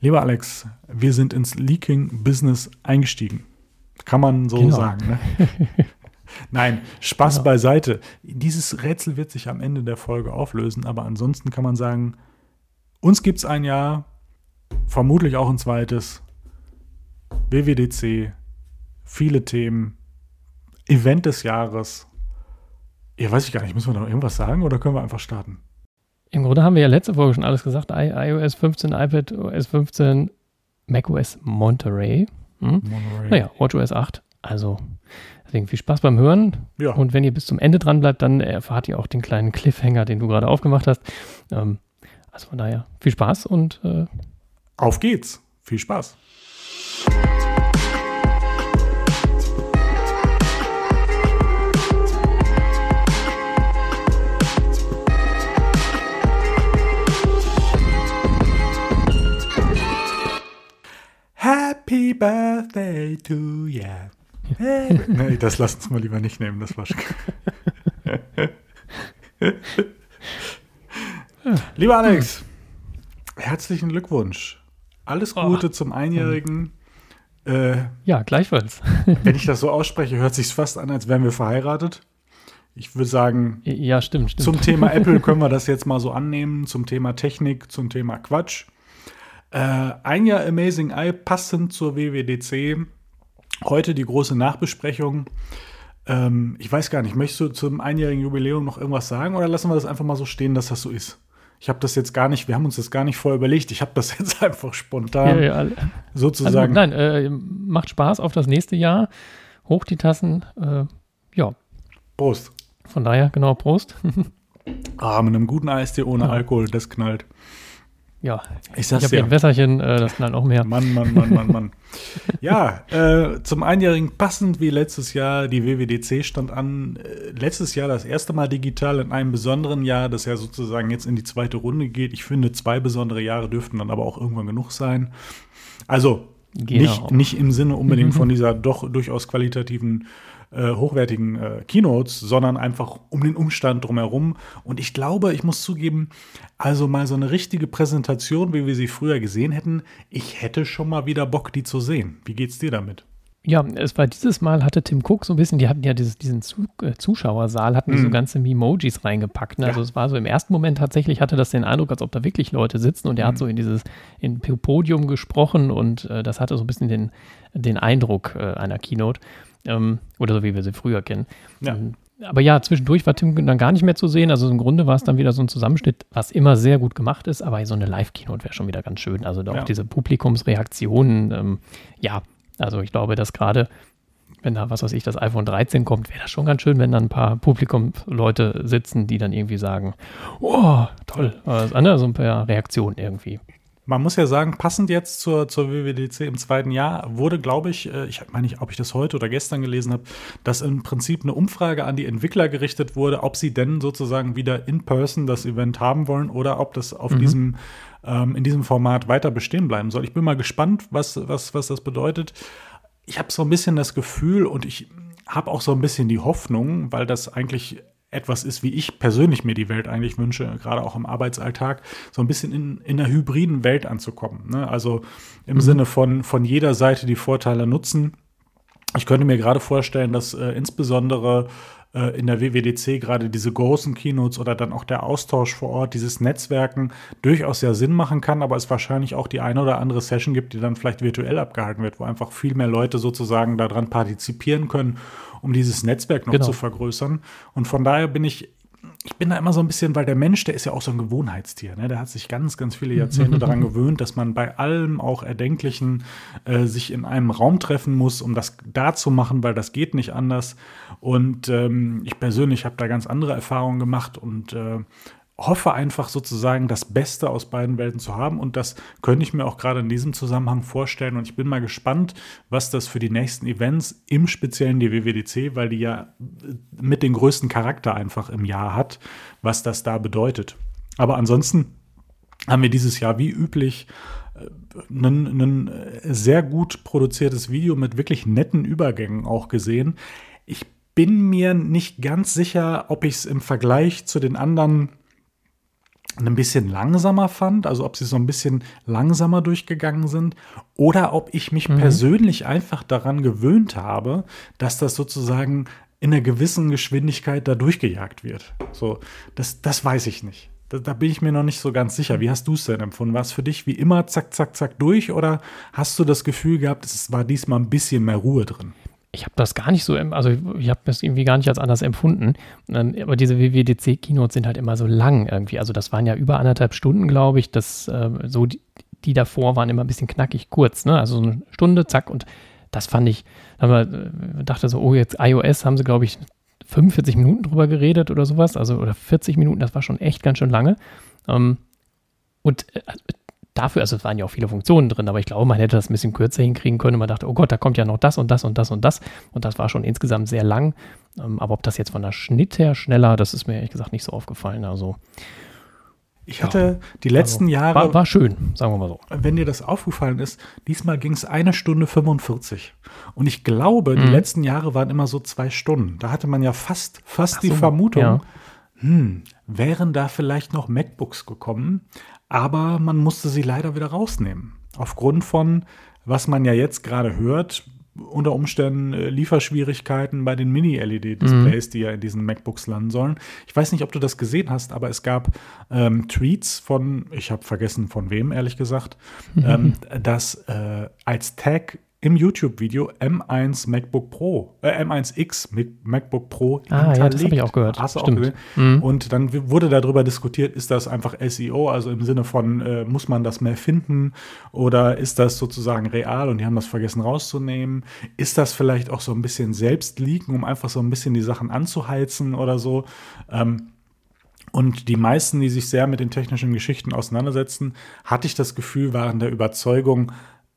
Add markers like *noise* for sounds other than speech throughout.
Lieber Alex, wir sind ins Leaking-Business eingestiegen. Kann man so genau. sagen. Ne? *laughs* Nein, Spaß genau. beiseite. Dieses Rätsel wird sich am Ende der Folge auflösen, aber ansonsten kann man sagen, uns gibt es ein Jahr, vermutlich auch ein zweites. WWDC, viele Themen, Event des Jahres. Ja, weiß ich gar nicht, müssen wir noch irgendwas sagen oder können wir einfach starten? Im Grunde haben wir ja letzte Folge schon alles gesagt. I iOS 15, iPad OS 15, macOS Monterey. Hm? Monterey. Naja, WatchOS 8. Also, deswegen viel Spaß beim Hören. Ja. Und wenn ihr bis zum Ende dran bleibt, dann erfahrt ihr auch den kleinen Cliffhanger, den du gerade aufgemacht hast. Ähm, also von daher, viel Spaß und äh, auf geht's. Viel Spaß. Happy Birthday to you. *laughs* nee, das lass uns mal lieber nicht nehmen, das war. *laughs* Lieber Alex, herzlichen Glückwunsch. Alles oh. Gute oh. zum Einjährigen. Äh, ja, gleichfalls. *laughs* wenn ich das so ausspreche, hört sich fast an, als wären wir verheiratet. Ich würde sagen, ja, stimmt, stimmt. zum Thema Apple können wir das jetzt mal so annehmen, zum Thema Technik, zum Thema Quatsch. Äh, ein Jahr Amazing Eye passend zur WWDC. Heute die große Nachbesprechung. Ähm, ich weiß gar nicht, möchtest du zum einjährigen Jubiläum noch irgendwas sagen oder lassen wir das einfach mal so stehen, dass das so ist? Ich habe das jetzt gar nicht, wir haben uns das gar nicht vorher überlegt. Ich habe das *laughs* jetzt einfach spontan ja, ja, sozusagen. Also, nein, äh, macht Spaß auf das nächste Jahr. Hoch die Tassen. Äh, ja. Prost. Von daher, genau, Prost. *laughs* ah, mit einem guten Eistee ohne ja. Alkohol, das knallt. Ja, ich sag's ich habe ja. ein Wässerchen, äh, das knallt auch mehr. Mann, Mann, Mann, Mann, Mann. *laughs* ja, äh, zum Einjährigen passend wie letztes Jahr, die WWDC stand an. Äh, letztes Jahr das erste Mal digital in einem besonderen Jahr, das ja sozusagen jetzt in die zweite Runde geht. Ich finde, zwei besondere Jahre dürften dann aber auch irgendwann genug sein. Also genau. nicht, nicht im Sinne unbedingt von dieser doch durchaus qualitativen äh, hochwertigen äh, Keynotes, sondern einfach um den Umstand drumherum. Und ich glaube, ich muss zugeben, also mal so eine richtige Präsentation, wie wir sie früher gesehen hätten, ich hätte schon mal wieder Bock, die zu sehen. Wie geht's dir damit? Ja, es war dieses Mal hatte Tim Cook so ein bisschen, die hatten ja dieses, diesen Zu, äh, Zuschauersaal, hatten mm. so ganze Memojis reingepackt. Ne? Ja. Also es war so im ersten Moment tatsächlich hatte das den Eindruck, als ob da wirklich Leute sitzen und er mm. hat mhm. so in dieses in Podium gesprochen und äh, das hatte so ein bisschen den, den Eindruck äh, einer Keynote. Ähm, oder so wie wir sie früher kennen. Ja. Ähm, aber ja, zwischendurch war Tim dann gar nicht mehr zu sehen. Also im Grunde war es dann wieder so ein Zusammenschnitt, was immer sehr gut gemacht ist, aber so eine Live-Keynote wäre schon wieder ganz schön. Also auch ja. diese Publikumsreaktionen, ähm, ja, also ich glaube, dass gerade, wenn da, was weiß ich, das iPhone 13 kommt, wäre das schon ganz schön, wenn dann ein paar Publikumsleute sitzen, die dann irgendwie sagen, oh, toll, also, so ein paar Reaktionen irgendwie. Man muss ja sagen, passend jetzt zur, zur WWDC im zweiten Jahr wurde, glaube ich, äh, ich meine nicht, ob ich das heute oder gestern gelesen habe, dass im Prinzip eine Umfrage an die Entwickler gerichtet wurde, ob sie denn sozusagen wieder in person das Event haben wollen oder ob das auf mhm. diesem ähm, in diesem Format weiter bestehen bleiben soll. Ich bin mal gespannt, was, was, was das bedeutet. Ich habe so ein bisschen das Gefühl und ich habe auch so ein bisschen die Hoffnung, weil das eigentlich etwas ist, wie ich persönlich mir die Welt eigentlich wünsche, gerade auch im Arbeitsalltag, so ein bisschen in, in einer hybriden Welt anzukommen. Ne? Also im mhm. Sinne von, von jeder Seite die Vorteile nutzen. Ich könnte mir gerade vorstellen, dass äh, insbesondere äh, in der WWDC gerade diese großen Keynotes oder dann auch der Austausch vor Ort, dieses Netzwerken durchaus ja Sinn machen kann, aber es wahrscheinlich auch die eine oder andere Session gibt, die dann vielleicht virtuell abgehalten wird, wo einfach viel mehr Leute sozusagen daran partizipieren können um dieses Netzwerk noch genau. zu vergrößern. Und von daher bin ich ich bin da immer so ein bisschen, weil der Mensch, der ist ja auch so ein Gewohnheitstier. Ne? Der hat sich ganz, ganz viele Jahrzehnte *laughs* daran gewöhnt, dass man bei allem auch Erdenklichen äh, sich in einem Raum treffen muss, um das da zu machen, weil das geht nicht anders. Und ähm, ich persönlich habe da ganz andere Erfahrungen gemacht und äh, hoffe einfach sozusagen das Beste aus beiden Welten zu haben und das könnte ich mir auch gerade in diesem Zusammenhang vorstellen und ich bin mal gespannt, was das für die nächsten Events, im speziellen die WWDC, weil die ja mit den größten Charakter einfach im Jahr hat, was das da bedeutet. Aber ansonsten haben wir dieses Jahr wie üblich ein, ein sehr gut produziertes Video mit wirklich netten Übergängen auch gesehen. Ich bin mir nicht ganz sicher, ob ich es im Vergleich zu den anderen ein bisschen langsamer fand, also ob sie so ein bisschen langsamer durchgegangen sind oder ob ich mich mhm. persönlich einfach daran gewöhnt habe, dass das sozusagen in einer gewissen Geschwindigkeit da durchgejagt wird. So, das, das weiß ich nicht. Da, da bin ich mir noch nicht so ganz sicher. Wie hast du es denn empfunden? War es für dich wie immer zack, zack, zack durch oder hast du das Gefühl gehabt, es war diesmal ein bisschen mehr Ruhe drin? Ich habe das gar nicht so, also ich habe das irgendwie gar nicht als anders empfunden. Ähm, aber diese WWDC-Keynotes sind halt immer so lang irgendwie. Also das waren ja über anderthalb Stunden, glaube ich. Das, äh, so die, die, davor waren immer ein bisschen knackig kurz, ne? Also so eine Stunde, zack. Und das fand ich, da äh, dachte so, oh, jetzt iOS haben sie, glaube ich, 45 Minuten drüber geredet oder sowas. Also oder 40 Minuten, das war schon echt ganz schön lange. Ähm, und äh, dafür, also es waren ja auch viele Funktionen drin, aber ich glaube, man hätte das ein bisschen kürzer hinkriegen können. Man dachte, oh Gott, da kommt ja noch das und das und das und das. Und das war schon insgesamt sehr lang. Ähm, aber ob das jetzt von der Schnitt her schneller, das ist mir ehrlich gesagt nicht so aufgefallen. Also. Ich hatte ja, die letzten also, Jahre. War, war, schön, sagen wir mal so. Wenn dir das aufgefallen ist, diesmal ging es eine Stunde 45. Und ich glaube, mhm. die letzten Jahre waren immer so zwei Stunden. Da hatte man ja fast, fast so, die Vermutung, ja. hm, wären da vielleicht noch MacBooks gekommen, aber man musste sie leider wieder rausnehmen. Aufgrund von, was man ja jetzt gerade hört, unter Umständen äh, Lieferschwierigkeiten bei den Mini-LED-Displays, mhm. die ja in diesen MacBooks landen sollen. Ich weiß nicht, ob du das gesehen hast, aber es gab ähm, Tweets von, ich habe vergessen von wem, ehrlich gesagt, mhm. ähm, dass äh, als Tag im YouTube-Video M1 MacBook Pro, äh, M1X mit MacBook Pro ah, ja, das habe ich auch gehört. Hast du Stimmt. auch gesehen? Mhm. Und dann wurde darüber diskutiert, ist das einfach SEO, also im Sinne von, äh, muss man das mehr finden oder ist das sozusagen real und die haben das vergessen rauszunehmen? Ist das vielleicht auch so ein bisschen Selbstleaken, um einfach so ein bisschen die Sachen anzuheizen oder so? Ähm, und die meisten, die sich sehr mit den technischen Geschichten auseinandersetzen, hatte ich das Gefühl, waren der Überzeugung,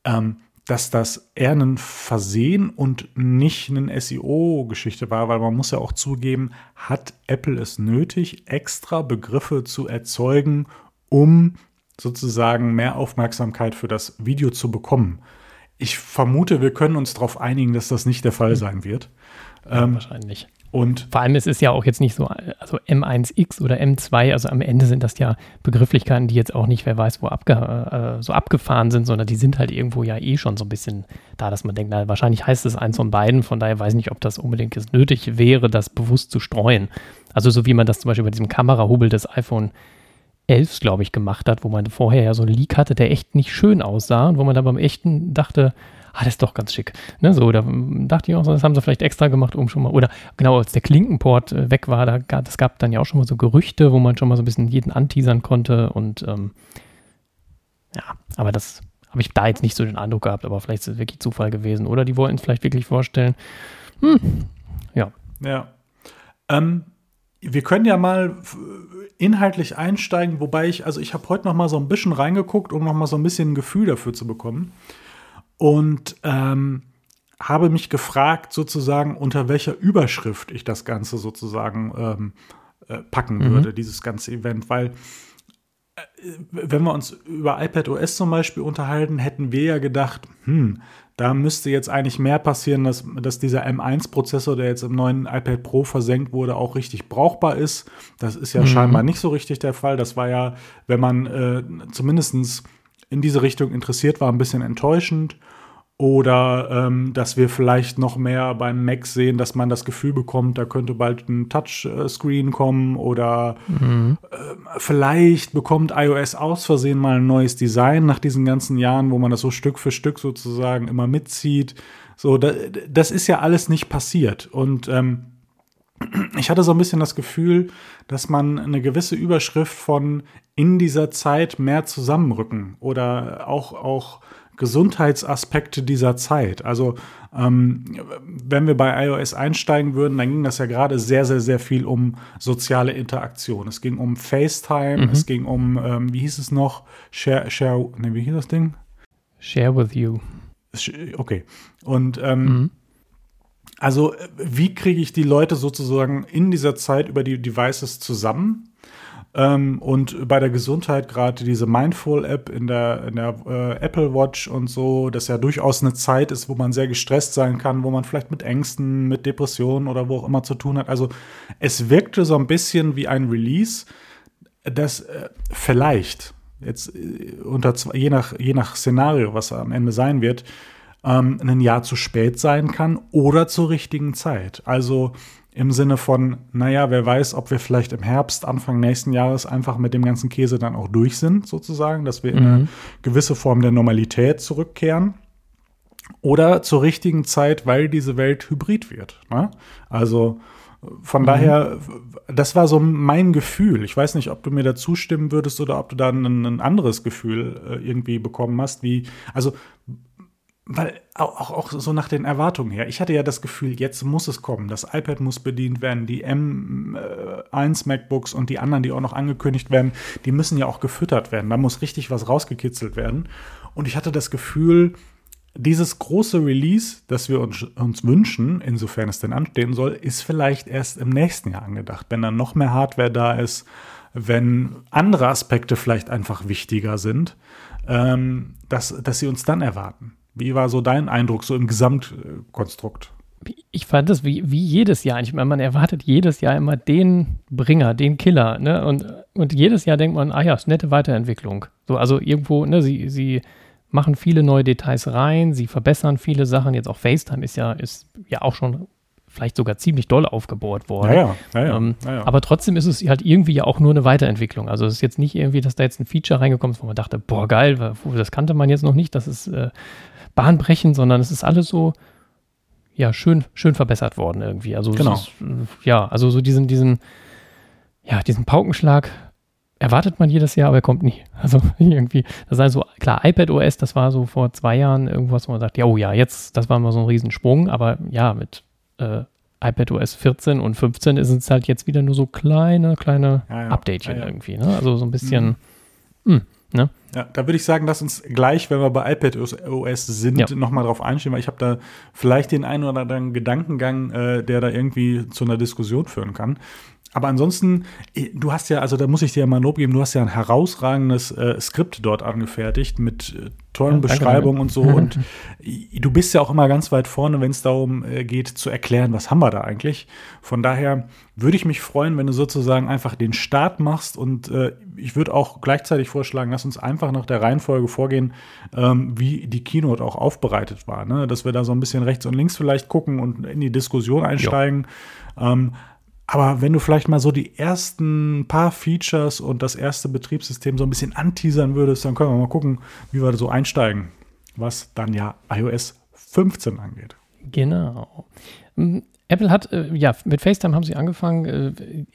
ähm, dass das eher ein Versehen und nicht eine SEO-Geschichte war, weil man muss ja auch zugeben, hat Apple es nötig, extra Begriffe zu erzeugen, um sozusagen mehr Aufmerksamkeit für das Video zu bekommen. Ich vermute, wir können uns darauf einigen, dass das nicht der Fall hm. sein wird. Ja, ähm, wahrscheinlich. Und Vor allem, es ist ja auch jetzt nicht so, also M1X oder M2, also am Ende sind das ja Begrifflichkeiten, die jetzt auch nicht, wer weiß, wo abge, äh, so abgefahren sind, sondern die sind halt irgendwo ja eh schon so ein bisschen da, dass man denkt, na, wahrscheinlich heißt es eins von beiden, von daher weiß ich nicht, ob das unbedingt jetzt nötig wäre, das bewusst zu streuen. Also so wie man das zum Beispiel bei diesem Kamerahubel des iPhone 11, glaube ich, gemacht hat, wo man vorher ja so einen Leak hatte, der echt nicht schön aussah und wo man dann beim echten dachte, ah, das ist doch ganz schick. Ne, so, da dachte ich auch, das haben sie vielleicht extra gemacht, um schon mal, oder genau, als der Klinkenport äh, weg war, da gab, das gab dann ja auch schon mal so Gerüchte, wo man schon mal so ein bisschen jeden anteasern konnte und ähm, ja, aber das habe ich da jetzt nicht so den Eindruck gehabt, aber vielleicht ist es wirklich Zufall gewesen oder die wollten es vielleicht wirklich vorstellen. Hm, ja. Ja. Ähm, wir können ja mal inhaltlich einsteigen, wobei ich, also ich habe heute noch mal so ein bisschen reingeguckt, um noch mal so ein bisschen ein Gefühl dafür zu bekommen und ähm, habe mich gefragt, sozusagen, unter welcher Überschrift ich das Ganze sozusagen ähm, äh, packen mhm. würde, dieses ganze Event, weil äh, wenn wir uns über iPad OS zum Beispiel unterhalten, hätten wir ja gedacht, hm, da müsste jetzt eigentlich mehr passieren, dass, dass dieser M1-Prozessor, der jetzt im neuen iPad Pro versenkt wurde, auch richtig brauchbar ist. Das ist ja mhm. scheinbar nicht so richtig der Fall. Das war ja, wenn man äh, zumindest in diese Richtung interessiert war, ein bisschen enttäuschend. Oder ähm, dass wir vielleicht noch mehr beim Mac sehen, dass man das Gefühl bekommt, da könnte bald ein Touchscreen kommen. Oder mhm. äh, vielleicht bekommt iOS aus Versehen mal ein neues Design nach diesen ganzen Jahren, wo man das so Stück für Stück sozusagen immer mitzieht. So, da, das ist ja alles nicht passiert. Und ähm, ich hatte so ein bisschen das Gefühl, dass man eine gewisse Überschrift von in dieser Zeit mehr zusammenrücken oder auch, auch Gesundheitsaspekte dieser Zeit. Also ähm, wenn wir bei iOS einsteigen würden, dann ging das ja gerade sehr, sehr, sehr viel um soziale Interaktion. Es ging um FaceTime, mhm. es ging um, ähm, wie hieß es noch? Share, Share, ne, wie hieß das Ding? Share with you. Okay. Und ähm, mhm. Also, wie kriege ich die Leute sozusagen in dieser Zeit über die Devices zusammen? Ähm, und bei der Gesundheit gerade diese Mindful-App in der, in der äh, Apple Watch und so, das ja durchaus eine Zeit ist, wo man sehr gestresst sein kann, wo man vielleicht mit Ängsten, mit Depressionen oder wo auch immer zu tun hat. Also es wirkte so ein bisschen wie ein Release, dass äh, vielleicht jetzt äh, unter je nach je nach Szenario, was am Ende sein wird, ähm, ein Jahr zu spät sein kann oder zur richtigen Zeit. Also im Sinne von, naja, wer weiß, ob wir vielleicht im Herbst, Anfang nächsten Jahres einfach mit dem ganzen Käse dann auch durch sind, sozusagen, dass wir in eine mhm. gewisse Form der Normalität zurückkehren. Oder zur richtigen Zeit, weil diese Welt hybrid wird. Ne? Also von mhm. daher, das war so mein Gefühl. Ich weiß nicht, ob du mir da zustimmen würdest oder ob du da ein, ein anderes Gefühl äh, irgendwie bekommen hast, wie, also weil auch, auch, so nach den Erwartungen her. Ich hatte ja das Gefühl, jetzt muss es kommen. Das iPad muss bedient werden, die M1 MacBooks und die anderen, die auch noch angekündigt werden, die müssen ja auch gefüttert werden. Da muss richtig was rausgekitzelt werden. Und ich hatte das Gefühl, dieses große Release, das wir uns, uns, wünschen, insofern es denn anstehen soll, ist vielleicht erst im nächsten Jahr angedacht, wenn dann noch mehr Hardware da ist, wenn andere Aspekte vielleicht einfach wichtiger sind, ähm, dass, dass sie uns dann erwarten. Wie war so dein Eindruck so im Gesamtkonstrukt? Ich fand das wie, wie jedes Jahr. Ich meine, man erwartet jedes Jahr immer den Bringer, den Killer. Ne? Und, und jedes Jahr denkt man, ah ja, ist nette Weiterentwicklung. So, also irgendwo, ne, sie, sie machen viele neue Details rein, sie verbessern viele Sachen. Jetzt auch FaceTime ist ja, ist ja auch schon vielleicht sogar ziemlich doll aufgebohrt worden. Ja, ja, ja, ähm, Aber trotzdem ist es halt irgendwie ja auch nur eine Weiterentwicklung. Also es ist jetzt nicht irgendwie, dass da jetzt ein Feature reingekommen ist, wo man dachte, boah, geil, das kannte man jetzt noch nicht, das ist äh, bahnbrechend, sondern es ist alles so, ja, schön, schön verbessert worden irgendwie. Also genau. Ist, ja, also so diesen, diesen, ja, diesen Paukenschlag erwartet man jedes Jahr, aber er kommt nie. *laughs* Also irgendwie, das ist also klar, iPad OS, das war so vor zwei Jahren irgendwas, wo man sagt, ja, oh ja, jetzt, das war mal so ein Riesensprung, aber ja, mit äh, iPad OS 14 und 15 ist es halt jetzt wieder nur so kleine, kleine ja, ja. Updatechen ja, irgendwie, ne? Also so ein bisschen, mhm. mh, ne? Ja, da würde ich sagen, lass uns gleich, wenn wir bei iPad OS sind, ja. nochmal drauf einstehen, weil ich habe da vielleicht den einen oder anderen Gedankengang, äh, der da irgendwie zu einer Diskussion führen kann. Aber ansonsten, äh, du hast ja, also da muss ich dir ja mal Lob geben, du hast ja ein herausragendes äh, Skript dort angefertigt mit äh, tollen ja, Beschreibungen und so. und *laughs* du bist ja auch immer ganz weit vorne, wenn es darum äh, geht, zu erklären, was haben wir da eigentlich. Von daher würde ich mich freuen, wenn du sozusagen einfach den Start machst und äh, ich würde auch gleichzeitig vorschlagen, lass uns einfach nach der Reihenfolge vorgehen, ähm, wie die Keynote auch aufbereitet war. Ne? Dass wir da so ein bisschen rechts und links vielleicht gucken und in die Diskussion einsteigen. Ähm, aber wenn du vielleicht mal so die ersten paar Features und das erste Betriebssystem so ein bisschen anteasern würdest, dann können wir mal gucken, wie wir so einsteigen, was dann ja iOS 15 angeht. Genau. Hm, Apple hat, äh, ja, mit FaceTime haben sie angefangen. Äh,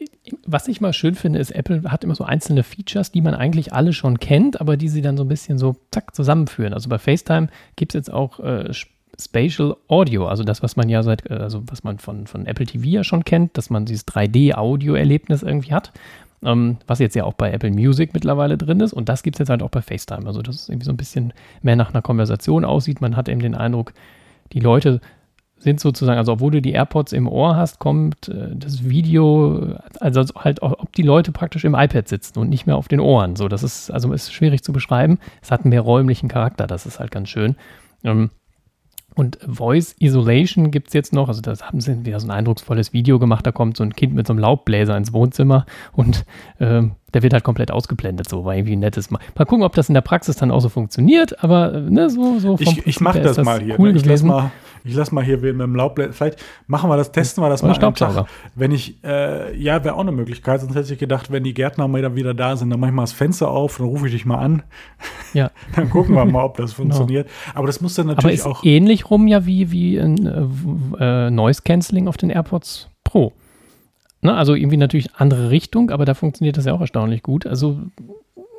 was ich mal schön finde, ist, Apple hat immer so einzelne Features, die man eigentlich alle schon kennt, aber die sie dann so ein bisschen so zack zusammenführen. Also bei FaceTime gibt es jetzt auch äh, Spatial Audio, also das, was man ja seit, äh, also was man von, von Apple TV ja schon kennt, dass man dieses 3D-Audio-Erlebnis irgendwie hat, ähm, was jetzt ja auch bei Apple Music mittlerweile drin ist und das gibt es jetzt halt auch bei FaceTime, also dass es irgendwie so ein bisschen mehr nach einer Konversation aussieht. Man hat eben den Eindruck, die Leute sind sozusagen, also obwohl du die AirPods im Ohr hast, kommt äh, das Video, also halt, ob die Leute praktisch im iPad sitzen und nicht mehr auf den Ohren. So, das ist, also ist schwierig zu beschreiben. Es hat einen mehr räumlichen Charakter, das ist halt ganz schön. Ähm, und Voice Isolation gibt es jetzt noch. Also, das haben sie wieder so ein eindrucksvolles Video gemacht. Da kommt so ein Kind mit so einem Laubbläser ins Wohnzimmer und ähm, der wird halt komplett ausgeblendet. So war irgendwie ein nettes Mal. Mal gucken, ob das in der Praxis dann auch so funktioniert. Aber äh, ne, so, so Ich, ich mache das, das, mal hier. Cool ne? Ich lasse mal, ich lass mal hier mit dem Laubbläser. Vielleicht machen wir das, testen wir das Oder mal. Staubsauger. Wenn ich, äh, ja, wäre auch eine Möglichkeit. Sonst hätte ich gedacht, wenn die Gärtner mal wieder da sind, dann mache ich mal das Fenster auf, dann rufe ich dich mal an. Ja. *laughs* dann gucken wir mal, ob das genau. funktioniert. Aber das muss dann natürlich Aber ist auch. ähnlich rum ja wie, wie ein äh, äh, Noise Cancelling auf den AirPods Pro. Ne, also irgendwie natürlich andere Richtung, aber da funktioniert das ja auch erstaunlich gut. Also,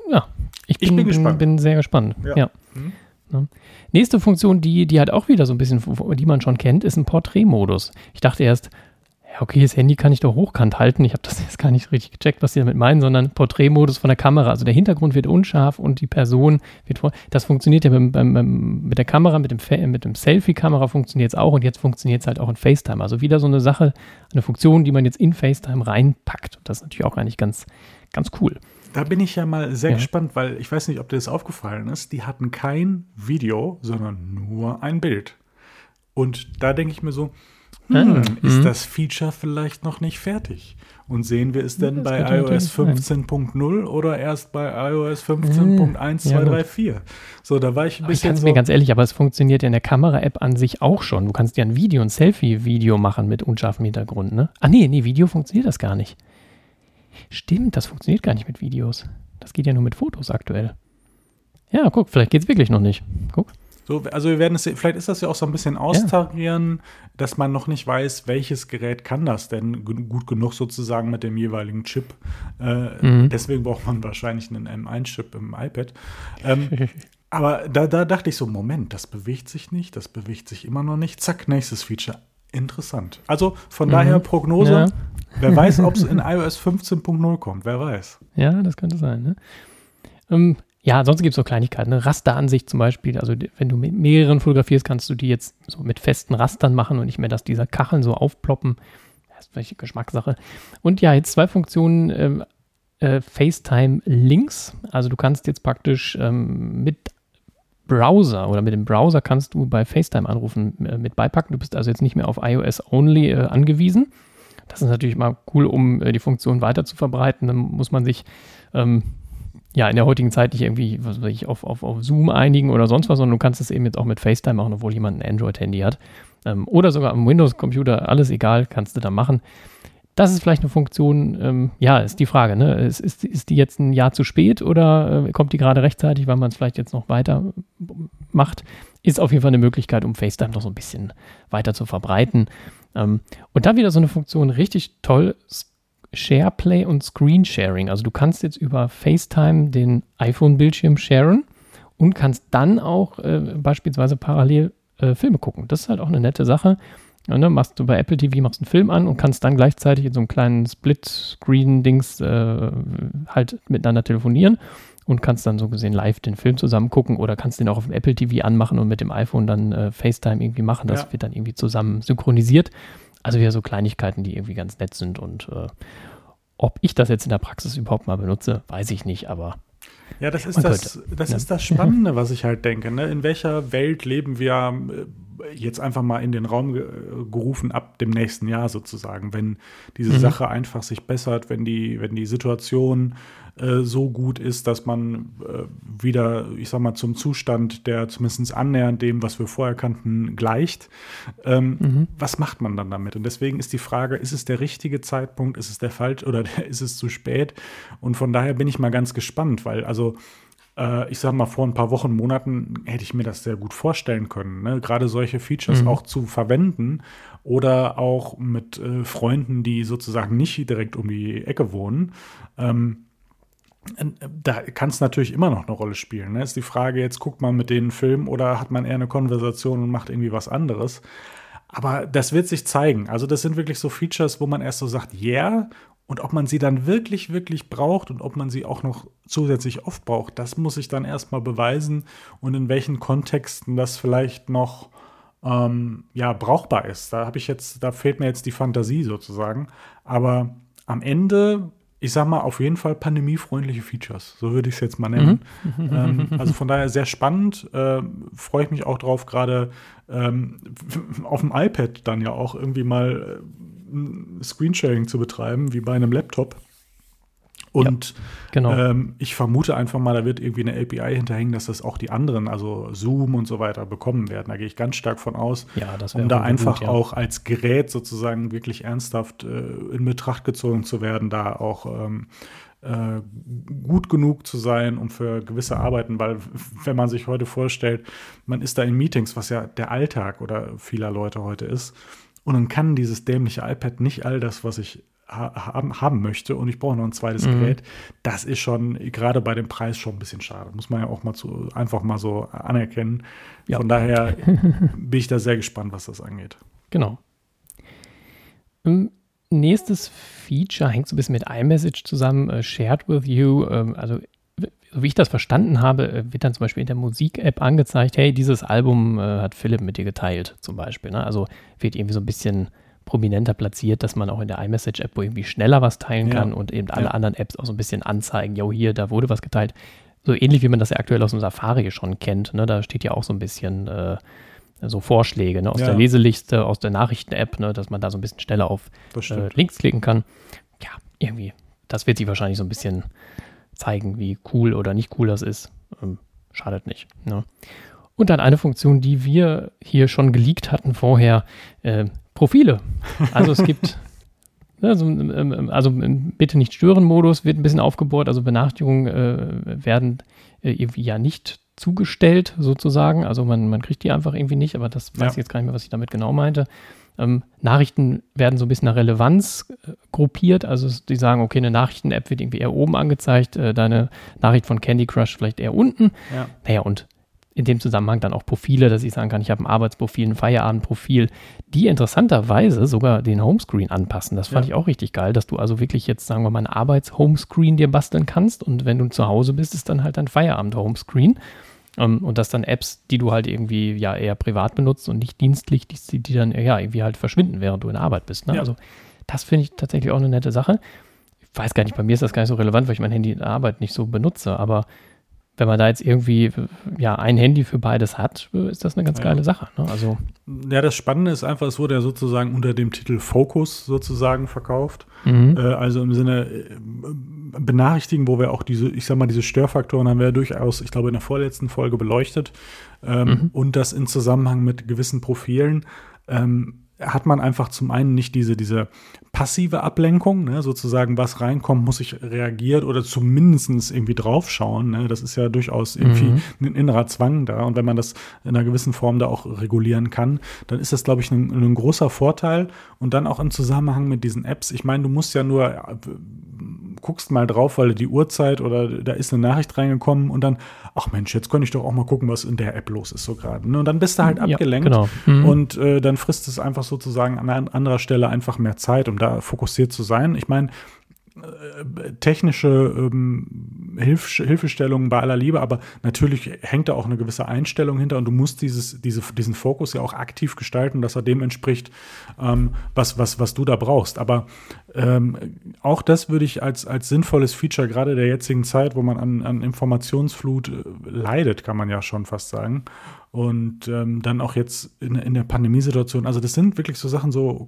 ja, ich bin, ich bin, bin, bin sehr gespannt. Ja. ja. Mhm. Nächste Funktion, die, die halt auch wieder so ein bisschen, die man schon kennt, ist ein Porträtmodus. Ich dachte erst, okay, das Handy kann ich doch hochkant halten. Ich habe das *laughs* jetzt gar nicht richtig gecheckt, was sie damit meinen, sondern Porträtmodus von der Kamera. Also der Hintergrund wird unscharf und die Person wird vor. Das funktioniert ja beim, beim, beim, mit der Kamera, mit dem, mit dem Selfie-Kamera funktioniert es auch und jetzt funktioniert es halt auch in FaceTime. Also wieder so eine Sache, eine Funktion, die man jetzt in FaceTime reinpackt. Und das ist natürlich auch eigentlich ganz, ganz cool. Da bin ich ja mal sehr ja. gespannt, weil ich weiß nicht, ob dir das aufgefallen ist. Die hatten kein Video, sondern nur ein Bild. Und da denke ich mir so, hm, ist mhm. das Feature vielleicht noch nicht fertig? Und sehen wir es denn bei iOS 15.0 oder erst bei iOS 15.1234? Ja, so, da war ich ein bisschen. Ich so mir ganz ehrlich, aber es funktioniert in der Kamera-App an sich auch schon. Du kannst ja ein Video, ein Selfie-Video machen mit unscharfem Hintergrund, ne? Ah, nee, nee, Video funktioniert das gar nicht. Stimmt, das funktioniert gar nicht mit Videos. Das geht ja nur mit Fotos aktuell. Ja, guck, vielleicht geht es wirklich noch nicht. Guck. So, also wir werden es, vielleicht ist das ja auch so ein bisschen austarieren, ja. dass man noch nicht weiß, welches Gerät kann das denn gut genug sozusagen mit dem jeweiligen Chip. Äh, mhm. Deswegen braucht man wahrscheinlich einen M1-Chip im iPad. Ähm, *laughs* aber da, da dachte ich so, Moment, das bewegt sich nicht, das bewegt sich immer noch nicht. Zack, nächstes Feature. Interessant. Also von mhm. daher Prognose. Ja. Wer weiß, *laughs* ob es in iOS 15.0 kommt, wer weiß. Ja, das könnte sein. Ne? Ähm, ja, ansonsten gibt es so Kleinigkeiten. Ne? Rasteransicht zum Beispiel. Also wenn du mit mehreren fotografierst, kannst du die jetzt so mit festen Rastern machen und nicht mehr, dass diese Kacheln so aufploppen. Das ist vielleicht Geschmackssache. Und ja, jetzt zwei Funktionen. Ähm, äh, FaceTime Links. Also du kannst jetzt praktisch ähm, mit Browser oder mit dem Browser kannst du bei FaceTime anrufen äh, mit beipacken. Du bist also jetzt nicht mehr auf iOS only äh, angewiesen. Das ist natürlich mal cool, um äh, die Funktion weiter zu verbreiten. Dann muss man sich ähm, ja, in der heutigen Zeit nicht irgendwie, was weiß ich, auf, auf, auf Zoom einigen oder sonst was, sondern du kannst es eben jetzt auch mit FaceTime machen, obwohl jemand ein Android-Handy hat. Ähm, oder sogar am Windows-Computer, alles egal, kannst du da machen. Das ist vielleicht eine Funktion, ähm, ja, ist die Frage, ne? Ist, ist, ist die jetzt ein Jahr zu spät oder äh, kommt die gerade rechtzeitig, weil man es vielleicht jetzt noch weiter macht? Ist auf jeden Fall eine Möglichkeit, um FaceTime noch so ein bisschen weiter zu verbreiten. Ähm, und dann wieder so eine Funktion, richtig toll, SharePlay und Screensharing. Also du kannst jetzt über FaceTime den iPhone-Bildschirm sharen und kannst dann auch äh, beispielsweise parallel äh, Filme gucken. Das ist halt auch eine nette Sache. Ja, ne, machst du bei Apple TV machst einen Film an und kannst dann gleichzeitig in so einem kleinen Split-Screen-Dings äh, halt miteinander telefonieren und kannst dann so gesehen live den Film zusammen gucken oder kannst den auch auf dem Apple TV anmachen und mit dem iPhone dann äh, FaceTime irgendwie machen. Das ja. wird dann irgendwie zusammen synchronisiert. Also wieder so Kleinigkeiten, die irgendwie ganz nett sind und äh, ob ich das jetzt in der Praxis überhaupt mal benutze, weiß ich nicht, aber. Ja, das ist, das, das, ja. ist das Spannende, was ich halt denke. Ne? In welcher Welt leben wir äh, jetzt einfach mal in den Raum gerufen ab dem nächsten Jahr sozusagen, wenn diese mhm. Sache einfach sich bessert, wenn die, wenn die Situation äh, so gut ist, dass man äh, wieder, ich sag mal, zum Zustand, der zumindest annähernd dem, was wir vorher kannten, gleicht. Ähm, mhm. Was macht man dann damit? Und deswegen ist die Frage, ist es der richtige Zeitpunkt, ist es der falsch oder *laughs* ist es zu spät? Und von daher bin ich mal ganz gespannt, weil also äh, ich sag mal, vor ein paar Wochen, Monaten hätte ich mir das sehr gut vorstellen können, ne? gerade solche Features mhm. auch zu verwenden oder auch mit äh, Freunden, die sozusagen nicht direkt um die Ecke wohnen. Ähm, da kann es natürlich immer noch eine Rolle spielen. Ne? Ist die Frage, jetzt guckt man mit denen Film oder hat man eher eine Konversation und macht irgendwie was anderes. Aber das wird sich zeigen. Also, das sind wirklich so Features, wo man erst so sagt, yeah, und ob man sie dann wirklich, wirklich braucht und ob man sie auch noch zusätzlich oft braucht, das muss ich dann erstmal beweisen und in welchen Kontexten das vielleicht noch ähm, ja, brauchbar ist. Da habe ich jetzt, da fehlt mir jetzt die Fantasie sozusagen. Aber am Ende ich sag mal, auf jeden Fall pandemiefreundliche Features. So würde ich es jetzt mal nennen. Mhm. ähm, also von daher sehr spannend. Äh, Freue ich mich auch drauf, gerade ähm, auf dem iPad dann ja auch irgendwie mal äh, Screensharing zu betreiben, wie bei einem Laptop. Und ja, genau. ähm, ich vermute einfach mal, da wird irgendwie eine API hinterhängen, dass das auch die anderen, also Zoom und so weiter, bekommen werden. Da gehe ich ganz stark von aus, ja, um da einfach gut, ja. auch als Gerät sozusagen wirklich ernsthaft äh, in Betracht gezogen zu werden, da auch ähm, äh, gut genug zu sein, um für gewisse Arbeiten, weil wenn man sich heute vorstellt, man ist da in Meetings, was ja der Alltag oder vieler Leute heute ist, und dann kann dieses dämliche iPad nicht all das, was ich haben, haben möchte und ich brauche noch ein zweites mhm. Gerät, das ist schon gerade bei dem Preis schon ein bisschen schade. Muss man ja auch mal zu, einfach mal so anerkennen. Ja. Von daher *laughs* bin ich da sehr gespannt, was das angeht. Genau. Nächstes Feature hängt so ein bisschen mit iMessage zusammen, uh, Shared with You. Um, also, so wie ich das verstanden habe, äh, wird dann zum Beispiel in der Musik-App angezeigt, hey, dieses Album uh, hat Philipp mit dir geteilt, zum Beispiel. Ne? Also wird irgendwie so ein bisschen prominenter platziert, dass man auch in der iMessage-App irgendwie schneller was teilen ja. kann und eben alle ja. anderen Apps auch so ein bisschen anzeigen, jo, hier, da wurde was geteilt. So ähnlich wie man das ja aktuell aus dem Safari schon kennt. Ne? Da steht ja auch so ein bisschen, äh, so Vorschläge ne, aus Ja. der Leseliste, aus der Nachrichten-App, ne, dass man da so ein bisschen schneller auf äh. Links klicken kann. Ja, irgendwie. Das wird sich wahrscheinlich so ein bisschen zeigen, wie cool oder nicht cool das ist. Ähm, schadet nicht. Ne? Und dann eine Funktion, die wir hier schon geleakt hatten vorher, äh, Profile. Also es gibt, *laughs* ne, so, ähm, ähm, also im Bitte nicht stören Modus wird ein bisschen aufgebohrt, also Benachrichtigungen äh, werden äh, irgendwie ja nicht zugestellt sozusagen, also man, man kriegt die einfach irgendwie nicht, aber das weiß Ja. ich jetzt gar nicht mehr, was ich damit genau meinte. Ähm, Nachrichten werden so ein bisschen nach Relevanz äh, gruppiert. Also die sagen, okay, eine Nachrichten-App wird irgendwie eher oben angezeigt, äh, deine Nachricht von Candy Crush vielleicht eher unten. Ja. Naja, und in dem Zusammenhang dann auch Profile, dass ich sagen kann, ich habe ein Arbeitsprofil, ein Feierabendprofil, die interessanterweise sogar den Homescreen anpassen. Das fand Ja. ich auch richtig geil, dass du also wirklich jetzt, sagen wir mal, einen Arbeits-Homescreen dir basteln kannst und wenn du zu Hause bist, ist dann halt dein Feierabend-Homescreen. Ähm, und dass dann Apps, die du halt irgendwie ja eher privat benutzt und nicht dienstlich, die, die dann ja irgendwie halt verschwinden, während du in der Arbeit bist. Ne? Ja. Also das finde ich tatsächlich auch eine nette Sache. Ich weiß gar nicht, bei mir ist das gar nicht so relevant, weil ich mein Handy in der Arbeit nicht so benutze, aber wenn man da jetzt irgendwie ja ein Handy für beides hat, ist das eine ganz Ja. geile Sache. Ne? Also Ja, das Spannende ist einfach, es wurde ja sozusagen unter dem Titel Focus sozusagen verkauft. mhm. Äh, also im Sinne äh, benachrichtigen, wo wir auch diese, ich sag mal, diese Störfaktoren haben wir ja durchaus, ich glaube, in der vorletzten Folge beleuchtet. Ähm, Mhm. Und das in Zusammenhang mit gewissen Profilen. Ähm, hat man einfach zum einen nicht diese, diese passive Ablenkung, ne, sozusagen, was reinkommt, muss ich reagiert oder zumindest irgendwie draufschauen. Ne? Das ist ja durchaus irgendwie Mhm. ein innerer Zwang da. Und wenn man das in einer gewissen Form da auch regulieren kann, dann ist das, glaube ich, ein, ein großer Vorteil. Und dann auch im Zusammenhang mit diesen Apps. Ich meine, du musst ja nur guckst mal drauf, weil die Uhrzeit oder da ist eine Nachricht reingekommen und dann, ach Mensch, jetzt könnte ich doch auch mal gucken, was in der App los ist so gerade. Ne? Und dann bist du halt Ja, abgelenkt genau. Mhm. und äh, dann frisst es einfach sozusagen an an anderer Stelle einfach mehr Zeit, um da fokussiert zu sein. Ich meine, technische ähm, Hilf Hilfestellungen bei aller Liebe, aber natürlich hängt da auch eine gewisse Einstellung hinter und du musst dieses, diese, diesen Fokus ja auch aktiv gestalten, dass er dem entspricht, ähm, was, was, was du da brauchst. Aber ähm, auch das würde ich als, als sinnvolles Feature gerade der jetzigen Zeit, wo man an, an Informationsflut äh, leidet, kann man ja schon fast sagen. Und ähm, dann auch jetzt in, in der Pandemiesituation, also das sind wirklich so Sachen so,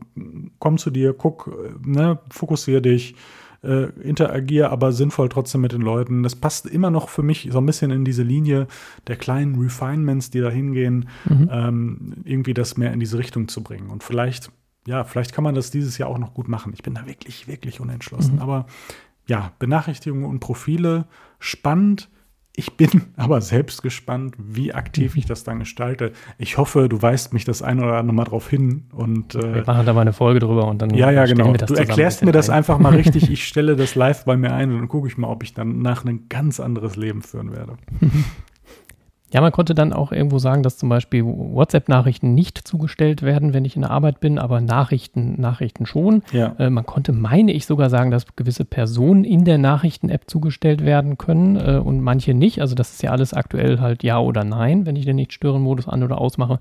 komm zu dir, guck, äh, ne, fokussiere dich, äh, interagier aber sinnvoll trotzdem mit den Leuten. Das passt immer noch für mich so ein bisschen in diese Linie der kleinen Refinements, die da hingehen, Mhm. ähm, irgendwie das mehr in diese Richtung zu bringen. Und vielleicht, ja, vielleicht kann man das dieses Jahr auch noch gut machen. Ich bin da wirklich, wirklich unentschlossen. Mhm. Aber ja, Benachrichtigungen und Profile, spannend. Ich bin *laughs* aber selbst gespannt, wie aktiv ich das dann gestalte. Ich hoffe, du weist mich das ein oder andere Mal drauf hin. Und äh, Wir machen da mal eine Folge drüber und dann ja, ja, genau. Du erklärst ein mir das ein. einfach mal richtig. Ich *laughs* stelle das live bei mir ein und dann gucke ich mal, ob ich dann nach ein ganz anderes Leben führen werde. *laughs* Ja, man konnte dann auch irgendwo sagen, dass zum Beispiel WhatsApp-Nachrichten nicht zugestellt werden, wenn ich in der Arbeit bin, aber Nachrichten, Nachrichten schon. Ja. Äh, man konnte, meine ich, sogar sagen, dass gewisse Personen in der Nachrichten-App zugestellt werden können äh, und manche nicht. Also das ist ja alles aktuell halt Ja oder Nein, wenn ich den Nicht-Stören-Modus an- oder ausmache.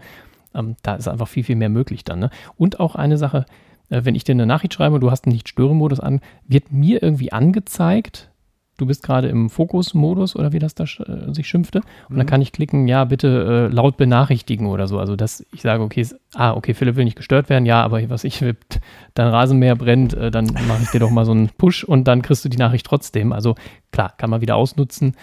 Ähm, da ist einfach viel, viel mehr möglich dann. Ne? Und auch eine Sache, äh, wenn ich dir eine Nachricht schreibe und du hast einen Nicht-Stören-Modus an, wird mir irgendwie angezeigt, du bist gerade im Fokus-Modus oder wie das da äh, sich schimpfte. Und dann Mhm. kann ich klicken, ja, bitte äh, laut benachrichtigen oder so. Also, dass ich sage, okay, s- ah, okay, Philipp will nicht gestört werden, ja, aber was ich, *laughs* dein Rasenmäher brennt, äh, dann mache ich dir doch mal so einen Push und dann kriegst du die Nachricht trotzdem. Also, klar, kann man wieder ausnutzen.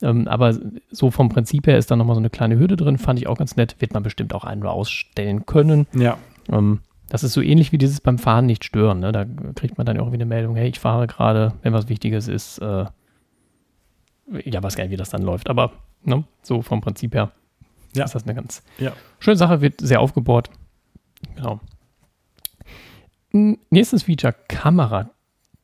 Ähm, aber so vom Prinzip her ist da nochmal so eine kleine Hürde drin, fand ich auch ganz nett. Wird man bestimmt auch ein- oder ausstellen können. Ja. Ähm, das ist so ähnlich wie dieses beim Fahren nicht stören. Ne? Da kriegt man dann auch wieder eine Meldung, hey, ich fahre gerade, wenn was Wichtiges ist. Äh, ja, weiß gar nicht, wie das dann läuft, aber ne, so vom Prinzip her Ja. ist das eine ganz Ja. schöne Sache, wird sehr aufgebohrt. Genau. Nächstes Feature, Kamera.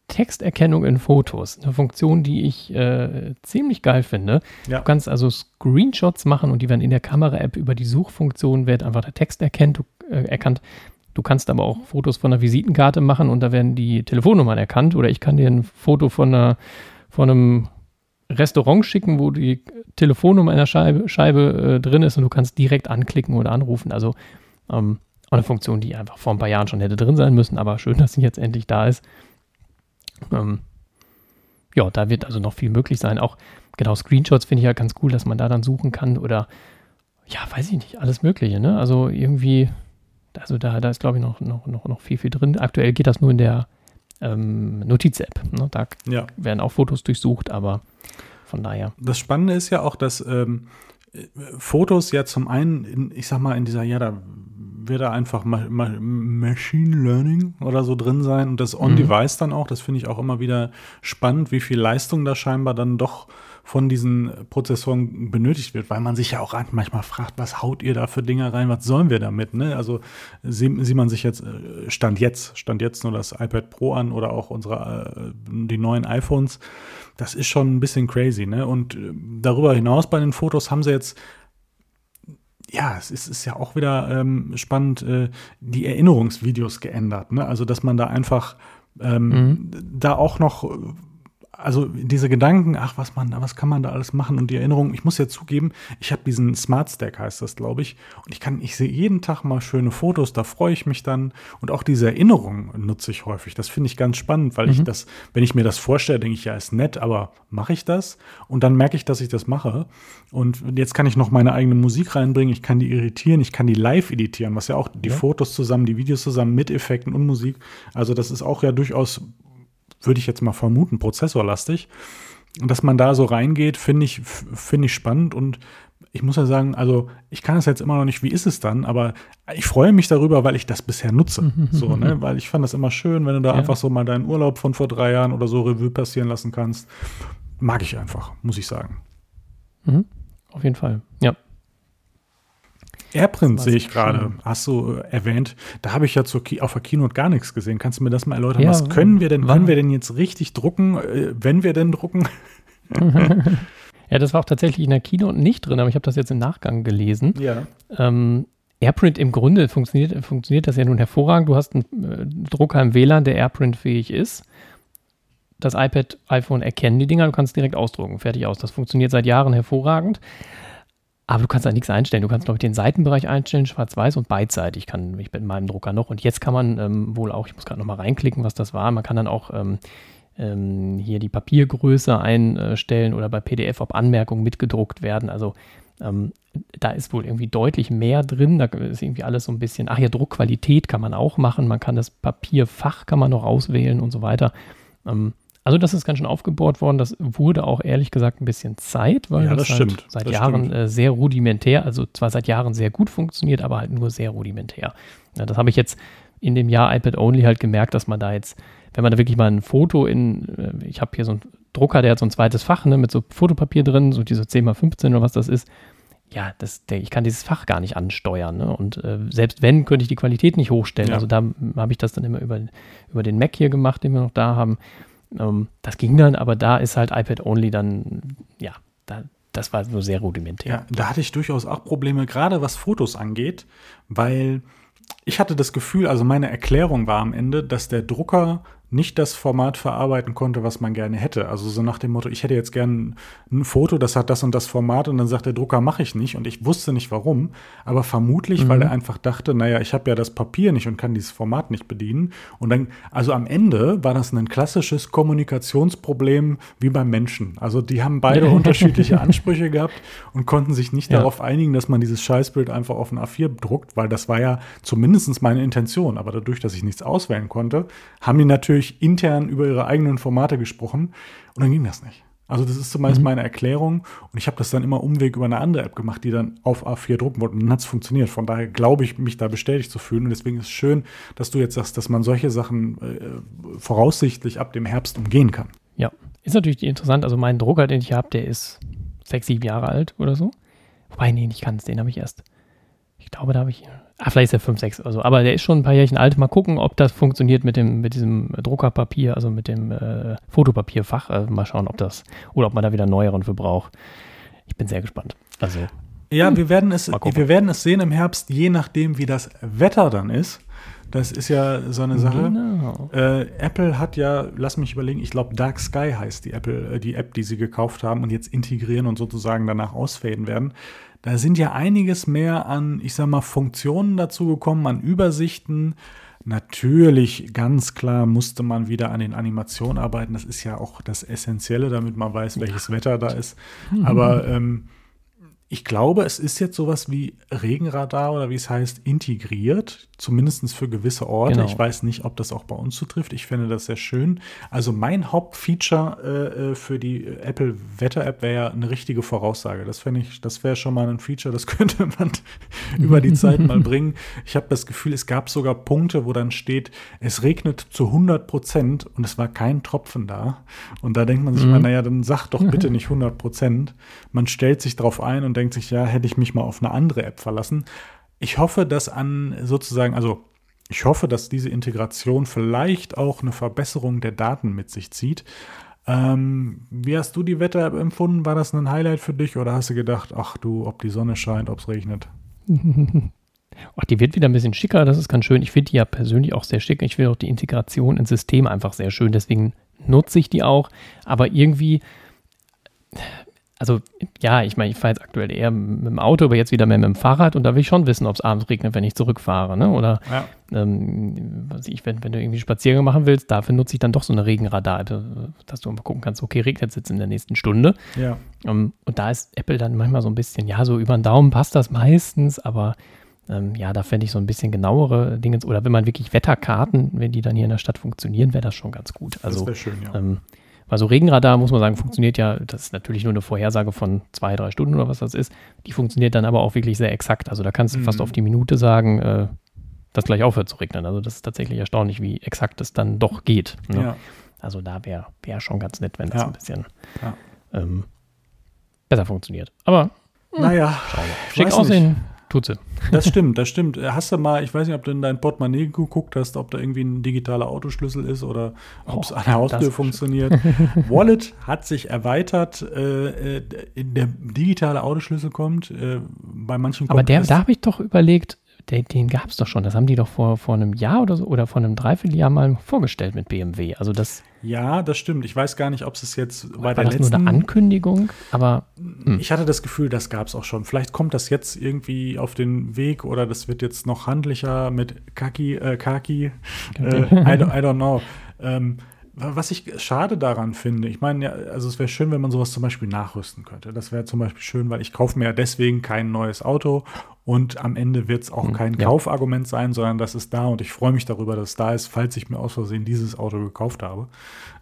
Texterkennung in Fotos. Eine Funktion, die ich äh, ziemlich geil finde. Ja. Du kannst also Screenshots machen und die werden in der Kamera-App über die Suchfunktion wird einfach der Text erkennt, du, äh, erkannt. Du kannst aber auch Fotos von einer Visitenkarte machen und da werden die Telefonnummern erkannt. Oder ich kann dir ein Foto von, einer, von einem Restaurant schicken, wo die Telefonnummer in der Scheibe, Scheibe äh, drin ist und du kannst direkt anklicken oder anrufen. Also ähm, auch eine Funktion, die einfach vor ein paar Jahren schon hätte drin sein müssen, aber schön, *laughs* dass sie jetzt endlich da ist. Ähm, ja, da wird also noch viel möglich sein. Auch genau Screenshots finde ich ja ganz cool, dass man da dann suchen kann oder ja, weiß ich nicht, alles Mögliche, ne? Also irgendwie, also da, da ist, glaube ich, noch, noch, noch, noch viel, viel drin. Aktuell geht das nur in der ähm, Notiz-App. Ne? Da ja. werden auch Fotos durchsucht, aber von daher. Das Spannende ist ja auch, dass ähm, Fotos ja zum einen, in, ich sag mal, in dieser, ja, da wird da einfach Ma Ma Machine Learning oder so drin sein und das On-Device mhm. dann auch. Das finde ich auch immer wieder spannend, wie viel Leistung da scheinbar dann doch von diesen Prozessoren benötigt wird, weil man sich ja auch manchmal fragt, was haut ihr da für Dinger rein, was sollen wir damit? Ne? Also sieht, sieht man sich jetzt, äh, Stand jetzt, Stand jetzt nur das iPad Pro an oder auch unsere, äh, die neuen iPhones, das ist schon ein bisschen crazy. Ne? Und äh, darüber hinaus bei den Fotos haben sie jetzt ja, es ist, ist ja auch wieder ähm, spannend, äh, die Erinnerungsvideos geändert. Ne? Also, dass man da einfach ähm, mhm. da auch noch also diese Gedanken, ach, was man, was kann man da alles machen und die Erinnerung, ich muss ja zugeben, ich habe diesen Smart Stack heißt das, glaube ich, und ich kann, ich sehe jeden Tag mal schöne Fotos, da freue ich mich dann und auch diese Erinnerung nutze ich häufig. Das finde ich ganz spannend, weil mhm. ich das, wenn ich mir das vorstelle, denke ich, ja, ist nett, aber mache ich das? Und dann merke ich, dass ich das mache und jetzt kann ich noch meine eigene Musik reinbringen, ich kann die irritieren, ich kann die live editieren, was ja auch die ja. Fotos zusammen, die Videos zusammen mit Effekten und Musik, also das ist auch ja durchaus würde ich jetzt mal vermuten, prozessorlastig. Und dass man da so reingeht, finde ich, finde ich spannend und ich muss ja sagen, also ich kann es jetzt immer noch nicht, wie ist es dann, aber ich freue mich darüber, weil ich das bisher nutze. *laughs* so, ne? Weil ich fand das immer schön, wenn du da ja. einfach so mal deinen Urlaub von vor drei Jahren oder so Revue passieren lassen kannst. Mag ich einfach, muss ich sagen. Mhm. Auf jeden Fall. Ja. Airprint sehe ich gerade, hast du äh, erwähnt. Da habe ich ja zur auf der Keynote gar nichts gesehen. Kannst du mir das mal erläutern? Ja, was können wir denn, wann wir denn jetzt richtig drucken, äh, wenn wir denn drucken? *laughs* *laughs* ja, das war auch tatsächlich in der Keynote nicht drin, aber ich habe das jetzt im Nachgang gelesen. Ja. Ähm, AirPrint im Grunde funktioniert, funktioniert das ja nun hervorragend. Du hast einen äh, Drucker im WLAN, der AirPrint-fähig ist. Das iPad, iPhone erkennen die Dinger, du kannst direkt ausdrucken, fertig aus. Das funktioniert seit Jahren hervorragend. Aber du kannst da nichts einstellen. Du kannst, glaube ich, den Seitenbereich einstellen, schwarz-weiß und beidseitig kann ich mit meinem Drucker noch. Und jetzt kann man ähm, wohl auch, ich muss gerade noch mal reinklicken, was das war. Man kann dann auch ähm, ähm, hier die Papiergröße einstellen oder bei PDF, ob Anmerkungen mitgedruckt werden. Also ähm, da ist wohl irgendwie deutlich mehr drin. Da ist irgendwie alles so ein bisschen, ach ja, Druckqualität kann man auch machen. Man kann das Papierfach kann man noch auswählen und so weiter. Also das ist ganz schön aufgebohrt worden. Das wurde auch ehrlich gesagt ein bisschen Zeit, weil ja, das, das stimmt. seit das Jahren äh, sehr rudimentär, also zwar seit Jahren sehr gut funktioniert, aber halt nur sehr rudimentär. Ja, das habe ich jetzt in dem Jahr iPad Only halt gemerkt, dass man da jetzt, wenn man da wirklich mal ein Foto in, äh, ich habe hier so einen Drucker, der hat so ein zweites Fach ne, mit so Fotopapier drin, so diese 10x15 oder was das ist. Ja, das, der, ich kann dieses Fach gar nicht ansteuern. Ne? Und äh, selbst wenn, könnte ich die Qualität nicht hochstellen. Ja. Also da habe ich das dann immer über, über den Mac hier gemacht, den wir noch da haben. Ähm, das ging dann, aber da ist halt iPad Only dann, ja, da, das war nur sehr rudimentär. Ja, da hatte ich durchaus auch Probleme, gerade was Fotos angeht, weil ich hatte das Gefühl, also meine Erklärung war am Ende, dass der Drucker nicht das Format verarbeiten konnte, was man gerne hätte. Also so nach dem Motto, ich hätte jetzt gern ein Foto, das hat das und das Format und dann sagt der Drucker, mache ich nicht und ich wusste nicht warum, aber vermutlich, mhm. weil er einfach dachte, naja, ich habe ja das Papier nicht und kann dieses Format nicht bedienen und dann, also am Ende war das ein klassisches Kommunikationsproblem wie beim Menschen. Also die haben beide *laughs* unterschiedliche Ansprüche gehabt und konnten sich nicht ja. darauf einigen, dass man dieses Scheißbild einfach auf ein A4 druckt, weil das war ja zumindest meine Intention, aber dadurch, dass ich nichts auswählen konnte, haben die natürlich natürlich intern über ihre eigenen Formate gesprochen und dann ging das nicht. Also das ist zumindest mhm. meine Erklärung und ich habe das dann immer Umweg über eine andere App gemacht, die dann auf A4 drucken wollte und dann hat es funktioniert. Von daher glaube ich, mich da bestätigt zu fühlen und deswegen ist es schön, dass du jetzt sagst, dass man solche Sachen äh, voraussichtlich ab dem Herbst umgehen kann. Ja, ist natürlich interessant. Also mein Drucker, den ich habe, der ist sechs, sieben Jahre alt oder so. Wobei, nee, nicht ganz, den habe ich erst. Ich glaube, da habe ich Ah, vielleicht ist er 5, 6 oder so. Aber der ist schon ein paar Jährchen alt. Mal gucken, ob das funktioniert mit, dem, mit diesem Druckerpapier, also mit dem äh, Fotopapierfach. Äh, mal schauen, ob das, oder ob man da wieder neueren für braucht. Ich bin sehr gespannt. Also. Ja, hm, wir werden es, wir werden es sehen im Herbst, je nachdem, wie das Wetter dann ist. Das ist ja so eine Sache. Genau. Äh, Apple hat ja, lass mich überlegen, ich glaube Dark Sky heißt die Apple, äh, die App, die sie gekauft haben und jetzt integrieren und sozusagen danach ausfaden werden. Da sind ja einiges mehr an, ich sag mal, Funktionen dazu gekommen, an Übersichten. Natürlich, ganz klar, musste man wieder an den Animationen arbeiten. Das ist ja auch das Essentielle, damit man weiß, welches Wetter da ist. Aber ähm, ich glaube, es ist jetzt sowas wie Regenradar oder wie es heißt, integriert, zumindest für gewisse Orte. Genau. Ich weiß nicht, ob das auch bei uns zutrifft. Ich finde das sehr schön. Also mein Hauptfeature äh, äh für die Apple Wetter App wäre ja eine richtige Voraussage. Das fände ich, das wäre schon mal ein Feature, das *laughs* könnte man *laughs* über die Zeit mal bringen. Ich habe das Gefühl, es gab sogar Punkte, wo dann steht, es regnet zu 100 Prozent und es war kein Tropfen da. Und da denkt man sich mhm. mal, naja, dann sag doch *laughs* bitte nicht 100 Prozent. Man stellt sich drauf ein und denkt sich, ja, hätte ich mich mal auf eine andere App verlassen. Ich hoffe, dass an sozusagen, also ich hoffe, dass diese Integration vielleicht auch eine Verbesserung der Daten mit sich zieht. Ähm, wie hast du die Wetter-App empfunden? War das ein Highlight für dich oder hast du gedacht, ach du, ob die Sonne scheint, ob es regnet? *laughs* Ach, die wird wieder ein bisschen schicker, das ist ganz schön. Ich finde die ja persönlich auch sehr schick. Ich finde auch die Integration ins System einfach sehr schön, deswegen nutze ich die auch. Aber irgendwie also ja, ich meine, ich fahre jetzt aktuell eher mit dem Auto, aber jetzt wieder mehr mit dem Fahrrad und da will ich schon wissen, ob es abends regnet, wenn ich zurückfahre. Ne? Oder ja. ähm, was ich, wenn, wenn du irgendwie Spaziergang machen willst, dafür nutze ich dann doch so eine Regenradar, dass du mal gucken kannst, okay, regnet es jetzt in der nächsten Stunde. Ja. Um, ähm, und da ist Apple dann manchmal so ein bisschen, ja, so über den Daumen passt das meistens, aber ähm, ja, da fände ich so ein bisschen genauere Dinge. Oder wenn man wirklich Wetterkarten, wenn die dann hier in der Stadt funktionieren, wäre das schon ganz gut. Also, das wäre schön, ja. Ähm, also Regenradar, muss man sagen, funktioniert ja, das ist natürlich nur eine Vorhersage von zwei, drei Stunden oder was das ist. Die funktioniert dann aber auch wirklich sehr exakt. Also da kannst du mhm. fast auf die Minute sagen, äh, dass gleich aufhört zu regnen. Also das ist tatsächlich erstaunlich, wie exakt es dann doch geht. Ne? Ja. Also da wäre wär schon ganz nett, wenn das ja. ein bisschen ja. ähm, besser funktioniert. Aber hm, naja, schick aussehen. Tut sie. Das stimmt, das stimmt. Hast du mal, ich weiß nicht, ob du in dein Portemonnaie geguckt hast, ob da irgendwie ein digitaler Autoschlüssel ist oder ob es oh, an der Haustür funktioniert. Wallet hat sich erweitert. Äh, äh der digitale Autoschlüssel kommt. Äh, bei manchen Aber der, da habe ich doch überlegt, den, den gab es doch schon. Das haben die doch vor, vor einem Jahr oder so oder vor einem Dreivierteljahr mal vorgestellt mit BMW. Also das. Ja, das stimmt. Ich weiß gar nicht, ob es jetzt bei war der das letzten. Nur eine Ankündigung, aber. Hm. Ich hatte das Gefühl, das gab es auch schon. Vielleicht kommt das jetzt irgendwie auf den Weg oder das wird jetzt noch handlicher mit Kaki, äh, Kaki. Äh, I, don't, I don't know. Ähm, was ich schade daran finde, ich meine, ja, also es wäre schön, wenn man sowas zum Beispiel nachrüsten könnte. Das wäre zum Beispiel schön, weil ich kaufe mir ja deswegen kein neues Auto und am Ende wird es auch hm, kein ja. Kaufargument sein, sondern das ist da und ich freue mich darüber, dass es da ist, falls ich mir aus Versehen dieses Auto gekauft habe.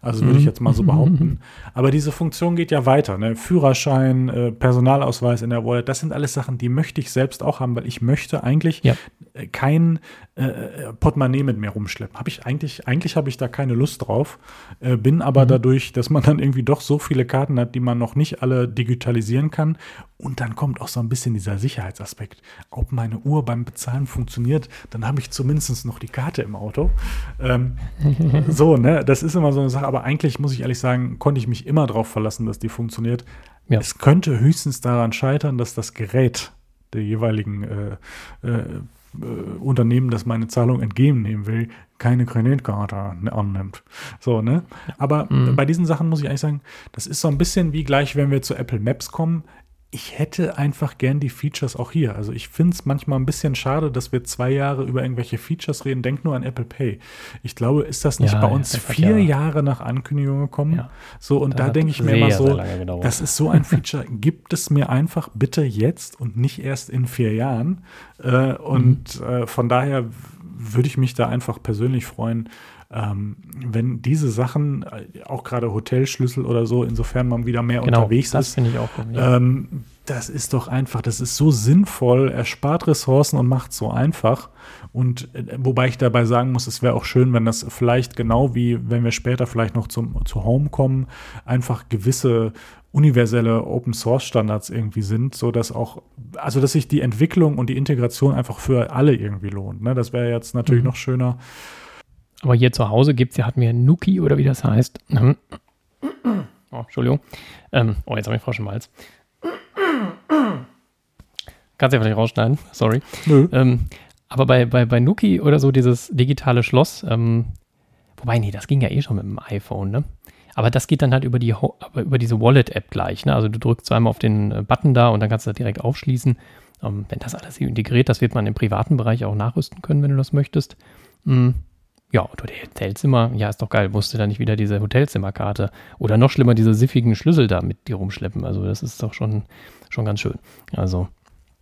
Also würde ich mhm. jetzt mal so behaupten. Aber diese Funktion geht ja weiter. Ne? Führerschein, äh, Personalausweis in der Wallet, das sind alles Sachen, die möchte ich selbst auch haben, weil ich möchte eigentlich ja. Äh, kein äh, Portemonnaie mit mir rumschleppen. Habe ich eigentlich, eigentlich habe ich da keine Lust drauf, äh, bin aber mhm. dadurch, dass man dann irgendwie doch so viele Karten hat, die man noch nicht alle digitalisieren kann und dann kommt auch so ein bisschen dieser Sicherheitsaspekt. Ob meine Uhr beim Bezahlen funktioniert, dann habe ich zumindest noch die Karte im Auto. Ähm, *laughs* so, ne, das ist immer so eine Sache. Aber eigentlich muss ich ehrlich sagen, konnte ich mich immer darauf verlassen, dass die funktioniert. Ja. Es könnte höchstens daran scheitern, dass das Gerät der jeweiligen äh, äh, äh, Unternehmen, das meine Zahlung entgegennehmen will, keine Kreditkarte annimmt. So, ne? Aber mhm. bei diesen Sachen muss ich eigentlich sagen, das ist so ein bisschen wie gleich, wenn wir zu Apple Maps kommen ich hätte einfach gern die Features auch hier. Also ich finde es manchmal ein bisschen schade, dass wir zwei Jahre über irgendwelche Features reden. Denk nur an Apple Pay. Ich glaube, ist das nicht ja, bei uns vier ja. Jahre nach Ankündigung gekommen? Ja. So, und da denke ich mir immer so, das ist so ein *laughs* Feature, gibt es mir einfach bitte jetzt und nicht erst in vier Jahren. Äh, und mhm. äh, von daher würde ich mich da einfach persönlich freuen, ähm, wenn diese Sachen, äh, auch gerade Hotelschlüssel oder so, insofern man wieder mehr genau, unterwegs das ist, ich auch. Ähm, das ist doch einfach, das ist so sinnvoll, erspart Ressourcen und macht so einfach. Und äh, wobei ich dabei sagen muss, es wäre auch schön, wenn das vielleicht genau wie, wenn wir später vielleicht noch zum, zu Home kommen, einfach gewisse universelle Open Source Standards irgendwie sind, so dass auch, also dass sich die Entwicklung und die Integration einfach für alle irgendwie lohnt. Ne? Das wäre jetzt natürlich mhm. noch schöner. Aber hier zu Hause gibt es ja, hatten wir Nuki oder wie das heißt. Oh, Entschuldigung. Ähm, oh, jetzt habe ich Frosch im Hals. Kannst du ja vielleicht rausschneiden, sorry. Ähm, aber bei, bei, bei Nuki oder so dieses digitale Schloss, ähm, wobei, nee, das ging ja eh schon mit dem iPhone, ne? Aber das geht dann halt über, die, über diese Wallet-App gleich. Ne? Also du drückst zweimal auf den äh, Button da und dann kannst du das direkt aufschließen. Ähm, wenn das alles hier integriert, das wird man im privaten Bereich auch nachrüsten können, wenn du das möchtest. Mhm. Ja, oder die Hotelzimmer, ja, ist doch geil, musst du da nicht wieder diese Hotelzimmerkarte oder noch schlimmer, diese siffigen Schlüssel da mit dir rumschleppen. Also das ist doch schon, schon ganz schön. Also.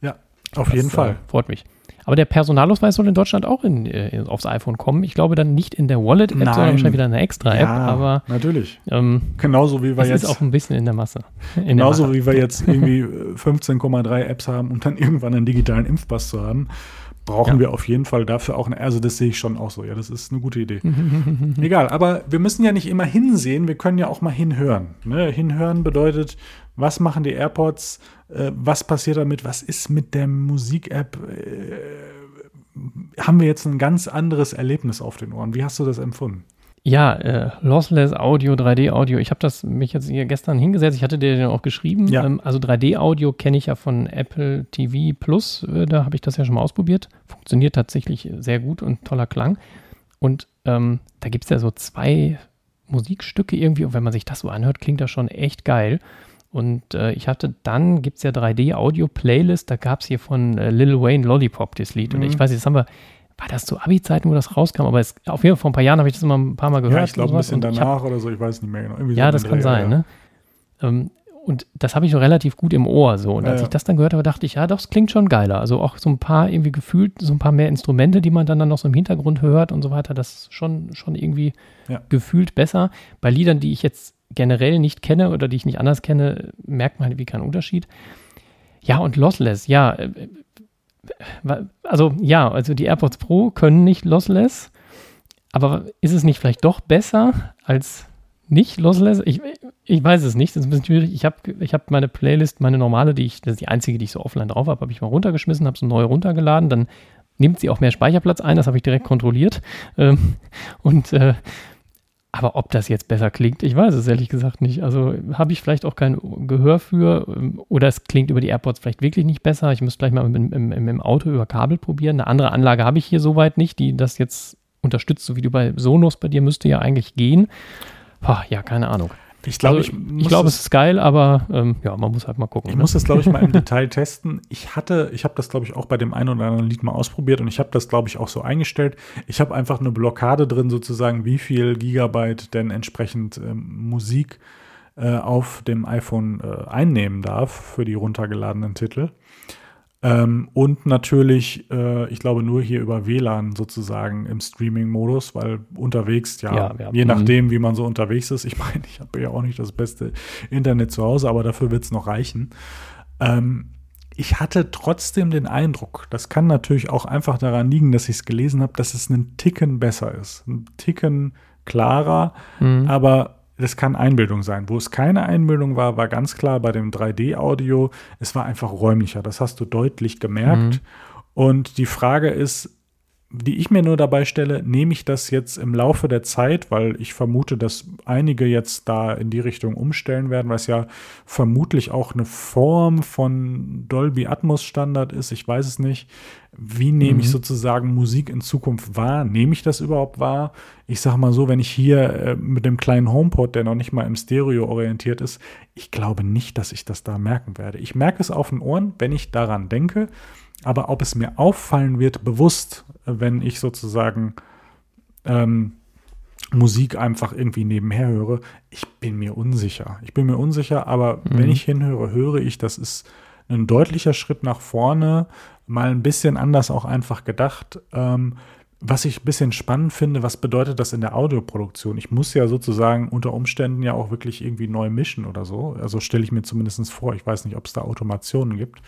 Ja, auf jeden Fall. Äh, freut mich. Aber der Personalausweis soll in Deutschland auch in, in, äh, aufs iPhone kommen. Ich glaube dann nicht in der Wallet-App, sondern wahrscheinlich wieder eine Extra-App. Ja, aber natürlich. Ähm, Genauso wie wir jetzt. ist auch ein bisschen in der Masse. In genauso wie wir jetzt irgendwie *laughs* 15,3 Apps haben, um dann irgendwann einen digitalen Impfpass zu haben brauchen ja. wir auf jeden Fall dafür auch eine, also das sehe ich schon auch so, ja, das ist eine gute Idee. *laughs* Egal, aber wir müssen ja nicht immer hinsehen, wir können ja auch mal hinhören. Ne? Hinhören bedeutet, was machen die AirPods, äh, was passiert damit, was ist mit der Musik-App, äh, haben wir jetzt ein ganz anderes Erlebnis auf den Ohren. Wie hast du das empfunden? Ja, äh, Lossless Audio, 3D-Audio. Ich habe das mich jetzt hier gestern hingesetzt. Ich hatte dir den auch geschrieben. Ja. Ähm, also 3D-Audio kenne ich ja von Apple TV Plus. Äh, da habe ich das ja schon mal ausprobiert. Funktioniert tatsächlich sehr gut und toller Klang. Und ähm, da gibt es ja so zwei Musikstücke irgendwie. Und wenn man sich das so anhört, klingt das schon echt geil. Und äh, ich hatte dann, gibt es ja 3D-Audio-Playlist, da gab es hier von äh, Lil Wayne Lollipop das Lied. Mhm. Und ich weiß, jetzt haben wir war das zu Abi-Zeiten, wo das rauskam, aber es, auf jeden Fall vor ein paar Jahren habe ich das immer ein paar Mal gehört. Ja, ich glaube ein bisschen danach hab, oder so, ich weiß nicht mehr genau. Irgendwie ja, so das kann Dreh, sein, ja. ne? Ähm, und das habe ich so relativ gut im Ohr so. Und ja, als ich das dann gehört habe, dachte ich, ja, doch, es klingt schon geiler. Also auch so ein paar irgendwie gefühlt, so ein paar mehr Instrumente, die man dann, dann noch so im Hintergrund hört und so weiter, das ist schon, schon irgendwie ja. gefühlt besser. Bei Liedern, die ich jetzt generell nicht kenne oder die ich nicht anders kenne, merkt man irgendwie keinen Unterschied. Ja, und Lossless, ja, äh, also ja, also die AirPods Pro können nicht lossless, aber ist es nicht vielleicht doch besser als nicht lossless? Ich, ich weiß es nicht, das ist ein bisschen schwierig. Ich habe ich hab meine Playlist, meine normale, die ich, das ist die einzige, die ich so offline drauf habe, habe ich mal runtergeschmissen, habe sie neu runtergeladen, dann nimmt sie auch mehr Speicherplatz ein, das habe ich direkt kontrolliert. Ähm, und äh, aber ob das jetzt besser klingt, ich weiß es ehrlich gesagt nicht. Also habe ich vielleicht auch kein Gehör für ähm, oder es klingt über die AirPods vielleicht wirklich nicht besser. Ich müsste gleich mal im, im, im Auto über Kabel probieren. Eine andere Anlage habe ich hier soweit nicht, die das jetzt unterstützt, so wie du bei Sonos bei dir müsste ja eigentlich gehen. Boah, ja, keine Ahnung. Ich glaube, also, ich, ich glaube, es ist geil, aber ähm, ja, man muss halt mal gucken. Ich ne? muss das, glaube ich, mal im Detail testen. Ich hatte, ich habe das, glaube ich, auch bei dem einen oder anderen Lied mal ausprobiert und ich habe das, glaube ich, auch so eingestellt. Ich habe einfach eine Blockade drin, sozusagen, wie viel Gigabyte denn entsprechend ähm, Musik äh, auf dem iPhone äh, einnehmen darf für die runtergeladenen Titel. Ähm, und natürlich, äh, ich glaube, nur hier über WLAN sozusagen im Streaming-Modus, weil unterwegs, ja, ja, ja. je nachdem, wie man so unterwegs ist, ich *laughs* meine, ich habe ja auch nicht das beste Internet zu Hause, aber dafür wird es noch reichen. Ähm, ich hatte trotzdem den Eindruck, das kann natürlich auch einfach daran liegen, dass ich es gelesen habe, dass es einen Ticken besser ist, einen Ticken klarer, mhm. aber das kann Einbildung sein. Wo es keine Einbildung war, war ganz klar bei dem 3D-Audio, es war einfach räumlicher. Das hast du deutlich gemerkt. Mhm. Und die Frage ist, die ich mir nur dabei stelle, nehme ich das jetzt im Laufe der Zeit, weil ich vermute, dass einige jetzt da in die Richtung umstellen werden, weil es ja vermutlich auch eine Form von Dolby Atmos Standard ist. Ich weiß es nicht. Wie nehme mhm. ich sozusagen Musik in Zukunft wahr? Nehme ich das überhaupt wahr? Ich sage mal so, wenn ich hier äh, mit dem kleinen HomePod, der noch nicht mal im Stereo orientiert ist, ich glaube nicht, dass ich das da merken werde. Ich merke es auf den Ohren, wenn ich daran denke. Aber ob es mir auffallen wird, bewusst, wenn ich sozusagen ähm, Musik einfach irgendwie nebenher höre, ich bin mir unsicher. Ich bin mir unsicher, aber mhm. wenn ich hinhöre, höre ich, das ist ein deutlicher Schritt nach vorne, mal ein bisschen anders auch einfach gedacht. Ähm, was ich ein bisschen spannend finde, was bedeutet das in der Audioproduktion? Ich muss ja sozusagen unter Umständen ja auch wirklich irgendwie neu mischen oder so. Also stelle ich mir zumindest vor. Ich weiß nicht, ob es da Automationen gibt.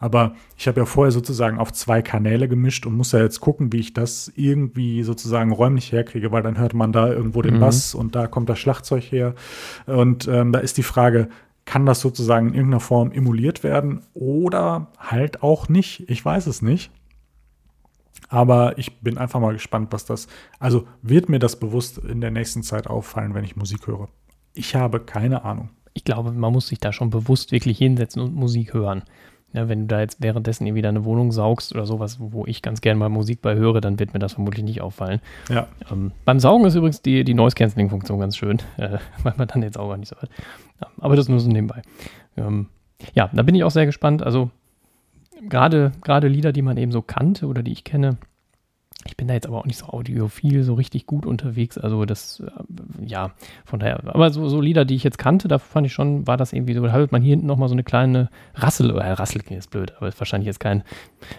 Aber ich habe ja vorher sozusagen auf zwei Kanäle gemischt und muss ja jetzt gucken, wie ich das irgendwie sozusagen räumlich herkriege, weil dann hört man da irgendwo den mhm. Bass und da kommt das Schlagzeug her. Und ähm, da ist die Frage, kann das sozusagen in irgendeiner Form emuliert werden oder halt auch nicht? Ich weiß es nicht. Aber ich bin einfach mal gespannt, was das. Also wird mir das bewusst in der nächsten Zeit auffallen, wenn ich Musik höre? Ich habe keine Ahnung. Ich glaube, man muss sich da schon bewusst wirklich hinsetzen und Musik hören. Ja, wenn du da jetzt währenddessen irgendwie deine Wohnung saugst oder sowas, wo ich ganz gerne mal Musik bei höre, dann wird mir das vermutlich nicht auffallen. Ja. Ähm, beim Saugen ist übrigens die, die Noise-Canceling-Funktion ganz schön, *laughs* äh, weil man dann den Sauger nicht so hört. Ja, aber das nur so nebenbei. Ähm, ja, da bin ich auch sehr gespannt. Also gerade, gerade Lieder, die man eben so kannte oder die ich kenne, ich bin da jetzt aber auch nicht so audiophil, so richtig gut unterwegs. Also das, äh, ja, von daher. Aber so, so Lieder, die ich jetzt kannte, da fand ich schon, war das irgendwie so, da hört man hier hinten nochmal so eine kleine Rassel, äh, Rassel ist blöd, aber ist wahrscheinlich jetzt kein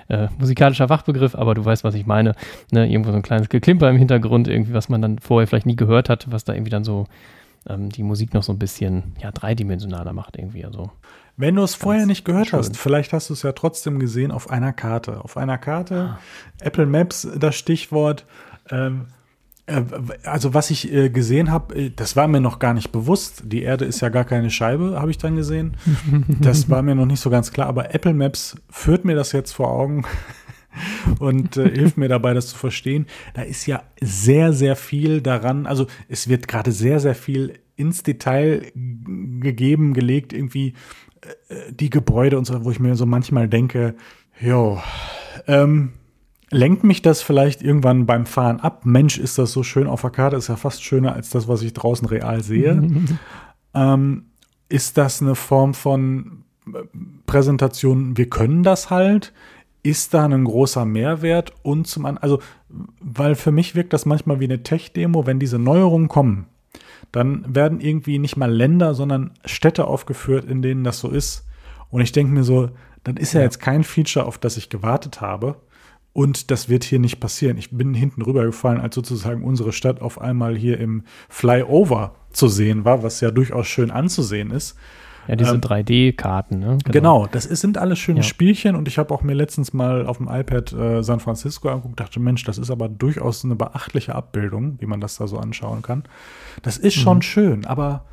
äh, musikalischer Fachbegriff, aber du weißt, was ich meine. Ne? Irgendwo so ein kleines Geklimper im Hintergrund, irgendwie, was man dann vorher vielleicht nie gehört hat, was da irgendwie dann so ähm, die Musik noch so ein bisschen, ja, dreidimensionaler macht irgendwie. Also. Wenn du es vorher nicht gehört schön. hast, vielleicht hast du es ja trotzdem gesehen auf einer Karte. Auf einer Karte, ah. Apple Maps, das Stichwort. Ähm, äh, also was ich äh, gesehen habe, äh, das war mir noch gar nicht bewusst. Die Erde ist ja gar keine Scheibe, habe ich dann gesehen. *laughs* Das war mir noch nicht so ganz klar. Aber Apple Maps führt mir das jetzt vor Augen *laughs* und äh, hilft mir dabei, das zu verstehen. Da ist ja sehr, sehr viel daran. Also es wird gerade sehr, sehr viel ins Detail gegeben, gelegt, irgendwie die Gebäude und so, wo ich mir so manchmal denke, jo, ähm, lenkt mich das vielleicht irgendwann beim Fahren ab? Mensch, ist das so schön auf der Karte, ist ja fast schöner als das, was ich draußen real sehe. *laughs* ähm, ist das eine Form von äh, Präsentation, wir können das halt? Ist da ein großer Mehrwert? Und zum anderen, also, weil für mich wirkt das manchmal wie eine Tech-Demo, wenn diese Neuerungen kommen dann werden irgendwie nicht mal Länder, sondern Städte aufgeführt, in denen das so ist. Und ich denke mir so, dann ist ja. ja jetzt kein Feature, auf das ich gewartet habe. Und das wird hier nicht passieren. Ich bin hinten rübergefallen, als sozusagen unsere Stadt auf einmal hier im Flyover zu sehen war, was ja durchaus schön anzusehen ist. Ja, diese ähm, 3D-Karten, ne? Genau. genau, das ist, sind alles schöne ja. Spielchen und ich habe auch mir letztens mal auf dem iPad äh, San Francisco angeguckt, dachte, Mensch, das ist aber durchaus eine beachtliche Abbildung, wie man das da so anschauen kann. Das ist schon mhm. schön, aber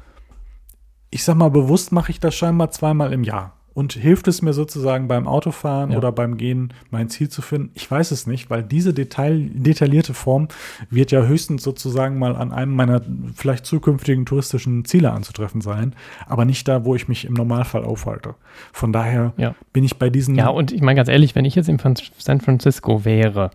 ich sag mal, bewusst mache ich das scheinbar zweimal im Jahr. Und hilft es mir sozusagen beim Autofahren ja. oder beim Gehen, mein Ziel zu finden? Ich weiß es nicht, weil diese Detail, detaillierte Form wird ja höchstens sozusagen mal an einem meiner vielleicht zukünftigen touristischen Ziele anzutreffen sein, aber nicht da, wo ich mich im Normalfall aufhalte. Von daher ja. bin ich bei diesen. Ja, und ich meine ganz ehrlich, wenn ich jetzt in San Francisco wäre,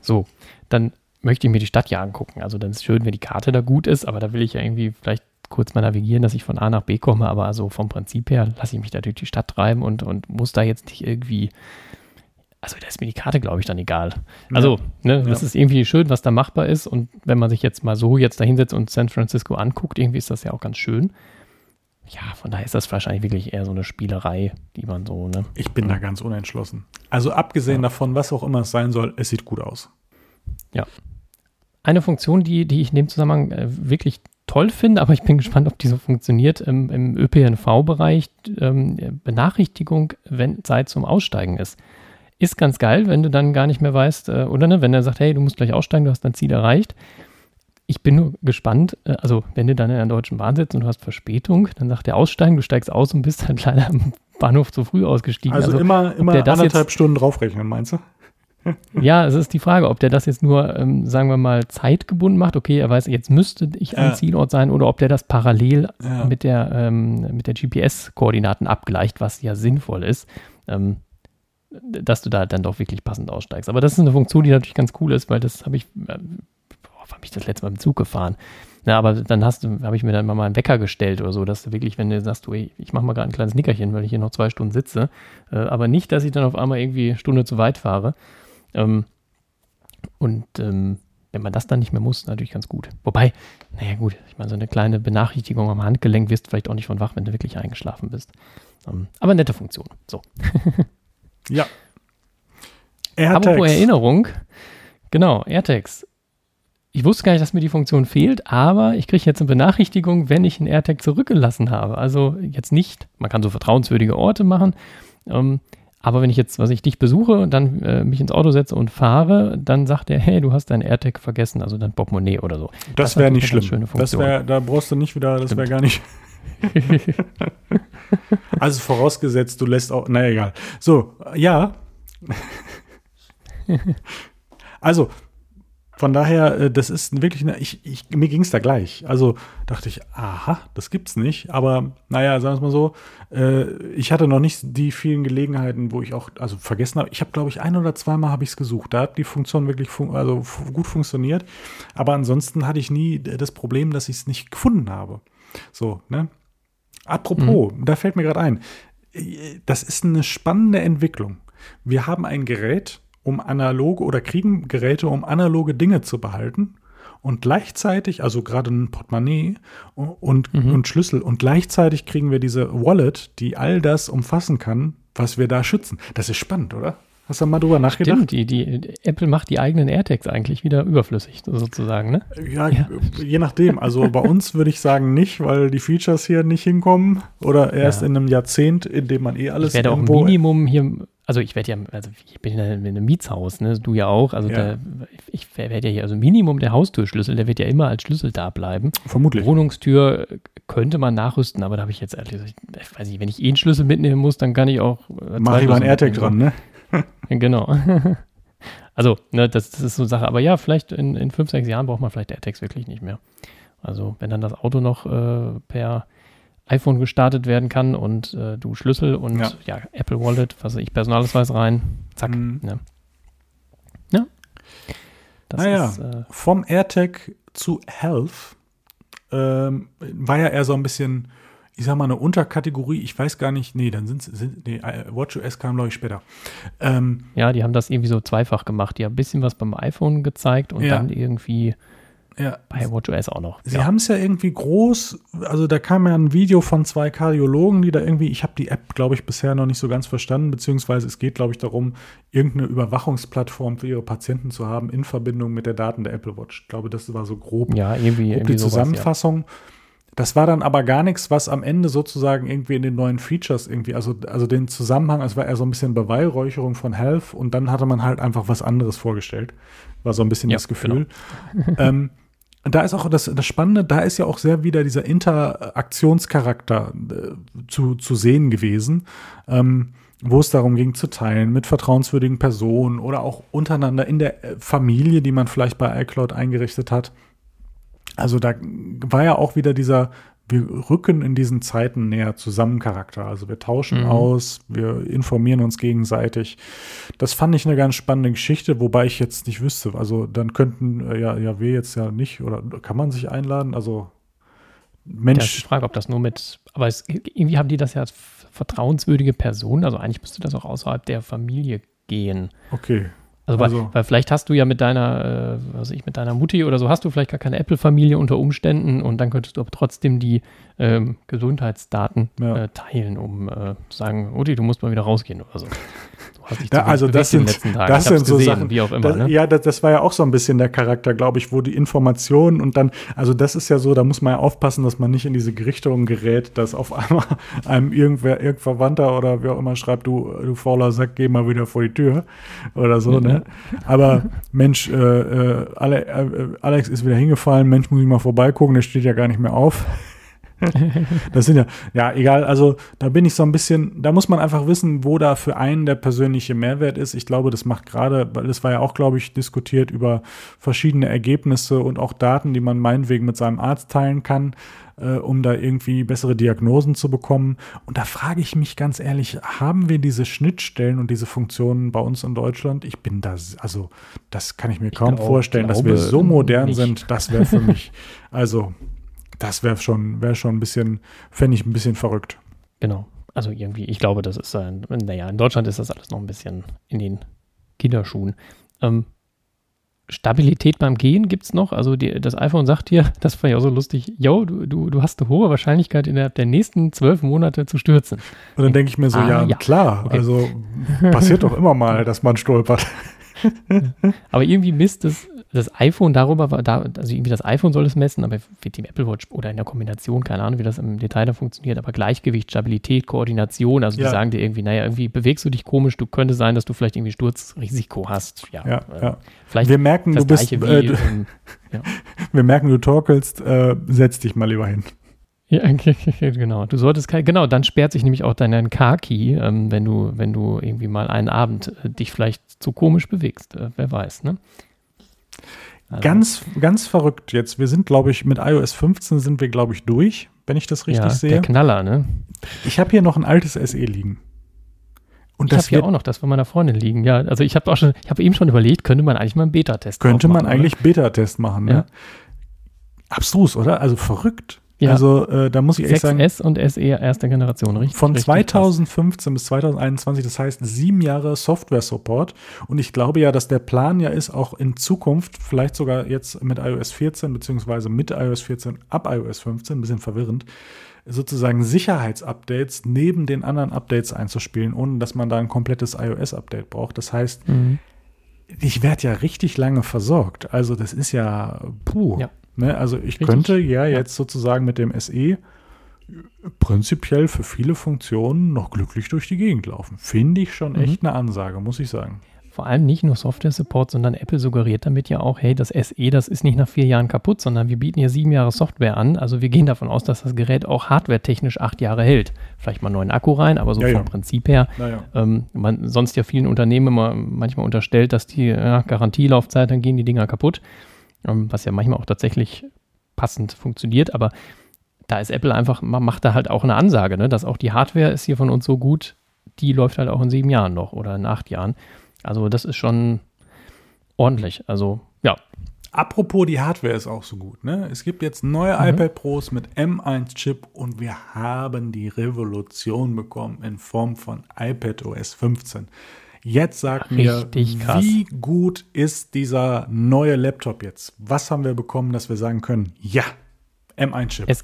so, dann möchte ich mir die Stadt ja angucken. Also dann ist es schön, wenn die Karte da gut ist, aber da will ich ja irgendwie vielleicht kurz mal navigieren, dass ich von A nach B komme, aber also vom Prinzip her lasse ich mich da durch die Stadt treiben und, und muss da jetzt nicht irgendwie, also da ist mir die Karte, glaube ich, dann egal. Also, ja. ne, das ja. ist irgendwie schön, was da machbar ist und wenn man sich jetzt mal so jetzt da hinsetzt und San Francisco anguckt, irgendwie ist das ja auch ganz schön. Ja, von daher ist das wahrscheinlich wirklich eher so eine Spielerei, die man so, ne? Ich bin da ganz unentschlossen. Also abgesehen ja. davon, was auch immer es sein soll, es sieht gut aus. Ja. Eine Funktion, die, die ich in dem Zusammenhang äh, wirklich toll finde, aber ich bin gespannt, ob die so funktioniert. Im, im ÖPNV-Bereich ähm, Benachrichtigung, wenn Zeit zum Aussteigen ist. Ist ganz geil, wenn du dann gar nicht mehr weißt, äh, oder ne, wenn er sagt, hey, du musst gleich aussteigen, du hast dein Ziel erreicht. Ich bin nur gespannt, äh, also wenn du dann in der Deutschen Bahn sitzt und du hast Verspätung, dann sagt der Aussteigen, du steigst aus und bist dann *laughs* leider am Bahnhof zu früh ausgestiegen. Also, also immer, immer anderthalb Stunden draufrechnen, meinst du? Ja, es ist die Frage, ob der das jetzt nur, ähm, sagen wir mal, zeitgebunden macht. Okay, er weiß, jetzt müsste ich am ja. Zielort sein, oder ob der das parallel ja. mit der, ähm, der GPS-Koordinaten abgleicht, was ja sinnvoll ist, ähm, dass du da dann doch wirklich passend aussteigst. Aber das ist eine Funktion, die natürlich ganz cool ist, weil das habe ich, äh, boah, habe ich das letzte Mal im Zug gefahren. Ja, aber dann hast du, habe ich mir dann mal einen Wecker gestellt oder so, dass du wirklich, wenn du sagst, du, ey, ich mache mal gerade ein kleines Nickerchen, weil ich hier noch zwei Stunden sitze, äh, aber nicht, dass ich dann auf einmal irgendwie eine Stunde zu weit fahre. Ähm, und ähm, wenn man das dann nicht mehr muss, natürlich ganz gut. Wobei, naja gut, ich meine, so eine kleine Benachrichtigung am Handgelenk wirst du vielleicht auch nicht von wach, wenn du wirklich eingeschlafen bist. Ähm, aber nette Funktion. So. *laughs* ja. AirTags. Apropos Erinnerung. Genau, AirTags. Ich wusste gar nicht, dass mir die Funktion fehlt, aber ich kriege jetzt eine Benachrichtigung, wenn ich einen AirTag zurückgelassen habe. Also jetzt nicht, man kann so vertrauenswürdige Orte machen. Ähm, aber wenn ich jetzt, was ich dich besuche und dann äh, mich ins Auto setze und fahre, dann sagt er, hey, du hast dein AirTag vergessen, also dein Portemonnaie oder so. Das, das wäre nicht schlimm. Das wäre, da brauchst du nicht wieder, das wäre gar nicht. *laughs* also vorausgesetzt, du lässt auch, naja, egal. So, ja. *laughs* also, von daher, äh, das ist wirklich, eine, ich, ich, mir ging es da gleich. Also dachte ich, aha, das gibt's nicht. Aber naja, sagen wir es mal so, äh, ich hatte noch nicht die vielen Gelegenheiten, wo ich auch, also vergessen habe. Ich habe, glaube ich, ein oder zweimal habe ich es gesucht. Da hat die Funktion wirklich fun also gut funktioniert. Aber ansonsten hatte ich nie das Problem, dass ich es nicht gefunden habe. So, ne? Apropos, mhm. da fällt mir gerade ein, äh, das ist eine spannende Entwicklung. Wir haben ein Gerät, um analoge oder kriegen Geräte, um analoge Dinge zu behalten und gleichzeitig, also gerade ein Portemonnaie und, mhm. und Schlüssel und gleichzeitig kriegen wir diese Wallet, die all das umfassen kann, was wir da schützen. Das ist spannend, oder? Hast du mal drüber nachgedacht? Stimmt, die, die, Apple macht die eigenen AirTags eigentlich wieder überflüssig, sozusagen, ne? Ja, ja. je nachdem. Also bei uns würde ich sagen nicht, weil die Features hier nicht hinkommen. Oder erst ja. in einem Jahrzehnt, in dem man eh alles. Ich werde auch ein Minimum hier, also ich werde ja, also ich bin in einem Mietshaus, ne? Du ja auch. Also ja. Da, ich werde ja hier, also Minimum der Haustürschlüssel, der wird ja immer als Schlüssel da bleiben. Vermutlich. Wohnungstür könnte man nachrüsten, aber da habe ich jetzt ehrlich gesagt, ich weiß nicht, wenn ich eh einen Schlüssel mitnehmen muss, dann kann ich auch. Äh, Mach ich mal ein AirTag dran, ne? *laughs* genau. *laughs* Also, ne, das, das, ist so eine Sache. Aber ja, vielleicht in, in fünf, sechs Jahren braucht man vielleicht AirTags wirklich nicht mehr. Also, wenn dann das Auto noch äh, per iPhone gestartet werden kann und äh, du Schlüssel und ja. ja. Apple Wallet, was weiß ich, Personalausweis rein, zack. Mhm. Ne? Ja. Das naja, ist, äh, vom AirTag zu Health ähm, war ja eher so ein bisschen ich sag mal, eine Unterkategorie, ich weiß gar nicht, nee, dann sind, sind nee, äh, WatchOS kam, glaube ich, später. Ähm, ja, die haben das irgendwie so zweifach gemacht. Die haben ein bisschen was beim iPhone gezeigt und ja. dann irgendwie ja. bei WatchOS auch noch. Sie ja. haben es ja irgendwie groß, also da kam ja ein Video von zwei Kardiologen, die da irgendwie, ich habe die App, glaube ich, bisher noch nicht so ganz verstanden, beziehungsweise es geht, glaube ich, darum, irgendeine Überwachungsplattform für ihre Patienten zu haben in Verbindung mit der Daten der Apple Watch. Ich glaube, das war so grob, ja, irgendwie, grob irgendwie die Zusammenfassung. Sowas, ja. Das war dann aber gar nichts, was am Ende sozusagen irgendwie in den neuen Features irgendwie, also, also den Zusammenhang, es war eher so ein bisschen Beweihräucherung von Health und dann hatte man halt einfach was anderes vorgestellt. War so ein bisschen ja, das Gefühl. Genau. ähm, da ist auch das, das Spannende, da ist ja auch sehr wieder dieser Interaktionscharakter äh, zu, zu sehen gewesen, ähm, wo es darum ging zu teilen mit vertrauenswürdigen Personen oder auch untereinander in der äh, Familie, die man vielleicht bei iCloud eingerichtet hat. Also da war ja auch wieder dieser, wir rücken in diesen Zeiten näher zusammen Charakter. Also wir tauschen mhm. aus, wir informieren uns gegenseitig. Das fand ich eine ganz spannende Geschichte, wobei ich jetzt nicht wüsste. Also dann könnten äh, ja, ja wir jetzt ja nicht oder kann man sich einladen? Also Mensch. Ich frage, ob das nur mit, aber es, irgendwie haben die das ja als vertrauenswürdige Personen. Also eigentlich müsste das auch außerhalb der Familie gehen. Okay. Also, also weil, weil, vielleicht hast du ja mit deiner, äh, was ich, mit deiner Mutti oder so hast du vielleicht gar keine Apple-Familie unter Umständen und dann könntest du aber trotzdem die ähm, Gesundheitsdaten ja. äh, teilen, um äh, zu sagen, Mutti, du musst mal wieder rausgehen oder so. *laughs* Da, also das sind, das sind so gesehen, Sachen, wie auch immer. Das, ne? Ja, das, das, war ja auch so ein bisschen der Charakter, glaube ich, wo die Informationen und dann, also das ist ja so, da muss man ja aufpassen, dass man nicht in diese Richtung gerät, dass auf einmal *laughs* einem irgendwer, irgendein Verwandter oder wer auch immer schreibt, du, du fauler Sack, geh mal wieder vor die Tür oder so, ne? Aber Mensch, äh, äh, äh, Alex ist wieder hingefallen, Mensch, muss ich mal vorbeigucken, der steht ja gar nicht mehr auf. *laughs* das sind ja, ja, egal. Also da bin ich so ein bisschen, da muss man einfach wissen, wo da für einen der persönliche Mehrwert ist. Ich glaube, das macht gerade, weil es war ja auch, glaube ich, diskutiert über verschiedene Ergebnisse und auch Daten, die man meinetwegen mit seinem Arzt teilen kann, äh, um da irgendwie bessere Diagnosen zu bekommen. Und da frage ich mich ganz ehrlich, haben wir diese Schnittstellen und diese Funktionen bei uns in Deutschland? Ich bin da, also das kann ich mir kaum glaub, vorstellen, dass wir so modern nicht. sind. Das wäre für mich, *laughs* also das wäre schon, wäre schon ein bisschen, fände ich ein bisschen verrückt. Genau. Also irgendwie, ich glaube, das ist ein, naja, in Deutschland ist das alles noch ein bisschen in den Kinderschuhen. Ähm, Stabilität beim Gehen gibt es noch. Also die, das iPhone sagt dir, *laughs* das war ja auch so lustig, yo, du, du, du hast eine hohe Wahrscheinlichkeit, innerhalb der nächsten zwölf Monate zu stürzen. Und dann denke ich mir so, ah, ja, ja, klar, okay. also passiert doch immer mal, dass man stolpert. *laughs* Aber irgendwie misst es das iPhone darüber war, da, also irgendwie das iPhone soll es messen, aber mit dem Apple Watch oder in der Kombination, keine Ahnung, wie das im Detail da funktioniert, aber Gleichgewicht, Stabilität, Koordination, also ja. die sagen dir irgendwie, naja, irgendwie bewegst du dich komisch, du könnte sein, dass du vielleicht irgendwie Sturzrisiko hast. Ja, ja, äh, ja. Vielleicht wir merken, du bist, wie, äh, du, ähm, *laughs* ja. wir merken, du torkelst, äh, setz dich mal lieber hin. Ja, *laughs* genau. Du solltest genau, dann sperrt sich nämlich auch dein Car-Key, ähm, wenn du, wenn du irgendwie mal einen Abend äh, dich vielleicht zu komisch bewegst. Äh, wer weiß, ne? Also. Ganz, ganz verrückt jetzt. Wir sind, glaube ich, mit iOS 15 sind wir, glaube ich, durch, wenn ich das richtig ja, sehe. Der Knaller, ne? Ich habe hier noch ein altes SE liegen. Und ich habe hier auch noch das von meiner Freundin liegen. Ja, also ich habe auch schon, ich habe eben schon überlegt, könnte man eigentlich mal einen Beta-Test machen. Könnte man eigentlich Beta-Test machen, ne? Ja. Abstrus, oder? Also verrückt. Ja. Also äh, da muss ich ehrlich sagen. 6S und SE erste Generation, richtig? Von richtig 2015 krass. bis 2021, das heißt sieben Jahre Software-Support. Und ich glaube ja, dass der Plan ja ist, auch in Zukunft, vielleicht sogar jetzt mit iOS 14, beziehungsweise mit iOS 14 ab iOS 15, ein bisschen verwirrend, sozusagen Sicherheitsupdates neben den anderen Updates einzuspielen, ohne dass man da ein komplettes iOS-Update braucht. Das heißt, mhm. Ich werde ja richtig lange versorgt. Also das ist ja puh. Ja. Ne? Also ich Richtig? könnte ja, jetzt sozusagen mit dem SE prinzipiell für viele Funktionen noch glücklich durch die Gegend laufen. Finde ich schon mhm. echt eine Ansage, muss ich sagen. Vor allem nicht nur Software-Support, sondern Apple suggeriert damit ja auch, hey, das SE, das ist nicht nach vier Jahren kaputt, sondern wir bieten hier sieben Jahre Software an. Also wir gehen davon aus, dass das Gerät auch hardware-technisch acht Jahre hält. Vielleicht mal einen neuen Akku rein, aber so ja, vom ja. Prinzip her. Ja. Ähm, man sonst ja vielen Unternehmen immer manchmal unterstellt, dass die ja, Garantielaufzeit, dann gehen die Dinger kaputt. Ähm, was ja manchmal auch tatsächlich passend funktioniert, aber da ist Apple einfach, man macht da halt auch eine Ansage, ne, dass auch die Hardware ist hier von uns so gut, die läuft halt auch in sieben Jahren noch oder in acht Jahren. Also das ist schon ordentlich. Also ja. Apropos, die Hardware ist auch so gut. Ne? Es gibt jetzt neue mhm. iPad Pros mit M1-Chip und wir haben die Revolution bekommen in Form von iPad OS 15. Jetzt sag mir, krass. wie gut ist dieser neue Laptop jetzt? Was haben wir bekommen, dass wir sagen können, ja, M1-Chip. Es,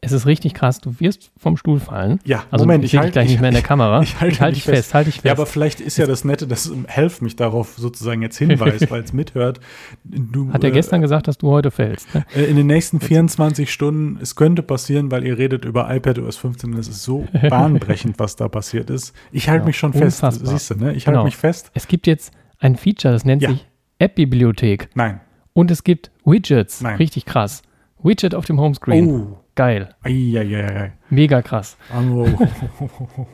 es, ist richtig krass. Du wirst vom Stuhl fallen. Ja, also Moment, ich halte gleich nicht mehr in der *laughs* Kamera. Ich halte halt dich fest, fest halte dich fest. Ja, aber vielleicht ist ja das Nette, dass Helf mich darauf sozusagen jetzt *laughs* hinweist, weil es mithört. Du, Hat er äh, gestern gesagt, dass du heute fällst? Ne? Äh, in den nächsten 24 Stunden, es könnte passieren, weil ihr redet über iPad OS 15 und es ist so *laughs* bahnbrechend, was da passiert ist. Ich halte ja, mich schon unfassbar. fest. Siehst du, ne? Ich halte genau. mich fest. Es gibt jetzt ein Feature, das nennt ja. sich App-Bibliothek. Nein. Und es gibt Widgets. Nein. Richtig krass. Widget auf dem Homescreen. Oh. Geil. Eieiei. Mega krass. Oh. *laughs*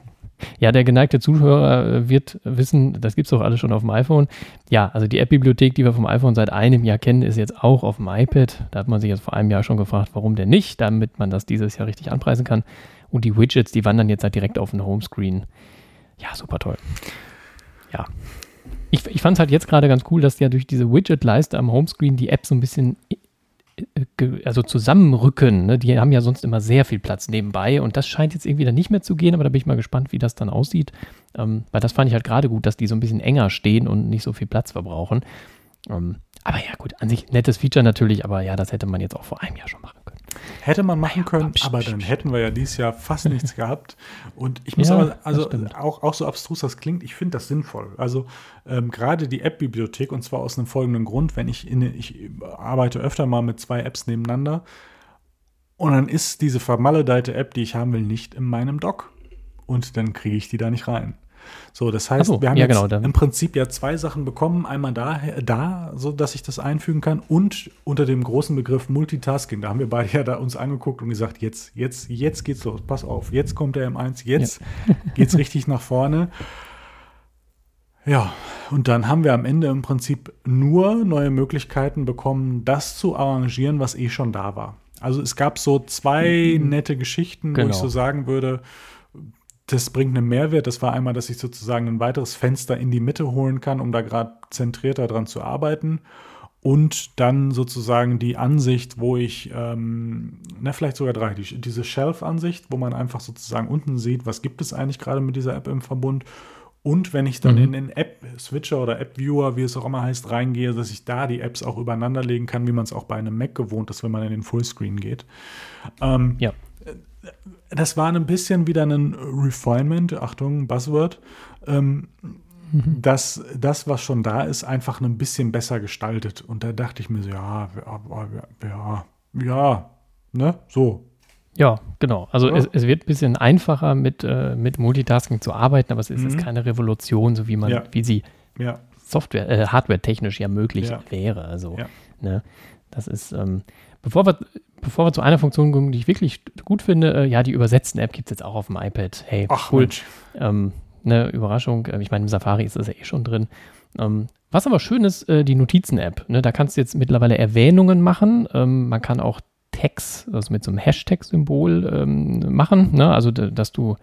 ja, der geneigte Zuhörer äh, wird wissen, das gibt es doch alles schon auf dem iPhone. Ja, also die App-Bibliothek, die wir vom iPhone seit einem Jahr kennen, ist jetzt auch auf dem iPad. Da hat man sich jetzt vor einem Jahr schon gefragt, warum denn nicht, damit man das dieses Jahr richtig anpreisen kann. Und die Widgets, die wandern jetzt halt direkt auf den Homescreen. Ja, super toll. Ja. Ich, ich fand es halt jetzt gerade ganz cool, dass ja durch diese Widget-Leiste am Homescreen die App so ein bisschen also zusammenrücken. Ne? Die haben ja sonst immer sehr viel Platz nebenbei und das scheint jetzt irgendwie dann nicht mehr zu gehen, aber da bin ich mal gespannt, wie das dann aussieht. Ähm, weil das fand ich halt gerade gut, dass die so ein bisschen enger stehen und nicht so viel Platz verbrauchen. Ähm, aber ja, gut, an sich nettes Feature natürlich, aber ja, das hätte man jetzt auch vor einem Jahr schon machen. Hätte man machen können, aber dann hätten wir ja dieses Jahr fast nichts gehabt. Und ich muss ja, aber, also auch, auch so abstrus das klingt, ich finde das sinnvoll. Also ähm, gerade die App-Bibliothek und zwar aus einem folgenden Grund, wenn ich in, ich arbeite öfter mal mit zwei Apps nebeneinander und dann ist diese vermaledeite App, die ich haben will, nicht in meinem Dock. Und dann kriege ich die da nicht rein. So, das heißt, so, wir haben ja, jetzt genau, im Prinzip ja zwei Sachen bekommen. Einmal da, da, so dass ich das einfügen kann und unter dem großen Begriff Multitasking. Da haben wir beide ja da uns angeguckt und gesagt, jetzt, jetzt, jetzt geht's los. Pass auf, jetzt kommt der M1, jetzt ja. *laughs* geht's richtig nach vorne. Ja, und dann haben wir am Ende im Prinzip nur neue Möglichkeiten bekommen, das zu arrangieren, was eh schon da war. Also es gab so zwei mhm. nette Geschichten, genau. wo ich genau. so sagen würde, das bringt einen Mehrwert. Das war einmal, dass ich sozusagen ein weiteres Fenster in die Mitte holen kann, um da gerade zentrierter dran zu arbeiten. Und dann sozusagen die Ansicht, wo ich, ähm, na, vielleicht sogar drei, die, diese Shelf-Ansicht, wo man einfach sozusagen unten sieht, was gibt es eigentlich gerade mit dieser App im Verbund. Und wenn ich dann mhm. in den App-Switcher oder App-Viewer, wie es auch immer heißt, reingehe, dass ich da die Apps auch übereinander legen kann, wie man es auch bei einem Mac gewohnt ist, wenn man in den Fullscreen geht. Ähm, ja das war ein bisschen wieder ein Refinement, Achtung, Buzzword, ähm, mhm. dass das, was schon da ist, einfach ein bisschen besser gestaltet. Und da dachte ich mir so, ja, ja, ja, ne, so. Ja, genau. Also ja. Es, es, wird ein bisschen einfacher mit, äh, mit Multitasking zu arbeiten, aber es ist mhm. jetzt keine Revolution, so wie man, ja. wie sie ja. Software, äh, Hardware-technisch ja möglich wäre. Also, ne, das ist, ähm, bevor wir bevor wir zu einer Funktion kommen, die ich wirklich gut finde, äh, ja, die übersetzten App gibt es jetzt auch auf dem iPad. Hey, Ach, cool. Ähm, eine Überraschung. Äh, ich meine, im Safari ist das ja eh schon drin. Ähm, was aber schön ist, äh, die Notizen-App. Ne? Da kannst du jetzt mittlerweile Erwähnungen machen. Ähm, man kann auch Tags, also mit so einem Hashtag-Symbol ähm, machen. Ne? Also, dass du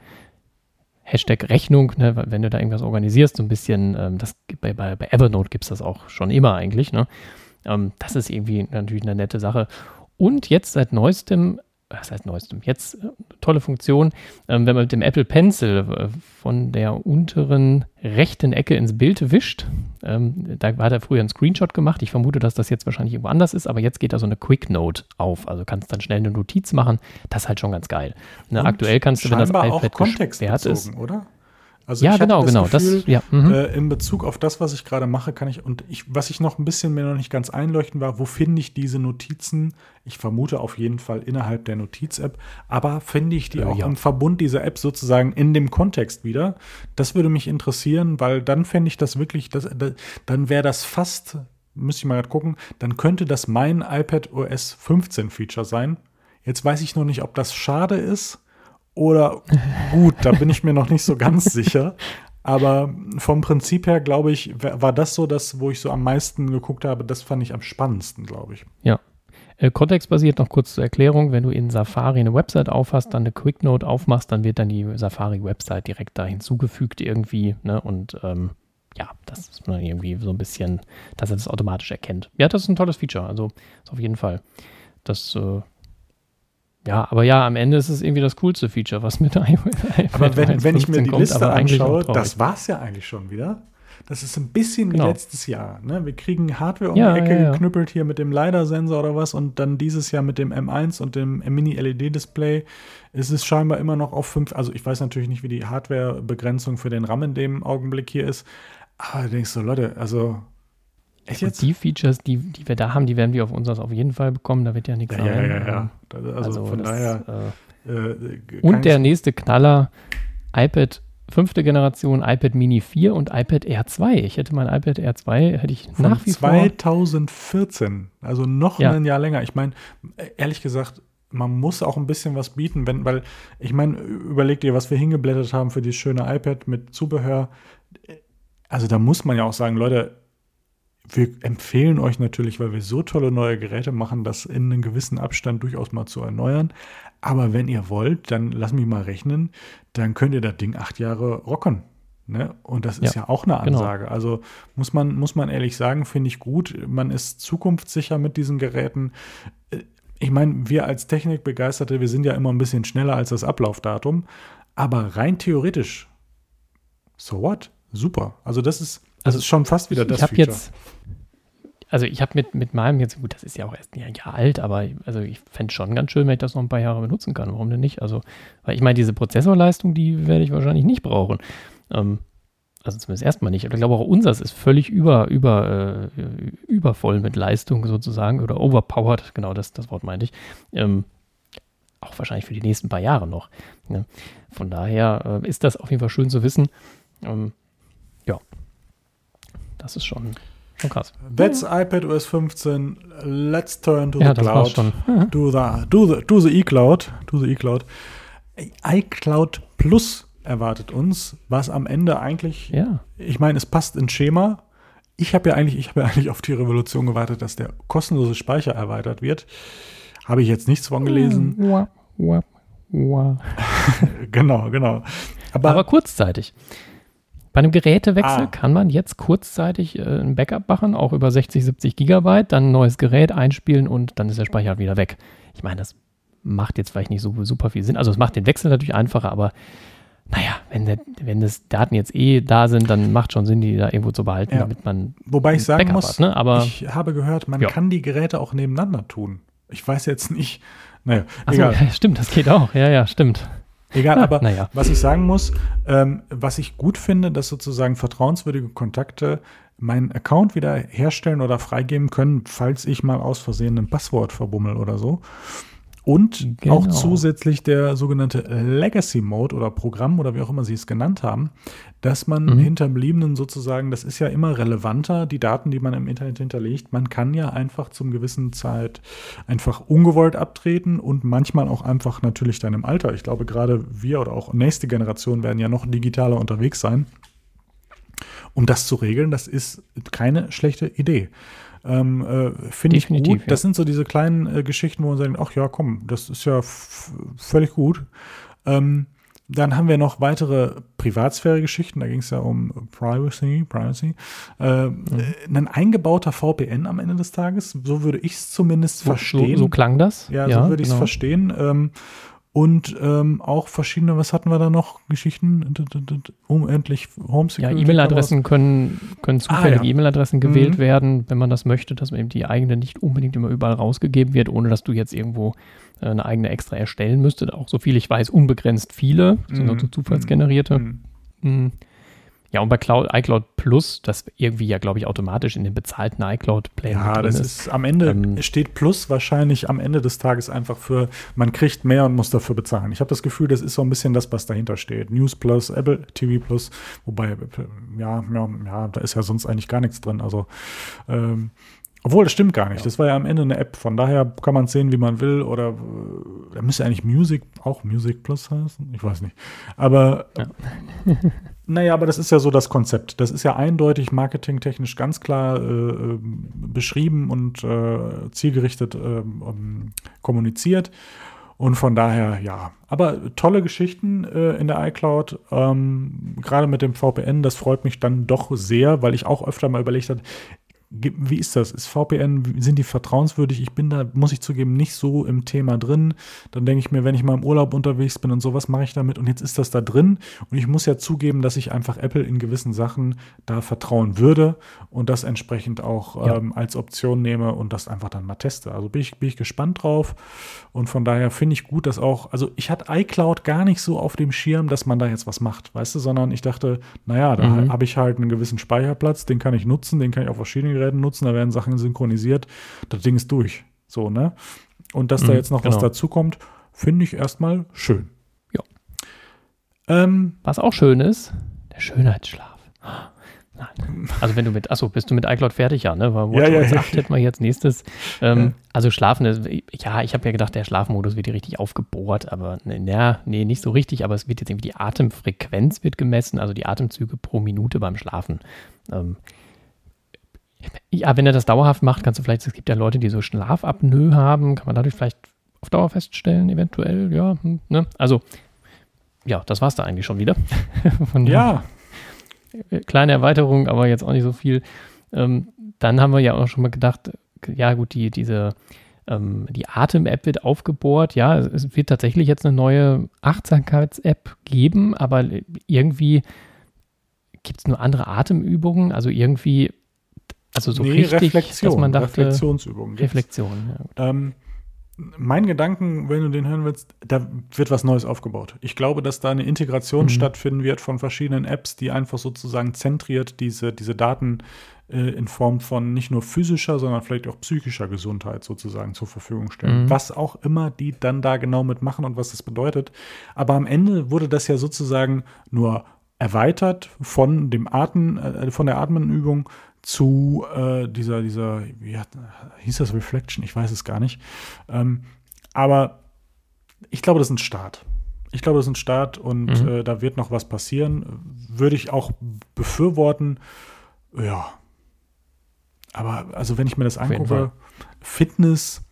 Hashtag Rechnung, ne? wenn du da irgendwas organisierst, so ein bisschen, ähm, das bei, bei, bei Evernote gibt es das auch schon immer eigentlich. Ne? Ähm, das ist irgendwie natürlich eine nette Sache. Und jetzt seit neuestem was heißt neuestem, jetzt äh, tolle Funktion, ähm, wenn man mit dem Apple Pencil äh, von der unteren rechten Ecke ins Bild wischt. Ähm, da hat er früher einen Screenshot gemacht. Ich vermute, dass das jetzt wahrscheinlich irgendwo anders ist, aber jetzt geht da so eine Quick Note auf. Also kannst dann schnell eine Notiz machen. Das ist halt schon ganz geil. Ne, aktuell kannst du, wenn das iPad gesperrt ist, oder? Also ja, genau, genau. Gefühl, das, ja, mhm. äh, in Bezug auf das, was ich gerade mache, kann ich und ich, was ich noch ein bisschen mir noch nicht ganz einleuchten war, wo finde ich diese Notizen? Ich vermute auf jeden Fall innerhalb der Notiz-App, aber finde ich die äh, auch ja. im Verbund dieser App sozusagen in dem Kontext wieder? Das würde mich interessieren, weil dann fände ich das wirklich, das, das dann wäre das fast, müsste ich mal gerade gucken, dann könnte das mein iPad OS 15 Feature sein. Jetzt weiß ich noch nicht, ob das schade ist oder gut, da bin ich mir noch nicht so ganz sicher. Aber vom Prinzip her, glaube ich, war das so das, wo ich so am meisten geguckt habe. Das fand ich am spannendsten, glaube ich. Ja. Äh, kontextbasiert noch kurz zur Erklärung. Wenn du in Safari eine Website aufhast, dann eine Quick Note aufmachst, dann wird dann die Safari-Website direkt da hinzugefügt irgendwie. Ne? Und ähm, ja, das ist man irgendwie so ein bisschen, dass er das automatisch erkennt. Ja, das ist ein tolles Feature. Also ist auf jeden Fall. Das äh, ja, aber ja, am Ende ist es irgendwie das coolste Feature, was mit *laughs* iOS Aber wenn, wenn ich mir die kommt, Liste anschaue, das war es ja eigentlich schon wieder. Das ist ein bisschen genau. wie letztes Jahr. Ne? Wir kriegen Hardware um ja, die Ecke ja, ja. geknüppelt hier mit dem LiDAR-Sensor oder was und dann dieses Jahr mit dem M1 und dem Mini-LED-Display ist es scheinbar immer noch auf 5. Also ich weiß natürlich nicht, wie die Hardware-Begrenzung für den RAM in dem Augenblick hier ist. Aber du denkst so, Leute, also Echt jetzt? Die Features, die, die wir da haben, die werden wir auf unseres auf jeden Fall bekommen. Da wird ja nichts ja, sein. Ja, ja, ja. Also, also von das, daher. Äh, äh, und der nächste Knaller: iPad fünfte Generation, iPad Mini 4 und iPad Air 2. Ich hätte mein iPad Air 2, hätte ich Von nach wie 2014, vor. also noch ja. ein Jahr länger. Ich meine, ehrlich gesagt, man muss auch ein bisschen was bieten, wenn, weil ich meine, überleg dir, was wir hingeblättert haben für dieses schöne iPad mit Zubehör. Also da muss man ja auch sagen, Leute, wir empfehlen euch natürlich, weil wir so tolle neue Geräte machen, das in einem gewissen Abstand durchaus mal zu erneuern. Aber wenn ihr wollt, dann lass mich mal rechnen, dann könnt ihr das Ding acht Jahre rocken. Ne? Und das ist ja, ja auch eine genau. Ansage. Genau. Also muss man, muss man ehrlich sagen, finde ich gut. Man ist zukunftssicher mit diesen Geräten. Äh, ich meine, wir als Technikbegeisterte, wir sind ja immer ein bisschen schneller als das Ablaufdatum. Aber rein theoretisch, so what? Super. Also das ist, das ist schon fast wieder das ich Feature. Jetzt, also ich habe mit, mit meinem jetzt, gut, das ist ja auch erst ein Jahr alt, aber also ich fände es schon ganz schön, wenn ich das noch ein paar Jahre benutzen kann. Warum denn nicht? Also, weil ich meine, diese Prozessorleistung, die werde ich wahrscheinlich nicht brauchen. Ähm, also zumindest erstmal nicht. ich glaube auch unseres ist völlig über, über, äh, übervoll mit Leistung sozusagen oder overpowered, genau das, das Wort meinte ich. Ähm, auch wahrscheinlich für die nächsten paar Jahre noch. Ne? Von daher äh, ist das auf jeden Fall schön zu wissen. Ähm, ja, das ist schon, schon krass. That's ja. iPad OS 15. Let's turn to ja, the cloud. Schon. Do the, do the, do the eCloud. Do the eCloud. iCloud Plus erwartet uns, was am Ende eigentlich, ja. ich meine, es passt ins Schema. Ich habe ja eigentlich, ich habe ja eigentlich auf die Revolution gewartet, dass der kostenlose Speicher erweitert wird. Habe ich jetzt nichts von gelesen. *laughs* genau, genau. Aber, Aber kurzzeitig. Bei einem Gerätewechsel ah. kann man jetzt kurzzeitig äh, ein Backup machen, auch über 60, 70 Gigabyte, dann ein neues Gerät einspielen und dann ist der Speicher wieder weg. Ich meine, das macht jetzt vielleicht nicht so super viel Sinn. Also es macht den Wechsel natürlich einfacher, aber naja, wenn, der, wenn das Daten jetzt eh da sind, dann macht schon Sinn, die da irgendwo zu behalten, ja. damit man. Wobei ich sagen Backup muss, hat, ne? aber, ich habe gehört, man ja. kann die Geräte auch nebeneinander tun. Ich weiß jetzt nicht. Naja, Ach so, *laughs* ja, stimmt, das geht auch. Ja, ja, stimmt. Egal, *laughs* aber naja. was ich sagen muss, ähm, was ich gut finde, dass sozusagen vertrauenswürdige Kontakte meinen Account wieder herstellen oder freigeben können, falls ich mal aus Versehen ein Passwort verbummel oder so. Und genau. auch zusätzlich der sogenannte Legacy Mode oder Programm oder wie auch immer sie es genannt haben, dass man mhm. Hinterbliebenen sozusagen, das ist ja immer relevanter, die Daten, die man im Internet hinterlegt, man kann ja einfach zum gewissen Zeit einfach ungewollt abtreten und manchmal auch einfach natürlich dann im Alter. Ich glaube, gerade wir oder auch nächste Generation werden ja noch digitaler unterwegs sein. Um das zu regeln, das ist keine schlechte Idee. Ähm, äh, Finde ich gut. Ja. Das sind so diese kleinen äh, Geschichten, wo man sagt, ach ja, komm, das ist ja völlig gut. Ähm, Dann haben wir noch weitere Privatsphäre-Geschichten, da ging es ja um Privacy, Privacy. Äh, mhm. Ein eingebauter VPN am Ende des Tages, so würde ich es zumindest verstehen. So, so, klang das? Ja, ja so würde ich es genau. verstehen. Ähm, und ähm, auch verschiedene, was hatten wir da noch? Geschichten, unendlich Home Security. Ja, E-Mail-Adressen können, können zufällige ah, ja. E-Mail-Adressen gewählt mhm. werden, wenn man das möchte, dass eben die eigene nicht unbedingt immer überall rausgegeben wird, ohne dass du jetzt irgendwo äh, eine eigene extra erstellen müsstest. Auch so viel ich weiß, unbegrenzt viele, sind mhm. also zufallsgenerierte. Mhm. Ja, und bei Cloud, iCloud Plus, das irgendwie ja, glaube ich, automatisch in den bezahlten iCloud-Plänen Ja, das ist, ist am Ende, ähm, steht Plus wahrscheinlich am Ende des Tages einfach für, man kriegt mehr und muss dafür bezahlen. Ich habe das Gefühl, das ist so ein bisschen das, was dahinter steht. News Plus, Apple TV Plus, wobei, ja, ja, ja da ist ja sonst eigentlich gar nichts drin. Also, ähm, obwohl, das stimmt gar nicht. Ja. Das war ja am Ende eine App. Von daher kann man es sehen, wie man will. Oder äh, da müsste eigentlich Music auch Music Plus heißen. Ich weiß nicht. Aber ja. *laughs* naja, aber das ist ja so das Konzept. Das ist ja eindeutig marketingtechnisch ganz klar äh, äh beschrieben und äh, zielgerichtet äh, um, kommuniziert. Und von daher, ja. Aber tolle Geschichten äh, in der iCloud. Ähm, Gerade mit dem VPN, das freut mich dann doch sehr, weil ich auch öfter mal überlegt habe, wie ist das? Ist VPN, sind die vertrauenswürdig? Ich bin da, muss ich zugeben, nicht so im Thema drin. Dann denke ich mir, wenn ich mal im Urlaub unterwegs bin und sowas mache ich damit und jetzt ist das da drin. Und ich muss ja zugeben, dass ich einfach Apple in gewissen Sachen da vertrauen würde und das entsprechend auch ja. ähm, als Option nehme und das einfach dann mal teste. Also bin ich, bin ich gespannt drauf. Und von daher finde ich gut, dass auch, also ich hatte iCloud gar nicht so auf dem Schirm, dass man da jetzt was macht, weißt du, sondern ich dachte, naja, da mhm. habe ich halt einen gewissen Speicherplatz, den kann ich nutzen, den kann ich auf verschiedene Geräten nutzen, da werden Sachen synchronisiert, das Ding ist durch. So, ne? Und dass mhm, da jetzt noch genau. was dazukommt, finde ich erstmal schön. Ja. Ähm, was auch schön ist, der Schönheitsschlaf. Nein. Also wenn du mit, achso, bist du mit iCloud fertig, ja, ne? Weil ja, ja, ja. 8 hätten wir jetzt nächstes. Ähm, ja. Also schlafen, ja, ich habe ja gedacht, der Schlafmodus wird hier richtig aufgebohrt, aber ne, na, nee, nicht so richtig, aber es wird jetzt irgendwie die Atemfrequenz wird gemessen, also die Atemzüge pro Minute beim Schlafen. Ähm, ja, wenn er das dauerhaft macht, kannst du vielleicht, es gibt ja Leute, die so Schlafapnoe haben, kann man dadurch vielleicht auf Dauer feststellen, eventuell, ja, hm, ne? Also, ja, das war es da eigentlich schon wieder. *laughs* ja. Kleine Erweiterung, aber jetzt auch nicht so viel. Ähm, dann haben wir ja auch schon mal gedacht, ja, gut, die, diese, ähm, die Atem-App wird aufgebohrt. Ja, es wird tatsächlich jetzt eine neue Achtsamkeits-App geben, aber irgendwie gibt es nur andere Atemübungen. Also irgendwie also so nee, richtig, Reflexion, dass man dachte, Reflexionsübungen. Reflexion, ja. Ähm, mein Gedanken, wenn du den hören willst, da wird was Neues aufgebaut. Ich glaube, dass da eine Integration mhm. stattfinden wird von verschiedenen Apps, die einfach sozusagen zentriert diese, diese Daten äh, in Form von nicht nur physischer, sondern vielleicht auch psychischer Gesundheit sozusagen zur Verfügung stellen. Mhm. Was auch immer die dann da genau mitmachen und was das bedeutet. Aber am Ende wurde das ja sozusagen nur erweitert von dem Atmen, äh, von der Atmenübung zu äh, dieser, dieser, wie hat, hieß das Reflection? Ich weiß es gar nicht. Ähm, aber ich glaube, das ist ein Start. Ich glaube, das ist ein Start und mhm. äh, da wird noch was passieren. Würde ich auch befürworten. Ja. Aber also, wenn ich mir das angucke, Fitness,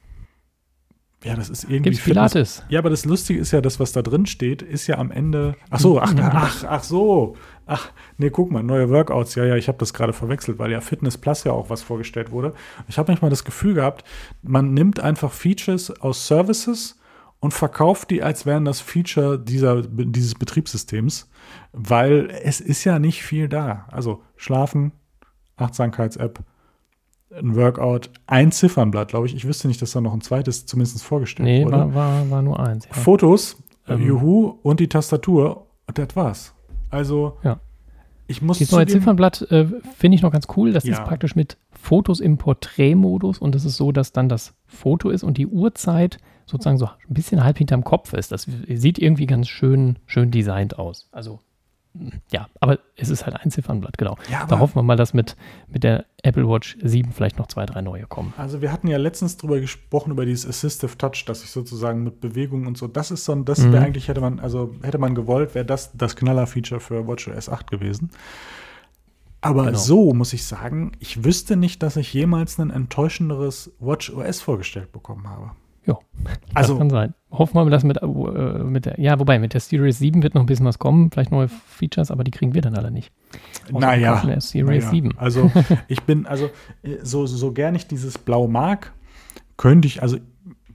ja, das ist irgendwie. Gibt's Pilates. Ja, aber das Lustige ist ja, das, was da drin steht, ist ja am Ende. Ach so, ach, ach, ach so. Ach, nee, guck mal, neue Workouts. Ja, ja, ich habe das gerade verwechselt, weil ja Fitness Plus ja auch was vorgestellt wurde. Ich habe manchmal das Gefühl gehabt, man nimmt einfach Features aus Services und verkauft die, als wären das Feature dieser, dieses Betriebssystems, weil es ist ja nicht viel da. Also Schlafen, Achtsamkeits-App, ein Workout, ein Ziffernblatt, glaube ich. Ich wüsste nicht, dass da noch ein zweites zumindest vorgestellt nee, wurde. Nee, war, war, war, nur eins. Ja. Fotos, ähm, Juhu und die Tastatur. Und das war's. Also, ja. ich muss. Dieses neue Ziffernblatt äh, finde ich noch ganz cool. Das ja. ist praktisch mit Fotos im Porträtmodus und es ist so, dass dann das Foto ist und die Uhrzeit sozusagen so ein bisschen halb hinterm Kopf ist. Das sieht irgendwie ganz schön, schön designt aus. Also ja, aber es ist halt ein Ziffernblatt, genau. Ja, da hoffen wir mal, dass mit, mit der Apple Watch 7 vielleicht noch zwei, drei neue kommen. Also wir hatten ja letztens drüber gesprochen, über dieses Assistive Touch, dass ich sozusagen mit Bewegungen und so, das ist so ein, das mhm. wäre eigentlich, hätte man, also hätte man gewollt, wäre das das Knaller-Feature für WatchOS 8 gewesen. Aber genau. so muss ich sagen, ich wüsste nicht, dass ich jemals ein enttäuschenderes WatchOS vorgestellt bekommen habe. Ja, also, das kann sein. Hoffen wir mal, dass mit, äh, mit der, ja, wobei mit der Series 7 wird noch ein bisschen was kommen, vielleicht neue Features, aber die kriegen wir dann alle nicht. naja, Series naja. 7. Also *laughs* ich bin, also so, so gern ich dieses Blau mag, könnte ich, also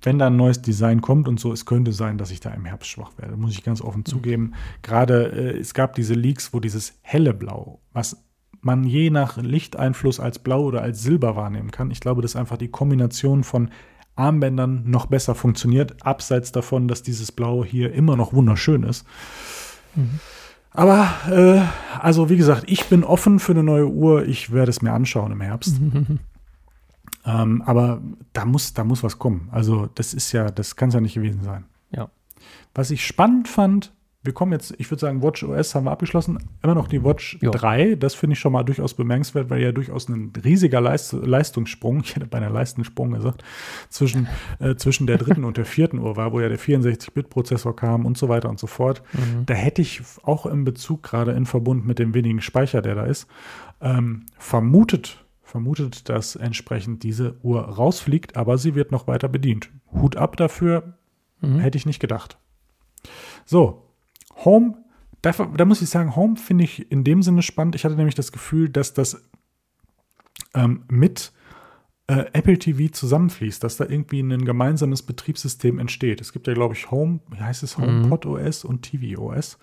wenn da ein neues Design kommt und so, es könnte sein, dass ich da im Herbst schwach werde, muss ich ganz offen mhm. zugeben. Gerade äh, es gab diese Leaks, wo dieses helle Blau, was man je nach Lichteinfluss als blau oder als silber wahrnehmen kann. Ich glaube, das ist einfach die Kombination von Armbändern noch besser funktioniert, abseits davon, dass dieses Blau hier immer noch wunderschön ist. Mhm. Aber, äh, also wie gesagt, ich bin offen für eine neue Uhr. Ich werde es mir anschauen im Herbst. *laughs* ähm, aber da muss, da muss was kommen. Also, das ist ja, das kann es ja nicht gewesen sein. Ja. Was ich spannend fand, wir kommen jetzt, ich würde sagen, Watch OS haben wir abgeschlossen. Immer noch die Watch jo. 3. Das finde ich schon mal durchaus bemerkenswert, weil ja durchaus ein riesiger Leist Leistungssprung, *laughs* ich hätte bei einer Leistungssprung gesagt, zwischen, äh, zwischen der dritten und der vierten Uhr war, wo ja der 64-Bit-Prozessor kam und so weiter und so fort. Mhm. Da hätte ich auch im Bezug, gerade in Verbund mit dem wenigen Speicher, der da ist, ähm, vermutet, vermutet, dass entsprechend diese Uhr rausfliegt, aber sie wird noch weiter bedient. Hut ab dafür, mhm. hätte ich nicht gedacht. So, Home, da, da muss ich sagen, Home finde ich in dem Sinne spannend. Ich hatte nämlich das Gefühl, dass das ähm, mit äh, Apple TV zusammenfließt, dass da irgendwie ein gemeinsames Betriebssystem entsteht. Es gibt ja, glaube ich, Home, wie heißt es, HomePod mhm. OS und TV OS.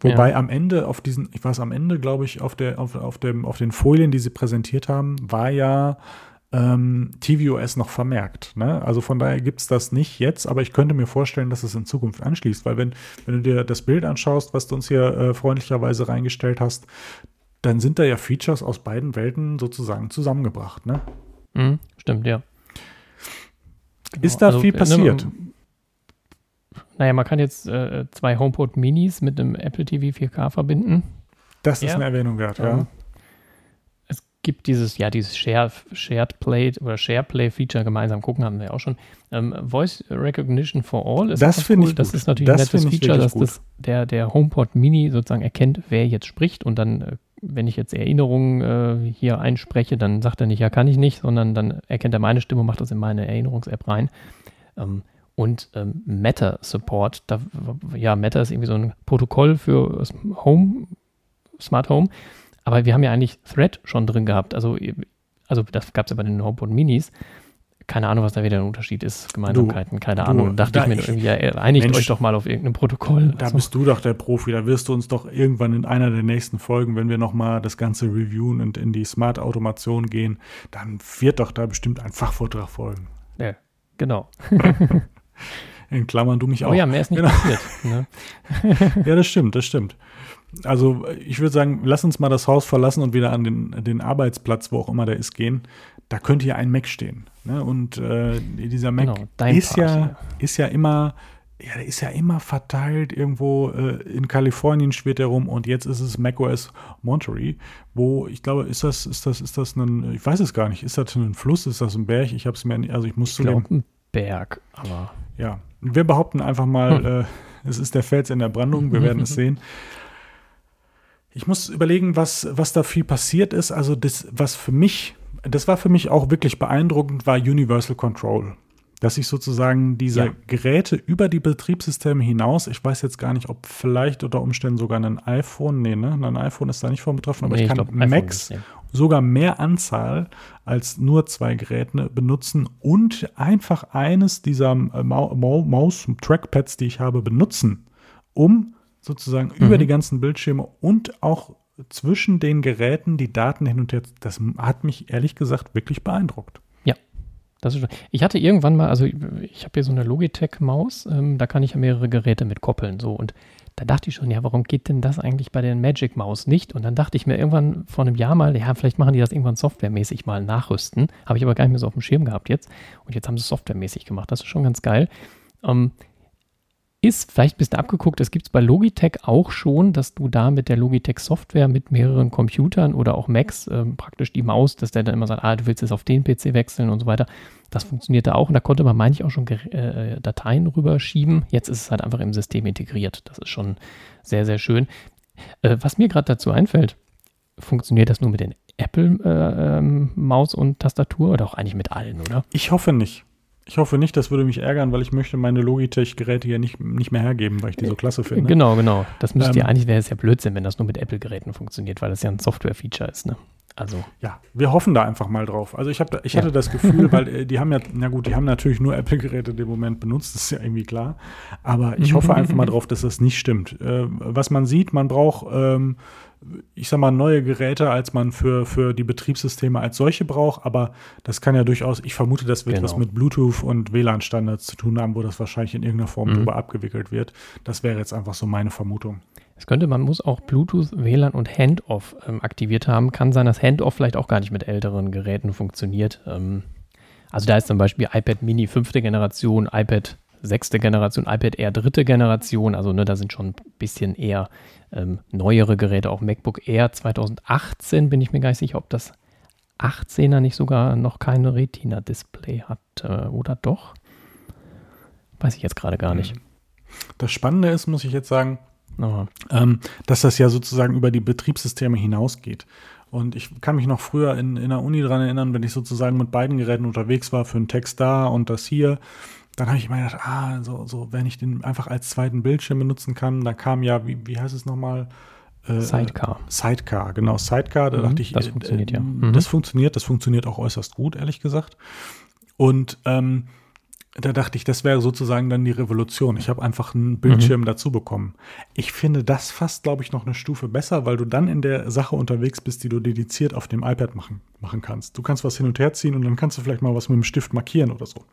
Wobei ja. am Ende auf diesen, ich weiß, am Ende, glaube ich, auf, der, auf, auf, dem, auf den Folien, die sie präsentiert haben, war ja ähm, tvOS noch vermerkt. Ne? Also von daher gibt es das nicht jetzt, aber ich könnte mir vorstellen, dass es in Zukunft anschließt, weil wenn, wenn du dir das Bild anschaust, was du uns hier äh, freundlicherweise reingestellt hast, dann sind da ja Features aus beiden Welten sozusagen zusammengebracht. Ne? Mhm, stimmt, ja. Genau. Ist da also, viel passiert? Ne, naja, man kann jetzt äh, zwei HomePod Minis mit einem Apple TV 4K verbinden. Das ist ja. eine Erwähnung wert, ja. ja gibt dieses, ja, dieses Share, Shared Play oder Share Play Feature gemeinsam gucken, haben wir ja auch schon. Ähm, Voice Recognition for All ist das finde ich Das gut. ist natürlich das ein nettes Feature, dass das, der, der HomePod Mini sozusagen erkennt, wer jetzt spricht und dann, äh, wenn ich jetzt Erinnerungen äh, hier einspreche, dann sagt er nicht, ja, kann ich nicht, sondern dann erkennt er meine Stimme und macht das in meine Erinnerungs-App rein. Ähm, und ähm, Meta Support, da, ja, Meta ist irgendwie so ein Protokoll für Home, Smart Home aber wir haben ja eigentlich Thread schon drin gehabt. Also, also das gab es ja bei den HomePod Minis. Keine Ahnung, was da wieder der Unterschied ist. Gemeinsamkeiten, du, keine Ahnung. Dachte da ich mir ich, irgendwie, ja, einigt Mensch, euch doch mal auf irgendein Protokoll. Da also. bist du doch der Profi. Da wirst du uns doch irgendwann in einer der nächsten Folgen, wenn wir nochmal das Ganze reviewen und in die Smart Automation gehen, dann wird doch da bestimmt ein Fachvortrag folgen. Ja, genau. *laughs* *laughs* in Klammern du mich auch. Oh ja, mehr ist nicht genau. passiert. Ne? *laughs* ja, das stimmt, das stimmt. Also ich würde sagen, lass uns mal das Haus verlassen und wieder an den, den Arbeitsplatz, wo auch immer der ist, gehen. Da könnte ja ein Mac stehen. Ne? Und äh, dieser Mac genau, ist, Part, ja, ist ja immer, ja, der ist ja immer verteilt irgendwo äh, in Kalifornien schwirrt er rum und jetzt ist es macOS Monterey, wo ich glaube, ist das, ist das, ist das ein, ich weiß es gar nicht, ist das ein Fluss, ist das ein Berg? Ich habe es mir, also ich muss ich zugeben. ein Berg, aber. Ja, wir behaupten einfach mal, hm. äh, es ist der Fels in der Brandung, wir *laughs* werden es sehen. Ich muss überlegen, was, was da viel passiert ist. Also das, was für mich, das war für mich auch wirklich beeindruckend, war Universal Control. Dass ich sozusagen diese ja. Geräte über die Betriebssysteme hinaus, ich weiß jetzt gar nicht, ob vielleicht unter Umständen sogar ein iPhone, nee, ne, ein iPhone ist da nicht von betroffen, aber nee, ich kann ich glaub, Macs ja. Sogar mehr Anzahl als nur zwei Geräte benutzen und einfach eines dieser äh, Maus-Trackpads, die ich habe, benutzen, um sozusagen mhm. über die ganzen Bildschirme und auch zwischen den Geräten die Daten hin und her. Das hat mich ehrlich gesagt wirklich beeindruckt. Ja, das ist Ich hatte irgendwann mal, also ich habe hier so eine Logitech-Maus, ähm, da kann ich ja mehrere Geräte mit koppeln. So und da dachte ich schon, ja, warum geht denn das eigentlich bei der Magic Maus nicht? Und dann dachte ich mir irgendwann vor einem Jahr mal, ja, vielleicht machen die das irgendwann softwaremäßig mal nachrüsten. Habe ich aber gar nicht mehr so auf dem Schirm gehabt jetzt. Und jetzt haben sie es softwaremäßig gemacht. Das ist schon ganz geil. Ähm, ist vielleicht ein bisschen abgeguckt, das gibt es bei Logitech auch schon, dass du da mit der Logitech-Software mit mehreren Computern oder auch Macs ähm, praktisch die Maus, dass der dann immer sagt, ah, du willst jetzt auf den PC wechseln und so weiter. Das funktioniert da auch und da konnte man, meine ich, auch schon äh, Dateien rüberschieben. Jetzt ist es halt einfach im System integriert. Das ist schon sehr, sehr schön. Äh, was mir gerade dazu einfällt, funktioniert das nur mit den Apple-Maus äh, ähm, und Tastatur oder auch eigentlich mit allen, oder? Ich hoffe nicht. Ich hoffe nicht, das würde mich ärgern, weil ich möchte meine Logitech-Geräte ja nicht, nicht mehr hergeben, weil ich die so klasse finde. Genau, genau. Das müsste ähm, ja eigentlich, wäre es ja Blödsinn, wenn das nur mit Apple-Geräten funktioniert, weil das ja ein Software-Feature ist, ne? Also. Ja, wir hoffen da einfach mal drauf. Also ich, hab ich hatte das Gefühl, weil äh, die haben ja, na gut, die haben natürlich nur Apple-Geräte im Moment benutzt, das ist ja irgendwie klar. Aber ich *laughs* hoffe einfach mal drauf, dass das nicht stimmt. Äh, was man sieht, man braucht, ähm, ich sag mal, neue Geräte, als man für, für die Betriebssysteme als solche braucht. Aber das kann ja durchaus, ich vermute, das wird genau. was mit Bluetooth und WLAN-Standards zu tun haben, wo das wahrscheinlich in irgendeiner Form mhm. drüber abgewickelt wird. Das wäre jetzt einfach so meine Vermutung. Es könnte, man muss auch Bluetooth, WLAN und Handoff ähm, aktiviert haben. Kann sein, dass Handoff vielleicht auch gar nicht mit älteren Geräten funktioniert. Ähm, also da ist zum Beispiel iPad Mini fünfte Generation, iPad sechste Generation, iPad Air dritte Generation. Also ne, da sind schon ein bisschen eher ähm, neuere Geräte. Auch MacBook Air 2018 bin ich mir gar nicht sicher, ob das 18er nicht sogar noch kein Retina-Display hat. Äh, oder doch? Weiß ich jetzt gerade gar nicht. Das Spannende ist, muss ich jetzt sagen, ähm, dass das ja sozusagen über die Betriebssysteme hinausgeht. Und ich kann mich noch früher in, in der Uni dran erinnern, wenn ich sozusagen mit beiden Geräten unterwegs war, für einen Text da und das hier, dann habe ich immer gedacht, ah, so, so, wenn ich den einfach als zweiten Bildschirm benutzen kann, dann kam ja, wie, wie heißt es nochmal? Äh, Sidecar. Sidecar, genau, Sidecar, da mhm, dachte ich, das funktioniert äh, ja. Mhm. Das funktioniert, das funktioniert auch äußerst gut, ehrlich gesagt. Und ähm, da dachte ich, das wäre sozusagen dann die Revolution. Ich habe einfach einen Bildschirm mhm. dazu bekommen. Ich finde das fast, glaube ich, noch eine Stufe besser, weil du dann in der Sache unterwegs bist, die du dediziert auf dem iPad machen, machen kannst. Du kannst was hin und her ziehen und dann kannst du vielleicht mal was mit dem Stift markieren oder so.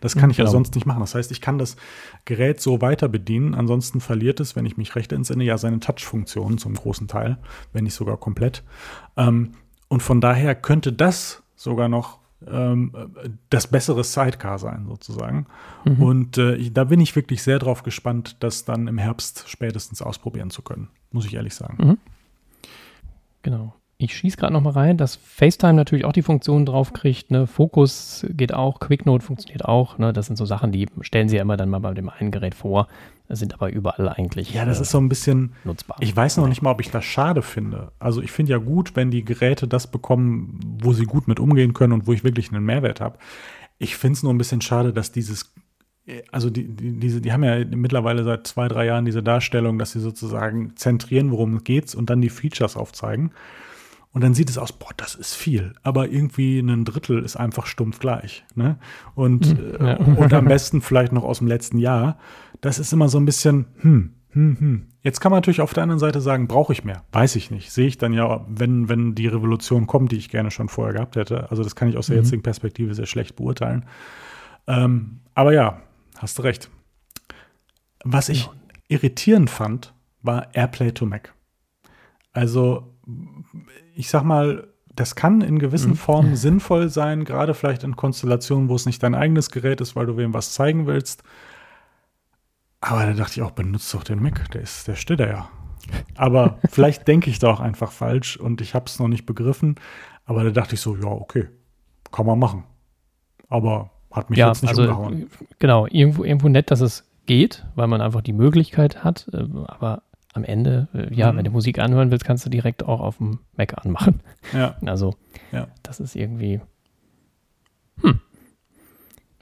Das kann ich genau. ja sonst nicht machen. Das heißt, ich kann das Gerät so weiter bedienen. Ansonsten verliert es, wenn ich mich recht entsinne, ja seine Touch-Funktion zum großen Teil, wenn nicht sogar komplett. Ähm, und von daher könnte das sogar noch ähm, das bessere Sidecar sein, sozusagen. Mhm. Und äh, da bin ich wirklich sehr drauf gespannt, das dann im Herbst spätestens ausprobieren zu können, muss ich ehrlich sagen. Mhm. Genau. Ich schieße gerade noch mal rein, dass FaceTime natürlich auch die Funktion drauf kriegt. Ne? Fokus geht auch, QuickNote funktioniert auch. Ne? Das sind so Sachen, die stellen sie ja immer dann mal bei dem einen Gerät vor, sind aber überall eigentlich. Ja, das äh, ist so ein bisschen nutzbar. Ich weiß noch nicht mal, ob ich das schade finde. Also ich finde ja gut, wenn die Geräte das bekommen, wo sie gut mit umgehen können und wo ich wirklich einen Mehrwert habe. Ich finde es nur ein bisschen schade, dass dieses also die, die, diese, die haben ja mittlerweile seit zwei, drei Jahren diese Darstellung, dass sie sozusagen zentrieren, worum es geht und dann die Features aufzeigen. Und dann sieht es aus, boah, das ist viel. Aber irgendwie ein Drittel ist einfach stumpf gleich. Ne? Und, hm, ja. äh, *laughs* und am besten vielleicht noch aus dem letzten Jahr. Das ist immer so ein bisschen, hm, hm, hm. Jetzt kann man natürlich auf der anderen Seite sagen, brauche ich mehr? Weiß ich nicht. Sehe ich dann ja, wenn, wenn die Revolution kommt, die ich gerne schon vorher gehabt hätte. Also das kann ich aus der mhm. jetzigen Perspektive sehr schlecht beurteilen. Ähm, aber ja, hast du recht. Was ich irritierend fand, war Airplay to Mac. Also ich sag mal, das kann in gewissen mhm. Formen sinnvoll sein, gerade vielleicht in Konstellationen, wo es nicht dein eigenes Gerät ist, weil du wem was zeigen willst. Aber da dachte ich auch, benutzt doch den Mac, der ist, der steht da ja. Aber *laughs* vielleicht denke ich da auch einfach falsch und ich habe es noch nicht begriffen. Aber da dachte ich so, ja, okay, kann man machen. Aber hat mich ja, jetzt nicht also, umgehauen. Genau, irgendwo, irgendwo nett, dass es geht, weil man einfach die Möglichkeit hat. Äh, aber am Ende, äh, ja, mhm. wenn du Musik anhören willst, kannst du direkt auch auf dem Mac anmachen. Ja. *laughs* Also, ja. das ist irgendwie. Hm.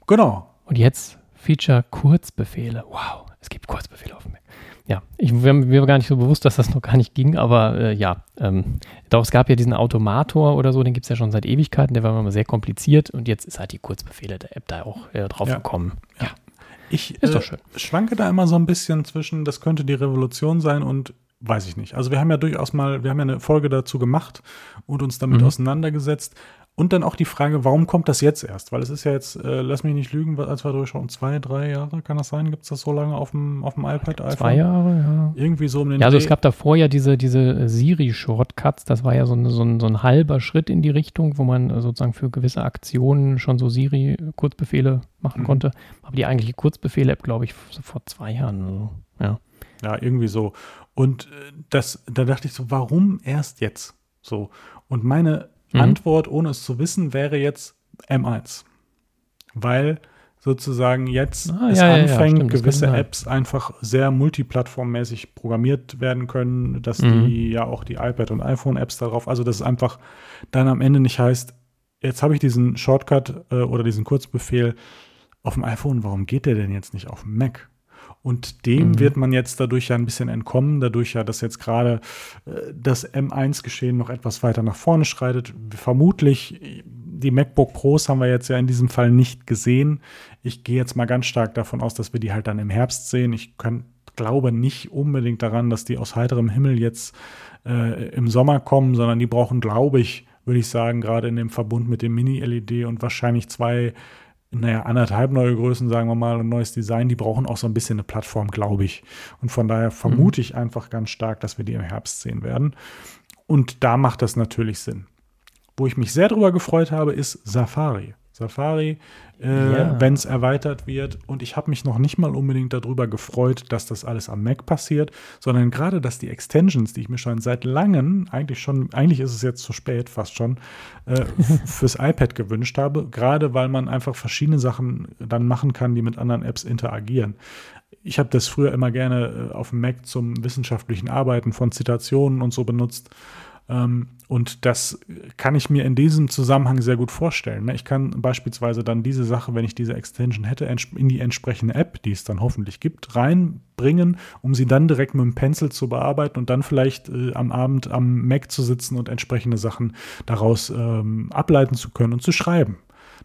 Genau. Und jetzt Feature Kurzbefehle. Wow, es gibt Kurzbefehle auf dem Mac. Ja, ich, mir, mir war gar nicht so bewusst, dass das noch gar nicht ging, aber äh, ja, ähm, doch, es gab ja diesen Automator oder so, den gibt es ja schon seit Ewigkeiten, der war immer sehr kompliziert und jetzt ist halt die Kurzbefehle der App da auch äh, drauf ja. gekommen. Ja. Ich ist doch äh, schön. schwanke da immer so ein bisschen zwischen, das könnte die Revolution sein und weiß ich nicht. Also wir haben ja durchaus mal, wir haben ja eine Folge dazu gemacht und uns damit mhm. auseinandergesetzt. Und dann auch die Frage, warum kommt das jetzt erst? Weil es ist ja jetzt, äh, lass mich nicht lügen, als wir durchschauen, zwei, drei Jahre, kann das sein? Gibt es das so lange auf dem, auf dem iPad? iPhone? Zwei Jahre, ja. Irgendwie so um den Ja, also Dreh. es gab davor ja diese, diese Siri-Shortcuts, das war ja so, eine, so, ein, so ein halber Schritt in die Richtung, wo man sozusagen für gewisse Aktionen schon so Siri-Kurzbefehle machen mhm. konnte. Aber die eigentliche Kurzbefehle-App, glaube ich, so vor zwei Jahren so. Ja. Ja, irgendwie so. Und äh, das, da dachte ich so, warum erst jetzt? So. Und meine Mhm. Antwort, ohne es zu wissen, wäre jetzt M1. Weil sozusagen jetzt ah, es ja, anfängt, ja, ja, gewisse Apps einfach sehr multiplattformmäßig programmiert werden können, dass mhm. die ja auch die iPad- und iPhone-Apps darauf, also dass es einfach dann am Ende nicht heißt, jetzt habe ich diesen Shortcut äh, oder diesen Kurzbefehl auf dem iPhone, warum geht der denn jetzt nicht auf dem Mac? Und dem mhm. wird man jetzt dadurch ja ein bisschen entkommen, dadurch ja, dass jetzt gerade äh, das M1-Geschehen noch etwas weiter nach vorne schreitet. Vermutlich, die MacBook Pros haben wir jetzt ja in diesem Fall nicht gesehen. Ich gehe jetzt mal ganz stark davon aus, dass wir die halt dann im Herbst sehen. Ich kann, glaube nicht unbedingt daran, dass die aus heiterem Himmel jetzt äh, im Sommer kommen, sondern die brauchen, glaube ich, würde ich sagen, gerade in dem Verbund mit dem Mini-LED und wahrscheinlich zwei, naja, anderthalb neue Größen, sagen wir mal, ein neues Design, die brauchen auch so ein bisschen eine Plattform, glaube ich. Und von daher vermute mhm. ich einfach ganz stark, dass wir die im Herbst sehen werden. Und da macht das natürlich Sinn. Wo ich mich sehr darüber gefreut habe, ist Safari. Safari, äh, ja. wenn es erweitert wird. Und ich habe mich noch nicht mal unbedingt darüber gefreut, dass das alles am Mac passiert, sondern gerade, dass die Extensions, die ich mir schon seit langem, eigentlich schon, eigentlich ist es jetzt zu spät, fast schon, äh, *laughs* fürs iPad gewünscht habe, gerade weil man einfach verschiedene Sachen dann machen kann, die mit anderen Apps interagieren. Ich habe das früher immer gerne äh, auf dem Mac zum wissenschaftlichen Arbeiten von Zitationen und so benutzt. Ähm, und das kann ich mir in diesem Zusammenhang sehr gut vorstellen. Ne? Ich kann beispielsweise dann diese Sache, wenn ich diese Extension hätte, in die entsprechende App, die es dann hoffentlich gibt, reinbringen, um sie dann direkt mit dem Pencil zu bearbeiten und dann vielleicht äh, am Abend am Mac zu sitzen und entsprechende Sachen daraus ähm, ableiten zu können und zu schreiben.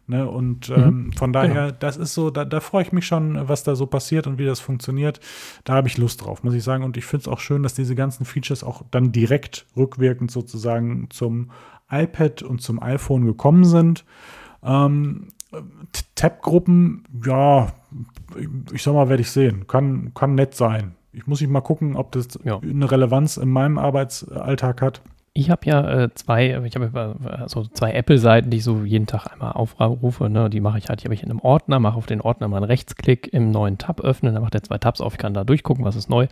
Ne? Und mhm. ähm, von daher, genau. das ist so, da, da freue ich mich schon, was da so passiert und wie das funktioniert. Da habe ich Lust drauf, muss ich sagen. Und ich finde es auch schön, dass diese ganzen Features auch dann direkt rückwirkend sozusagen zum iPad und zum iPhone gekommen sind. Ähm, Tab-Gruppen, ja, ich sag mal, werde ich sehen. Kann, kann nett sein. Ich muss ich mal gucken, ob das ja. eine Relevanz in meinem Arbeitsalltag hat. Ich habe ja äh, zwei, ich habe äh, so zwei Apple-Seiten, die ich so jeden Tag einmal aufrufe. Ne? Die mache ich halt, die habe ich in einem Ordner, mache auf den Ordner mal einen Rechtsklick im neuen Tab öffnen, dann macht er zwei Tabs auf, ich kann da durchgucken, was ist neu.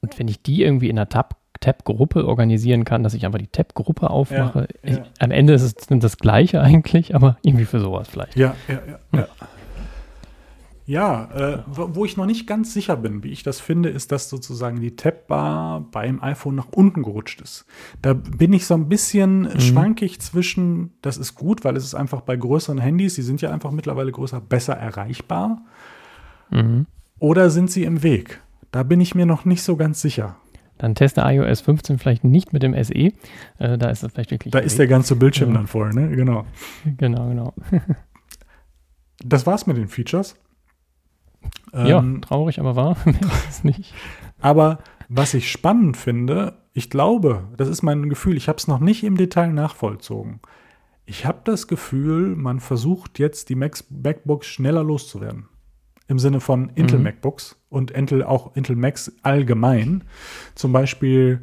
Und wenn ich die irgendwie in einer Tab Tab-Gruppe organisieren kann, dass ich einfach die Tab-Gruppe aufmache. Ja, ja. Ich, am Ende ist es das Gleiche *laughs* eigentlich, aber irgendwie für sowas vielleicht. Ja, ja, ja. ja. Ja, äh, wo ich noch nicht ganz sicher bin, wie ich das finde, ist, dass sozusagen die Tab-Bar beim iPhone nach unten gerutscht ist. Da bin ich so ein bisschen mhm. schwankig zwischen, das ist gut, weil es ist einfach bei größeren Handys, die sind ja einfach mittlerweile größer, besser erreichbar. Mhm. Oder sind sie im Weg? Da bin ich mir noch nicht so ganz sicher. Dann teste iOS 15 vielleicht nicht mit dem SE. Äh, da ist das vielleicht wirklich. Da ist der ganze Bildschirm ja. dann voll, ne? Genau. *laughs* Genau, genau. *laughs* das war's mit den Features. Ja, ähm, traurig, aber wahr. *laughs* Aber was ich spannend finde, ich glaube, das ist mein Gefühl, ich habe es noch nicht im Detail nachvollzogen. Ich habe das Gefühl, man versucht jetzt die Macs, MacBooks schneller loszuwerden. Im Sinne von Intel mhm. MacBooks und Intel auch Intel Macs allgemein. Zum Beispiel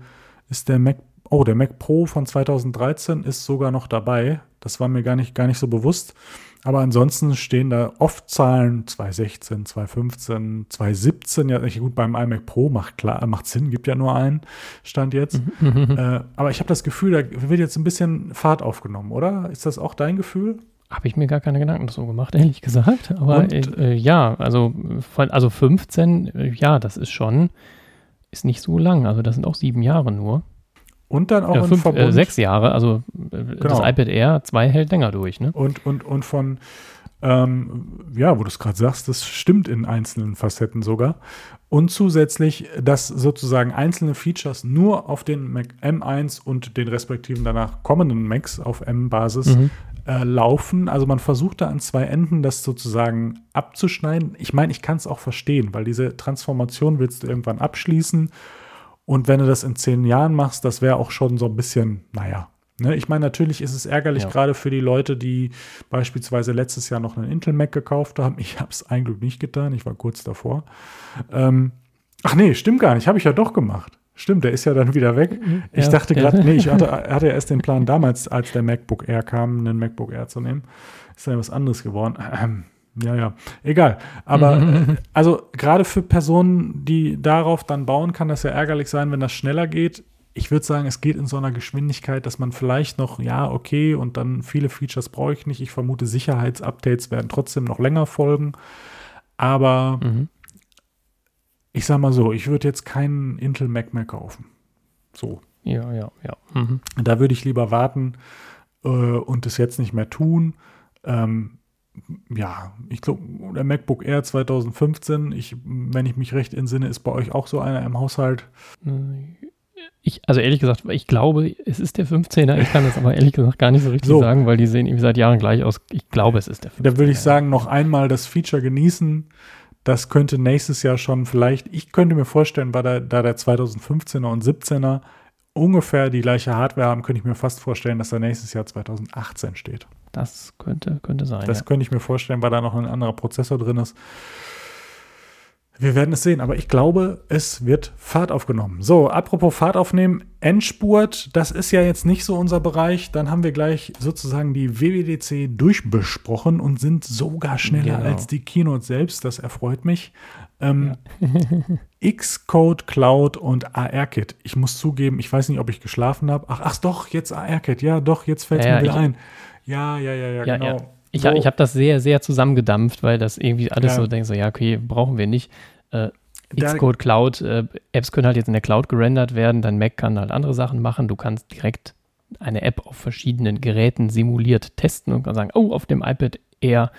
ist der Mac, oh, der Mac Pro von 2013 ist sogar noch dabei. Das war mir gar nicht, gar nicht so bewusst. Aber ansonsten stehen da oft Zahlen 2016, 2015, 2017. Ja, gut, beim iMac Pro macht klar, macht Sinn, gibt ja nur einen Stand jetzt. Mhm. äh, aber ich habe das Gefühl, da wird jetzt ein bisschen Fahrt aufgenommen, oder? Ist das auch dein Gefühl? Habe ich mir gar keine Gedanken so gemacht, ehrlich gesagt. Aber äh, ja, also, also 15, äh, ja, das ist schon, ist nicht so lang. Also das sind auch sieben Jahre nur. Und dann auch ja, fünf, äh, sechs Jahre, also äh, genau. das iPad Air 2 hält länger durch, ne? Und, und, und von, ähm, ja, wo du es gerade sagst, das stimmt in einzelnen Facetten sogar. Und zusätzlich, dass sozusagen einzelne Features nur auf den Mac M1 und den respektiven danach kommenden Macs auf M-Basis mhm. äh, laufen. Also man versucht da an zwei Enden das sozusagen abzuschneiden. Ich meine, ich kann es auch verstehen, weil diese Transformation willst du irgendwann abschließen und wenn du das in zehn Jahren machst, das wäre auch schon so ein bisschen, naja. Ne? Ich meine, natürlich ist es ärgerlich, ja. gerade für die Leute, die beispielsweise letztes Jahr noch einen Intel Mac gekauft haben. Ich habe es eigentlich nicht getan, ich war kurz davor. Ähm, ach nee, stimmt gar nicht, habe ich ja doch gemacht. Stimmt, der ist ja dann wieder weg. Mhm. Ich ja, dachte gerade, nee, ich hatte, *laughs* hatte ja erst den Plan damals, als der MacBook Air kam, einen MacBook Air zu nehmen. Ist dann was anderes geworden. Ähm, ja, ja, egal. Aber *laughs* also gerade für Personen, die darauf dann bauen, kann das ja ärgerlich sein, wenn das schneller geht. Ich würde sagen, es geht in so einer Geschwindigkeit, dass man vielleicht noch, ja, okay, und dann viele Features brauche ich nicht. Ich vermute, Sicherheitsupdates werden trotzdem noch länger folgen. Aber mhm. ich sag mal so, ich würde jetzt keinen Intel Mac mehr kaufen. So. Ja, ja, ja. Mhm. Da würde ich lieber warten äh, und es jetzt nicht mehr tun. Ähm, ja, ich glaube, der MacBook Air 2015, ich, wenn ich mich recht entsinne, ist bei euch auch so einer im Haushalt. Ich, also ehrlich gesagt, ich glaube, es ist der 15er. Ich kann das aber ehrlich gesagt gar nicht so richtig so. sagen, weil die sehen irgendwie seit Jahren gleich aus. Ich glaube, es ist der 15er. Da würde ich sagen, noch einmal das Feature genießen. Das könnte nächstes Jahr schon vielleicht, ich könnte mir vorstellen, da der, da der 2015er und 17er ungefähr die gleiche Hardware haben, könnte ich mir fast vorstellen, dass er nächstes Jahr 2018 steht. Das könnte, könnte sein. Das ja. könnte ich mir vorstellen, weil da noch ein anderer Prozessor drin ist. Wir werden es sehen, aber ich glaube, es wird Fahrt aufgenommen. So, apropos Fahrt aufnehmen, Endspurt, das ist ja jetzt nicht so unser Bereich. Dann haben wir gleich sozusagen die WWDC durchbesprochen und sind sogar schneller genau. als die Keynote selbst. Das erfreut mich. Ähm, ja. *laughs* Xcode Cloud und ARKit. Ich muss zugeben, ich weiß nicht, ob ich geschlafen habe. Ach, ach doch, jetzt ARKit. Ja, doch, jetzt fällt es ja, mir wieder ein. Ja, ja, ja, ja, ja genau. Ja. Ich, so. ich habe das sehr, sehr zusammengedampft, weil das irgendwie alles ja. so denkt, so, ja, okay, brauchen wir nicht. Äh, Xcode Cloud, äh, Apps können halt jetzt in der Cloud gerendert werden, dein Mac kann halt andere Sachen machen, du kannst direkt eine App auf verschiedenen Geräten simuliert testen und kann sagen, oh, auf dem iPad Air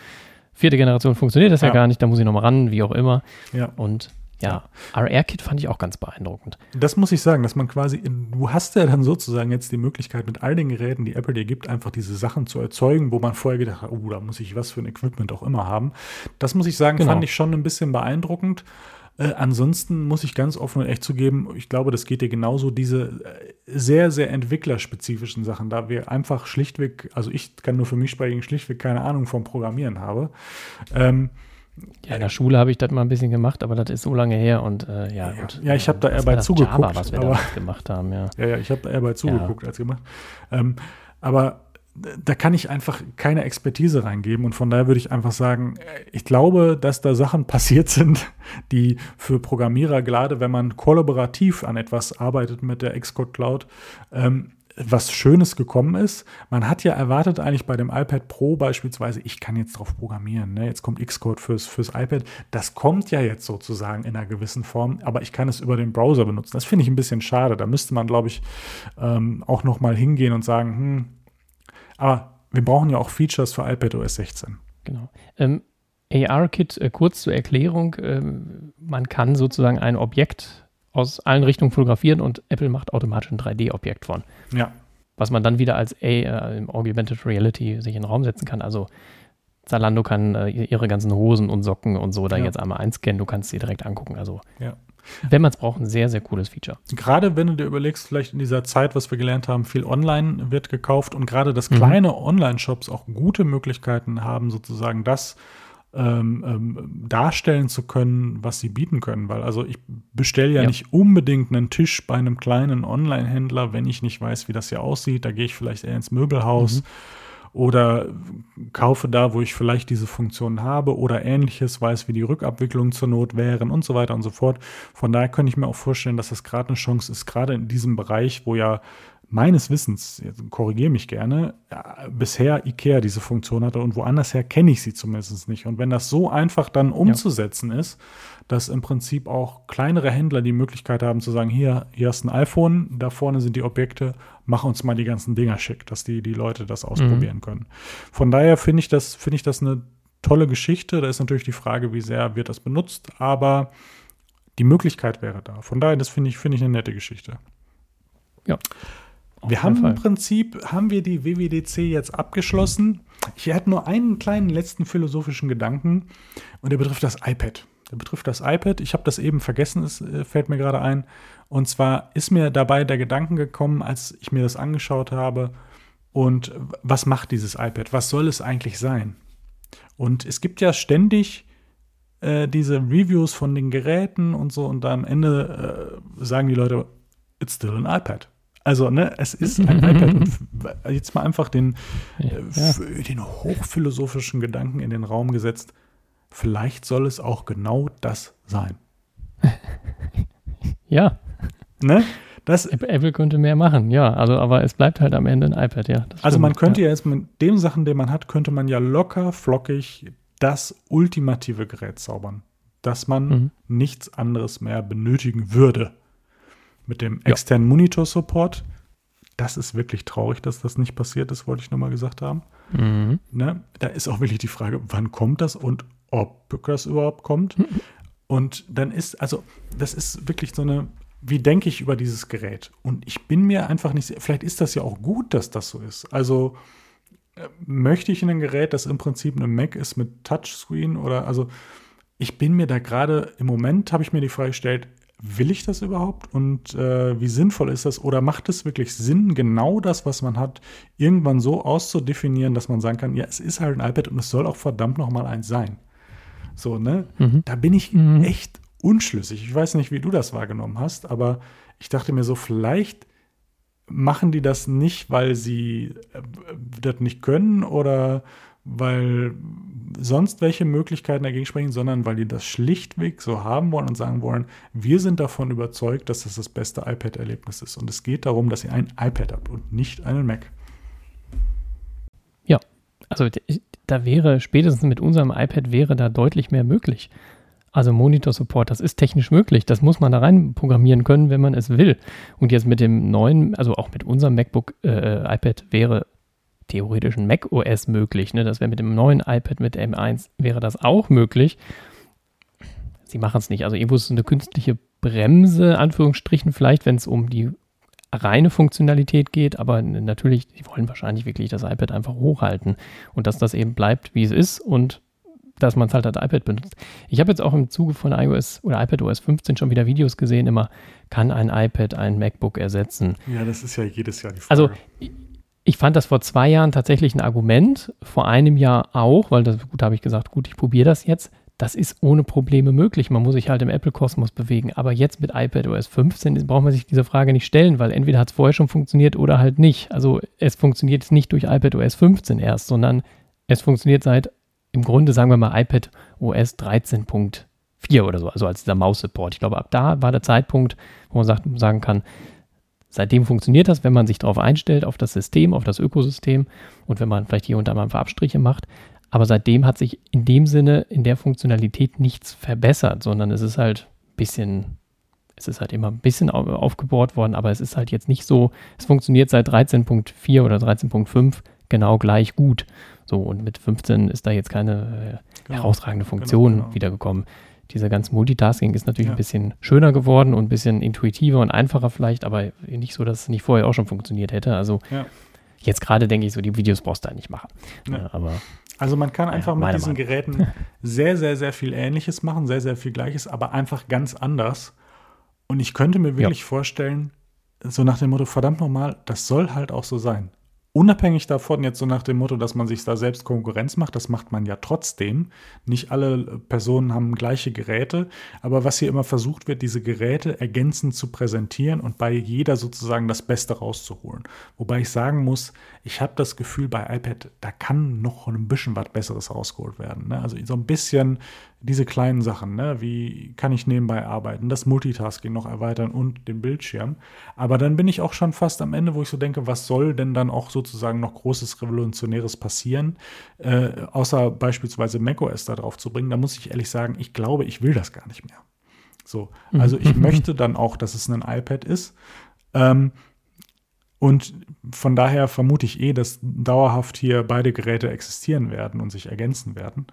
vierte Generation funktioniert das ja, ja gar nicht, da muss ich nochmal ran, wie auch immer. Ja. Und ja, RR-Kit fand ich auch ganz beeindruckend. Das muss ich sagen, dass man quasi, in, du hast ja dann sozusagen jetzt die Möglichkeit, mit all den Geräten, die Apple dir gibt, einfach diese Sachen zu erzeugen, wo man vorher gedacht hat, oh, da muss ich was für ein Equipment auch immer haben. Das muss ich sagen, genau. fand ich schon ein bisschen beeindruckend. Äh, ansonsten muss ich ganz offen und echt zugeben, ich glaube, das geht dir genauso, diese äh, sehr, sehr entwicklerspezifischen Sachen, da wir einfach schlichtweg, also ich kann nur für mich sprechen, schlichtweg keine Ahnung vom Programmieren habe. Ähm, ja, in der Schule habe ich das mal ein bisschen gemacht, aber das ist so lange her und äh, ja, gut. Ja, ich habe da eher bei zugeguckt. Java, was wir aber, gemacht haben, ja. *laughs* Ja, ja, ich habe da eher bei zugeguckt ja. als gemacht. Ähm, aber da kann ich einfach keine Expertise reingeben und von daher würde ich einfach sagen, ich glaube, dass da Sachen *laughs* passiert sind, die für Programmierer, gerade wenn man kollaborativ an etwas arbeitet mit der Xcode Cloud, ähm, was Schönes gekommen ist. Man hat ja erwartet eigentlich bei dem iPad Pro beispielsweise, ich kann jetzt drauf programmieren. Ne? Jetzt kommt Xcode fürs, fürs iPad. Das kommt ja jetzt sozusagen in einer gewissen Form, aber ich kann es über den Browser benutzen. Das finde ich ein bisschen schade. Da müsste man, glaube ich, ähm, auch noch mal hingehen und sagen, hm, aber wir brauchen ja auch Features für iPad OS 16. Genau. Ähm, AR-Kit, äh, kurz zur Erklärung, ähm, man kann sozusagen ein Objekt aus allen Richtungen fotografieren und Apple macht automatisch ein 3D-Objekt von. Ja. Was man dann wieder als A, äh, im Augmented Reality sich in den Raum setzen kann. Also Zalando kann äh, ihre ganzen Hosen und Socken und so da ja. jetzt einmal einscannen, du kannst sie direkt angucken. Also ja. wenn man es braucht, ein sehr, sehr cooles Feature. Gerade wenn du dir überlegst, vielleicht in dieser Zeit, was wir gelernt haben, viel online wird gekauft und gerade dass mhm. kleine mhm. Online-Shops auch gute Möglichkeiten haben, sozusagen das ähm, ähm, darstellen zu können, was sie bieten können. Weil also ich bestelle ja, ja, nicht unbedingt einen Tisch bei einem kleinen Online-Händler, wenn ich nicht weiß, wie das hier aussieht. Da gehe ich vielleicht eher ins Möbelhaus. Mhm. Oder kaufe da, wo ich vielleicht diese Funktion habe oder ähnliches, weiß, wie die Rückabwicklungen zur Not wären und so weiter und so fort. Von daher könnte ich mir auch vorstellen, dass das gerade eine Chance ist, gerade in diesem Bereich, wo ja meines Wissens, korrigiere mich gerne, ja, bisher IKEA diese Funktion hatte und woanders her kenne ich sie zumindest nicht. Und wenn das so einfach dann umzusetzen ja. ist, dass im Prinzip auch kleinere Händler die Möglichkeit haben zu sagen, hier, hier hast ein iPhone, da vorne sind die Objekte, mach uns mal die ganzen Dinger schick, dass die, die Leute das ausprobieren mhm. können. Von daher finde ich das, finde ich das eine tolle Geschichte. Da ist natürlich die Frage, wie sehr wird das benutzt, aber die Möglichkeit wäre da. Von daher, das finde ich, finde ich eine nette Geschichte. Ja. Wir haben Fall. im Prinzip, haben wir die WWDC jetzt abgeschlossen. Ich hätte nur einen kleinen letzten philosophischen Gedanken und der betrifft das iPad. Der betrifft das iPad. Ich habe das eben vergessen, es äh, fällt mir gerade ein. Und zwar ist mir dabei der Gedanke gekommen, als ich mir das angeschaut habe, und was macht dieses iPad? Was soll es eigentlich sein? Und es gibt ja ständig äh, diese Reviews von den Geräten und so, und am Ende äh, sagen die Leute, it's still an iPad. Also, ne, es ist ein *laughs* iPad. Und jetzt mal einfach den, äh, ja. den hochphilosophischen Gedanken in den Raum gesetzt. Vielleicht soll es auch genau das sein. *laughs* ja. Ne? Das, Apple könnte mehr machen, ja. Also, aber es bleibt halt am Ende ein iPad, ja. Also man könnte ja. ja jetzt mit den Sachen, die man hat, könnte man ja locker, flockig das ultimative Gerät zaubern, dass man mhm. nichts anderes mehr benötigen würde mit dem externen ja. Monitor-Support, Das ist wirklich traurig, dass das nicht passiert ist, wollte ich nur mal gesagt haben. Mhm. Ne? Da ist auch wirklich die Frage, wann kommt das und ob das überhaupt kommt. Mhm. Und dann ist, also, das ist wirklich so eine, wie denke ich über dieses Gerät? Und ich bin mir einfach nicht, vielleicht ist das ja auch gut, dass das so ist. Also, äh, möchte ich in ein Gerät, das im Prinzip ein Mac ist mit Touchscreen oder, also, ich bin mir da gerade, im Moment habe ich mir die Frage gestellt, will ich das überhaupt und äh, wie sinnvoll ist das oder macht es wirklich Sinn, genau das, was man hat, irgendwann so auszudefinieren, dass man sagen kann, ja, es ist halt ein iPad und es soll auch verdammt nochmal eins sein. So, ne? Mhm. Da bin ich mhm. echt unschlüssig. Ich weiß nicht, wie du das wahrgenommen hast, aber ich dachte mir so, vielleicht machen die das nicht, weil sie äh, das nicht können oder weil sonst welche Möglichkeiten dagegen sprechen, sondern weil die das schlichtweg so haben wollen und sagen wollen, wir sind davon überzeugt, dass das das beste iPad-Erlebnis ist. Und es geht darum, dass ihr ein iPad habt und nicht einen Mac. Ja, also da wäre spätestens mit unserem iPad wäre da deutlich mehr möglich. Also Monitor-Support, das ist technisch möglich. Das muss man da rein programmieren können, wenn man es will. Und jetzt mit dem neuen, also auch mit unserem MacBook äh, iPad wäre theoretisch ein Mac OS möglich. Ne? Das wäre mit dem neuen iPad mit M1 wäre das auch möglich. Sie machen es nicht. Also irgendwo ist es eine künstliche Bremse, Anführungsstrichen, vielleicht, wenn es um die reine Funktionalität geht, aber natürlich, die wollen wahrscheinlich wirklich das iPad einfach hochhalten und dass das eben bleibt, wie es ist und dass man es halt als iPad benutzt. Ich habe jetzt auch im Zuge von iOS oder iPadOS 15 schon wieder Videos gesehen, immer, kann ein iPad ein MacBook ersetzen? Ja, das ist ja jedes Jahr die Frage. Also ich fand das vor zwei Jahren tatsächlich ein Argument, vor einem Jahr auch, weil das, gut, habe ich gesagt, gut, ich probiere das jetzt. Das ist ohne Probleme möglich. Man muss sich halt im Apple-Kosmos bewegen. Aber jetzt mit iPad OS 15 braucht man sich diese Frage nicht stellen, weil entweder hat es vorher schon funktioniert oder halt nicht. Also es funktioniert nicht durch iPad OS 15 erst, sondern es funktioniert seit im Grunde, sagen wir mal, iPad OS 13.4 oder so, also als dieser Maus-Support. Ich glaube, ab da war der Zeitpunkt, wo man sagt, sagen kann, Seitdem funktioniert das, wenn man sich darauf einstellt, auf das System, auf das Ökosystem und wenn man vielleicht hier und da mal ein paar Abstriche macht. Aber seitdem hat sich in dem Sinne, in der Funktionalität nichts verbessert, sondern es ist halt ein bisschen, es ist halt immer ein bisschen aufgebohrt worden, aber es ist halt jetzt nicht so, es funktioniert seit 13.4 oder 13.5 genau gleich gut. So, und mit 15 ist da jetzt keine äh, genau. herausragende Funktion genau, genau. wiedergekommen dieser ganze Multitasking ist natürlich ja. ein bisschen schöner geworden und ein bisschen intuitiver und einfacher vielleicht, aber nicht so, dass es nicht vorher auch schon funktioniert hätte. Also ja. jetzt gerade denke ich so, die Videos brauchst du eigentlich machen. Ja. aber also man kann einfach mit diesen Meinung. Geräten sehr, sehr, sehr viel Ähnliches machen, sehr, sehr viel Gleiches, aber einfach ganz anders. Und ich könnte mir wirklich vorstellen, so nach dem Motto, verdammt nochmal, das soll halt auch so sein. Unabhängig davon, jetzt so nach dem Motto, dass man sich da selbst Konkurrenz macht, das macht man ja trotzdem. Nicht alle Personen haben gleiche Geräte, aber was hier immer versucht wird, diese Geräte ergänzend zu präsentieren und bei jeder sozusagen das Beste rauszuholen. Wobei ich sagen muss, ich habe das Gefühl, bei iPad, da kann noch ein bisschen was Besseres rausgeholt werden. Ne? Also so ein bisschen diese kleinen Sachen, ne? wie kann ich nebenbei arbeiten, das Multitasking noch erweitern und den Bildschirm. Aber dann bin ich auch schon fast am Ende, wo ich so denke, was soll denn dann auch sozusagen noch großes Revolutionäres passieren, äh, außer beispielsweise macOS da drauf zu bringen. Da muss ich ehrlich sagen, ich glaube, ich will das gar nicht mehr. So, also ich mhm. *laughs* möchte dann auch, dass es ein iPad ist. Ähm, und von daher vermute ich eh, dass dauerhaft hier beide Geräte existieren werden und sich ergänzen werden.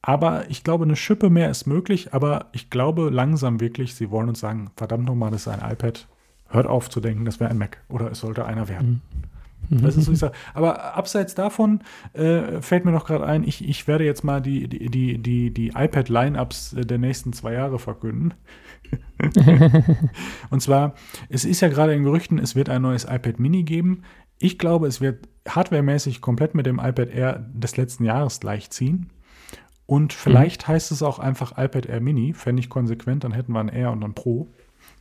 Aber ich glaube, eine Schippe mehr ist möglich, aber ich glaube langsam wirklich, sie wollen uns sagen, verdammt nochmal, das ist ein iPad. Hört auf zu denken, das wäre ein Mac oder es sollte einer werden. Mhm. Das ist, was ich sage. Aber abseits davon äh, fällt mir noch gerade ein, ich, ich werde jetzt mal die, die, die, die, die iPad-Lineups der nächsten zwei Jahre verkünden. *laughs* Und zwar, es ist ja gerade in Gerüchten, es wird ein neues iPad Mini geben. Ich glaube, es wird hardwaremäßig komplett mit dem iPad Air des letzten Jahres gleichziehen. Und vielleicht mhm. heißt es auch einfach iPad Air Mini, fände ich konsequent, dann hätten wir ein Air und ein Pro.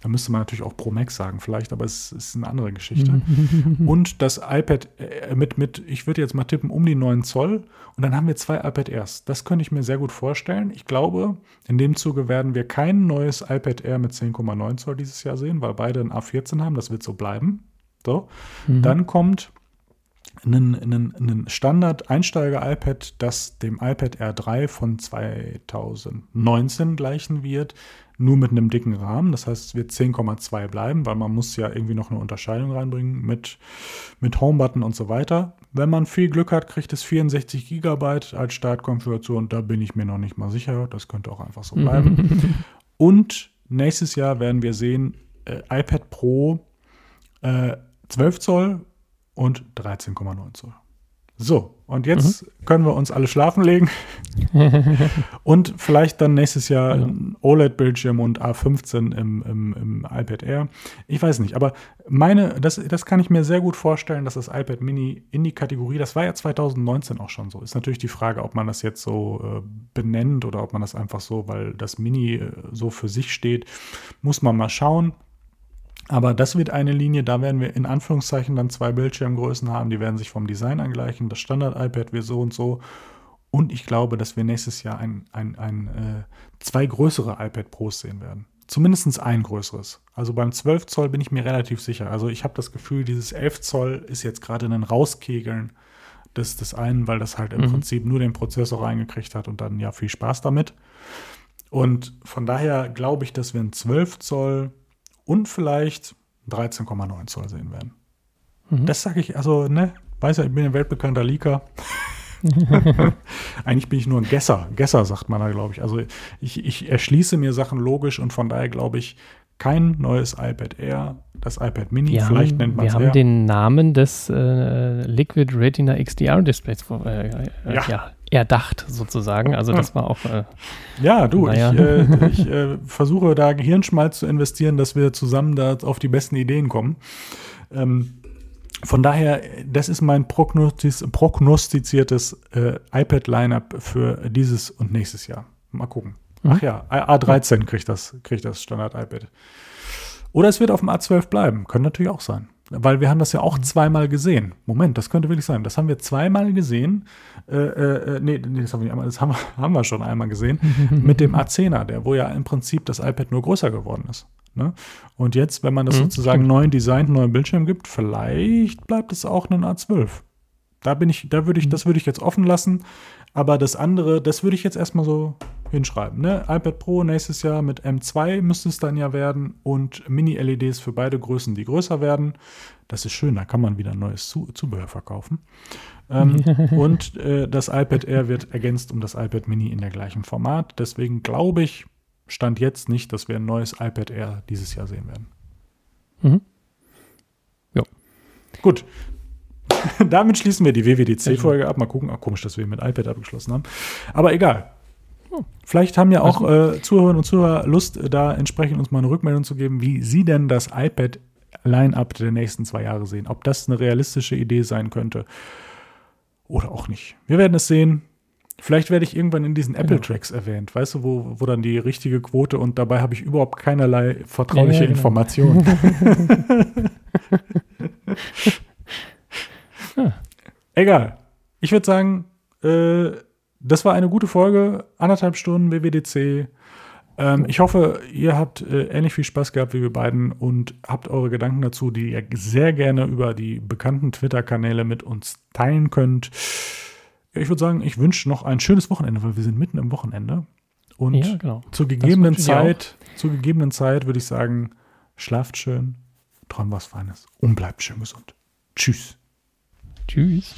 Da müsste man natürlich auch Pro Max sagen, vielleicht, aber es ist eine andere Geschichte. *laughs* und das iPad äh, mit, mit, ich würde jetzt mal tippen, um die 9 Zoll. Und dann haben wir zwei iPad Airs. Das könnte ich mir sehr gut vorstellen. Ich glaube, in dem Zuge werden wir kein neues iPad Air mit 10,9 Zoll dieses Jahr sehen, weil beide ein A14 haben. Das wird so bleiben. So. Mhm. Dann kommt einen, einen, einen Standard-Einsteiger-iPad, das dem iPad R3 von 2019 gleichen wird, nur mit einem dicken Rahmen. Das heißt, es wird 10,2 bleiben, weil man muss ja irgendwie noch eine Unterscheidung reinbringen mit, mit Homebutton und so weiter. Wenn man viel Glück hat, kriegt es 64 Gigabyte als Startkonfiguration. Da bin ich mir noch nicht mal sicher. Das könnte auch einfach so bleiben. *laughs* und nächstes Jahr werden wir sehen, äh, iPad Pro äh, 12 Zoll und 13,9 Zoll. So, und jetzt mhm. können wir uns alle schlafen legen *laughs* und vielleicht dann nächstes Jahr ja. OLED-Bildschirm und A15 im, im, im, iPad Air. Ich weiß nicht, aber meine, das, das kann ich mir sehr gut vorstellen, dass das iPad Mini in die Kategorie, das war ja 2019 auch schon so. Ist natürlich die Frage, ob man das jetzt so äh, benennt oder ob man das einfach so, weil das Mini äh, so für sich steht, muss man mal schauen. Aber das wird eine Linie, da werden wir in Anführungszeichen dann zwei Bildschirmgrößen haben, die werden sich vom Design angleichen. Das Standard-iPad wird so und so. Und ich glaube, dass wir nächstes Jahr ein, ein, ein, äh, zwei größere iPad Pros sehen werden. Zumindest ein größeres. Also beim 12 Zoll bin ich mir relativ sicher. Also ich habe das Gefühl, dieses 11 Zoll ist jetzt gerade ein Rauskegeln des, des einen, weil das halt im mhm. Prinzip nur den Prozessor reingekriegt hat und dann ja viel Spaß damit. Und von daher glaube ich, dass wir ein 12 Zoll und vielleicht 13,9 Zoll sehen werden. Mhm. Das sage ich, also, ne, weiß ja, ich bin ein weltbekannter Leaker. *laughs* Eigentlich bin ich nur ein Gesser. Gesser sagt man da, glaube ich. Also ich, ich erschließe mir Sachen logisch und von daher glaube ich, kein neues iPad Air, das iPad Mini, wir vielleicht haben, nennt man es Wir haben den Namen des äh, Liquid Retina XDR Displays äh, äh, ja. ja. Erdacht sozusagen. Also das war auch. Äh, ja, du, naja. ich, äh, *laughs* ich äh, versuche da Gehirnschmalz zu investieren, dass wir zusammen da auf die besten Ideen kommen. Ähm, von daher, das ist mein prognostiz prognostiziertes iPad-Lineup für dieses und nächstes Jahr. Mal gucken. Mhm. Ach ja, A13 kriegt das, kriegt das Standard-iPad. Oder es wird auf dem A12 bleiben. Könnte natürlich auch sein. Weil wir haben das ja auch zweimal gesehen. Moment, das könnte wirklich sein. Das haben wir zweimal gesehen. Äh, äh, äh nee, nee, das haben wir, einmal, das haben, *laughs* haben wir schon einmal gesehen. *laughs* mit dem A10er, der, wo ja im Prinzip das iPad nur größer geworden ist. Ne? Und jetzt, wenn man das mhm, sozusagen neuen Design, neuen Bildschirm gibt, vielleicht bleibt es auch ein A12. Da bin ich, da würde ich, mhm. das würde ich jetzt offen lassen. Aber das andere, das würde ich jetzt erstmal so hinschreiben. Ne? iPad Pro nächstes Jahr mit M2 müsste es dann ja werden und Mini-LEDs für beide Größen, die größer werden. Das ist schön, da kann man wieder neues Zu Zubehör verkaufen. Ähm, *laughs* und äh, das iPad Air wird ergänzt um das iPad Mini in der gleichen Format. Deswegen glaube ich, stand jetzt nicht, dass wir ein neues iPad Air dieses Jahr sehen werden. Mhm. Ja. Gut, *laughs* Damit schließen wir die WWDC-Folge ab. Mal gucken. Ach, komisch, dass wir mit iPad abgeschlossen haben. Aber egal. Vielleicht haben ja auch äh, Zuhörerinnen und Zuhörer Lust, da entsprechend uns mal eine Rückmeldung zu geben, wie sie denn das iPad-Line-Up der nächsten zwei Jahre sehen. Ob das eine realistische Idee sein könnte oder auch nicht. Wir werden es sehen. Vielleicht werde ich irgendwann in diesen genau. Apple-Tracks erwähnt, weißt du, wo, wo dann die richtige Quote und dabei habe ich überhaupt keinerlei vertrauliche ja, ja, genau. Informationen. *laughs* *laughs* Egal. Ich würde sagen, äh, das war eine gute Folge. Anderthalb Stunden WWDC. Ähm, ich hoffe, ihr habt äh, ähnlich viel Spaß gehabt wie wir beiden und habt eure Gedanken dazu, die ihr sehr gerne über die bekannten Twitter-Kanäle mit uns teilen könnt. Ich würde sagen, ich wünsche noch ein schönes Wochenende, weil wir sind mitten im Wochenende. Und ja, genau. zur gegebenen Zeit, zur gegebenen Zeit würde ich sagen, schlaft schön, träumt was Feines und bleibt schön gesund. Tschüss. Tschüss.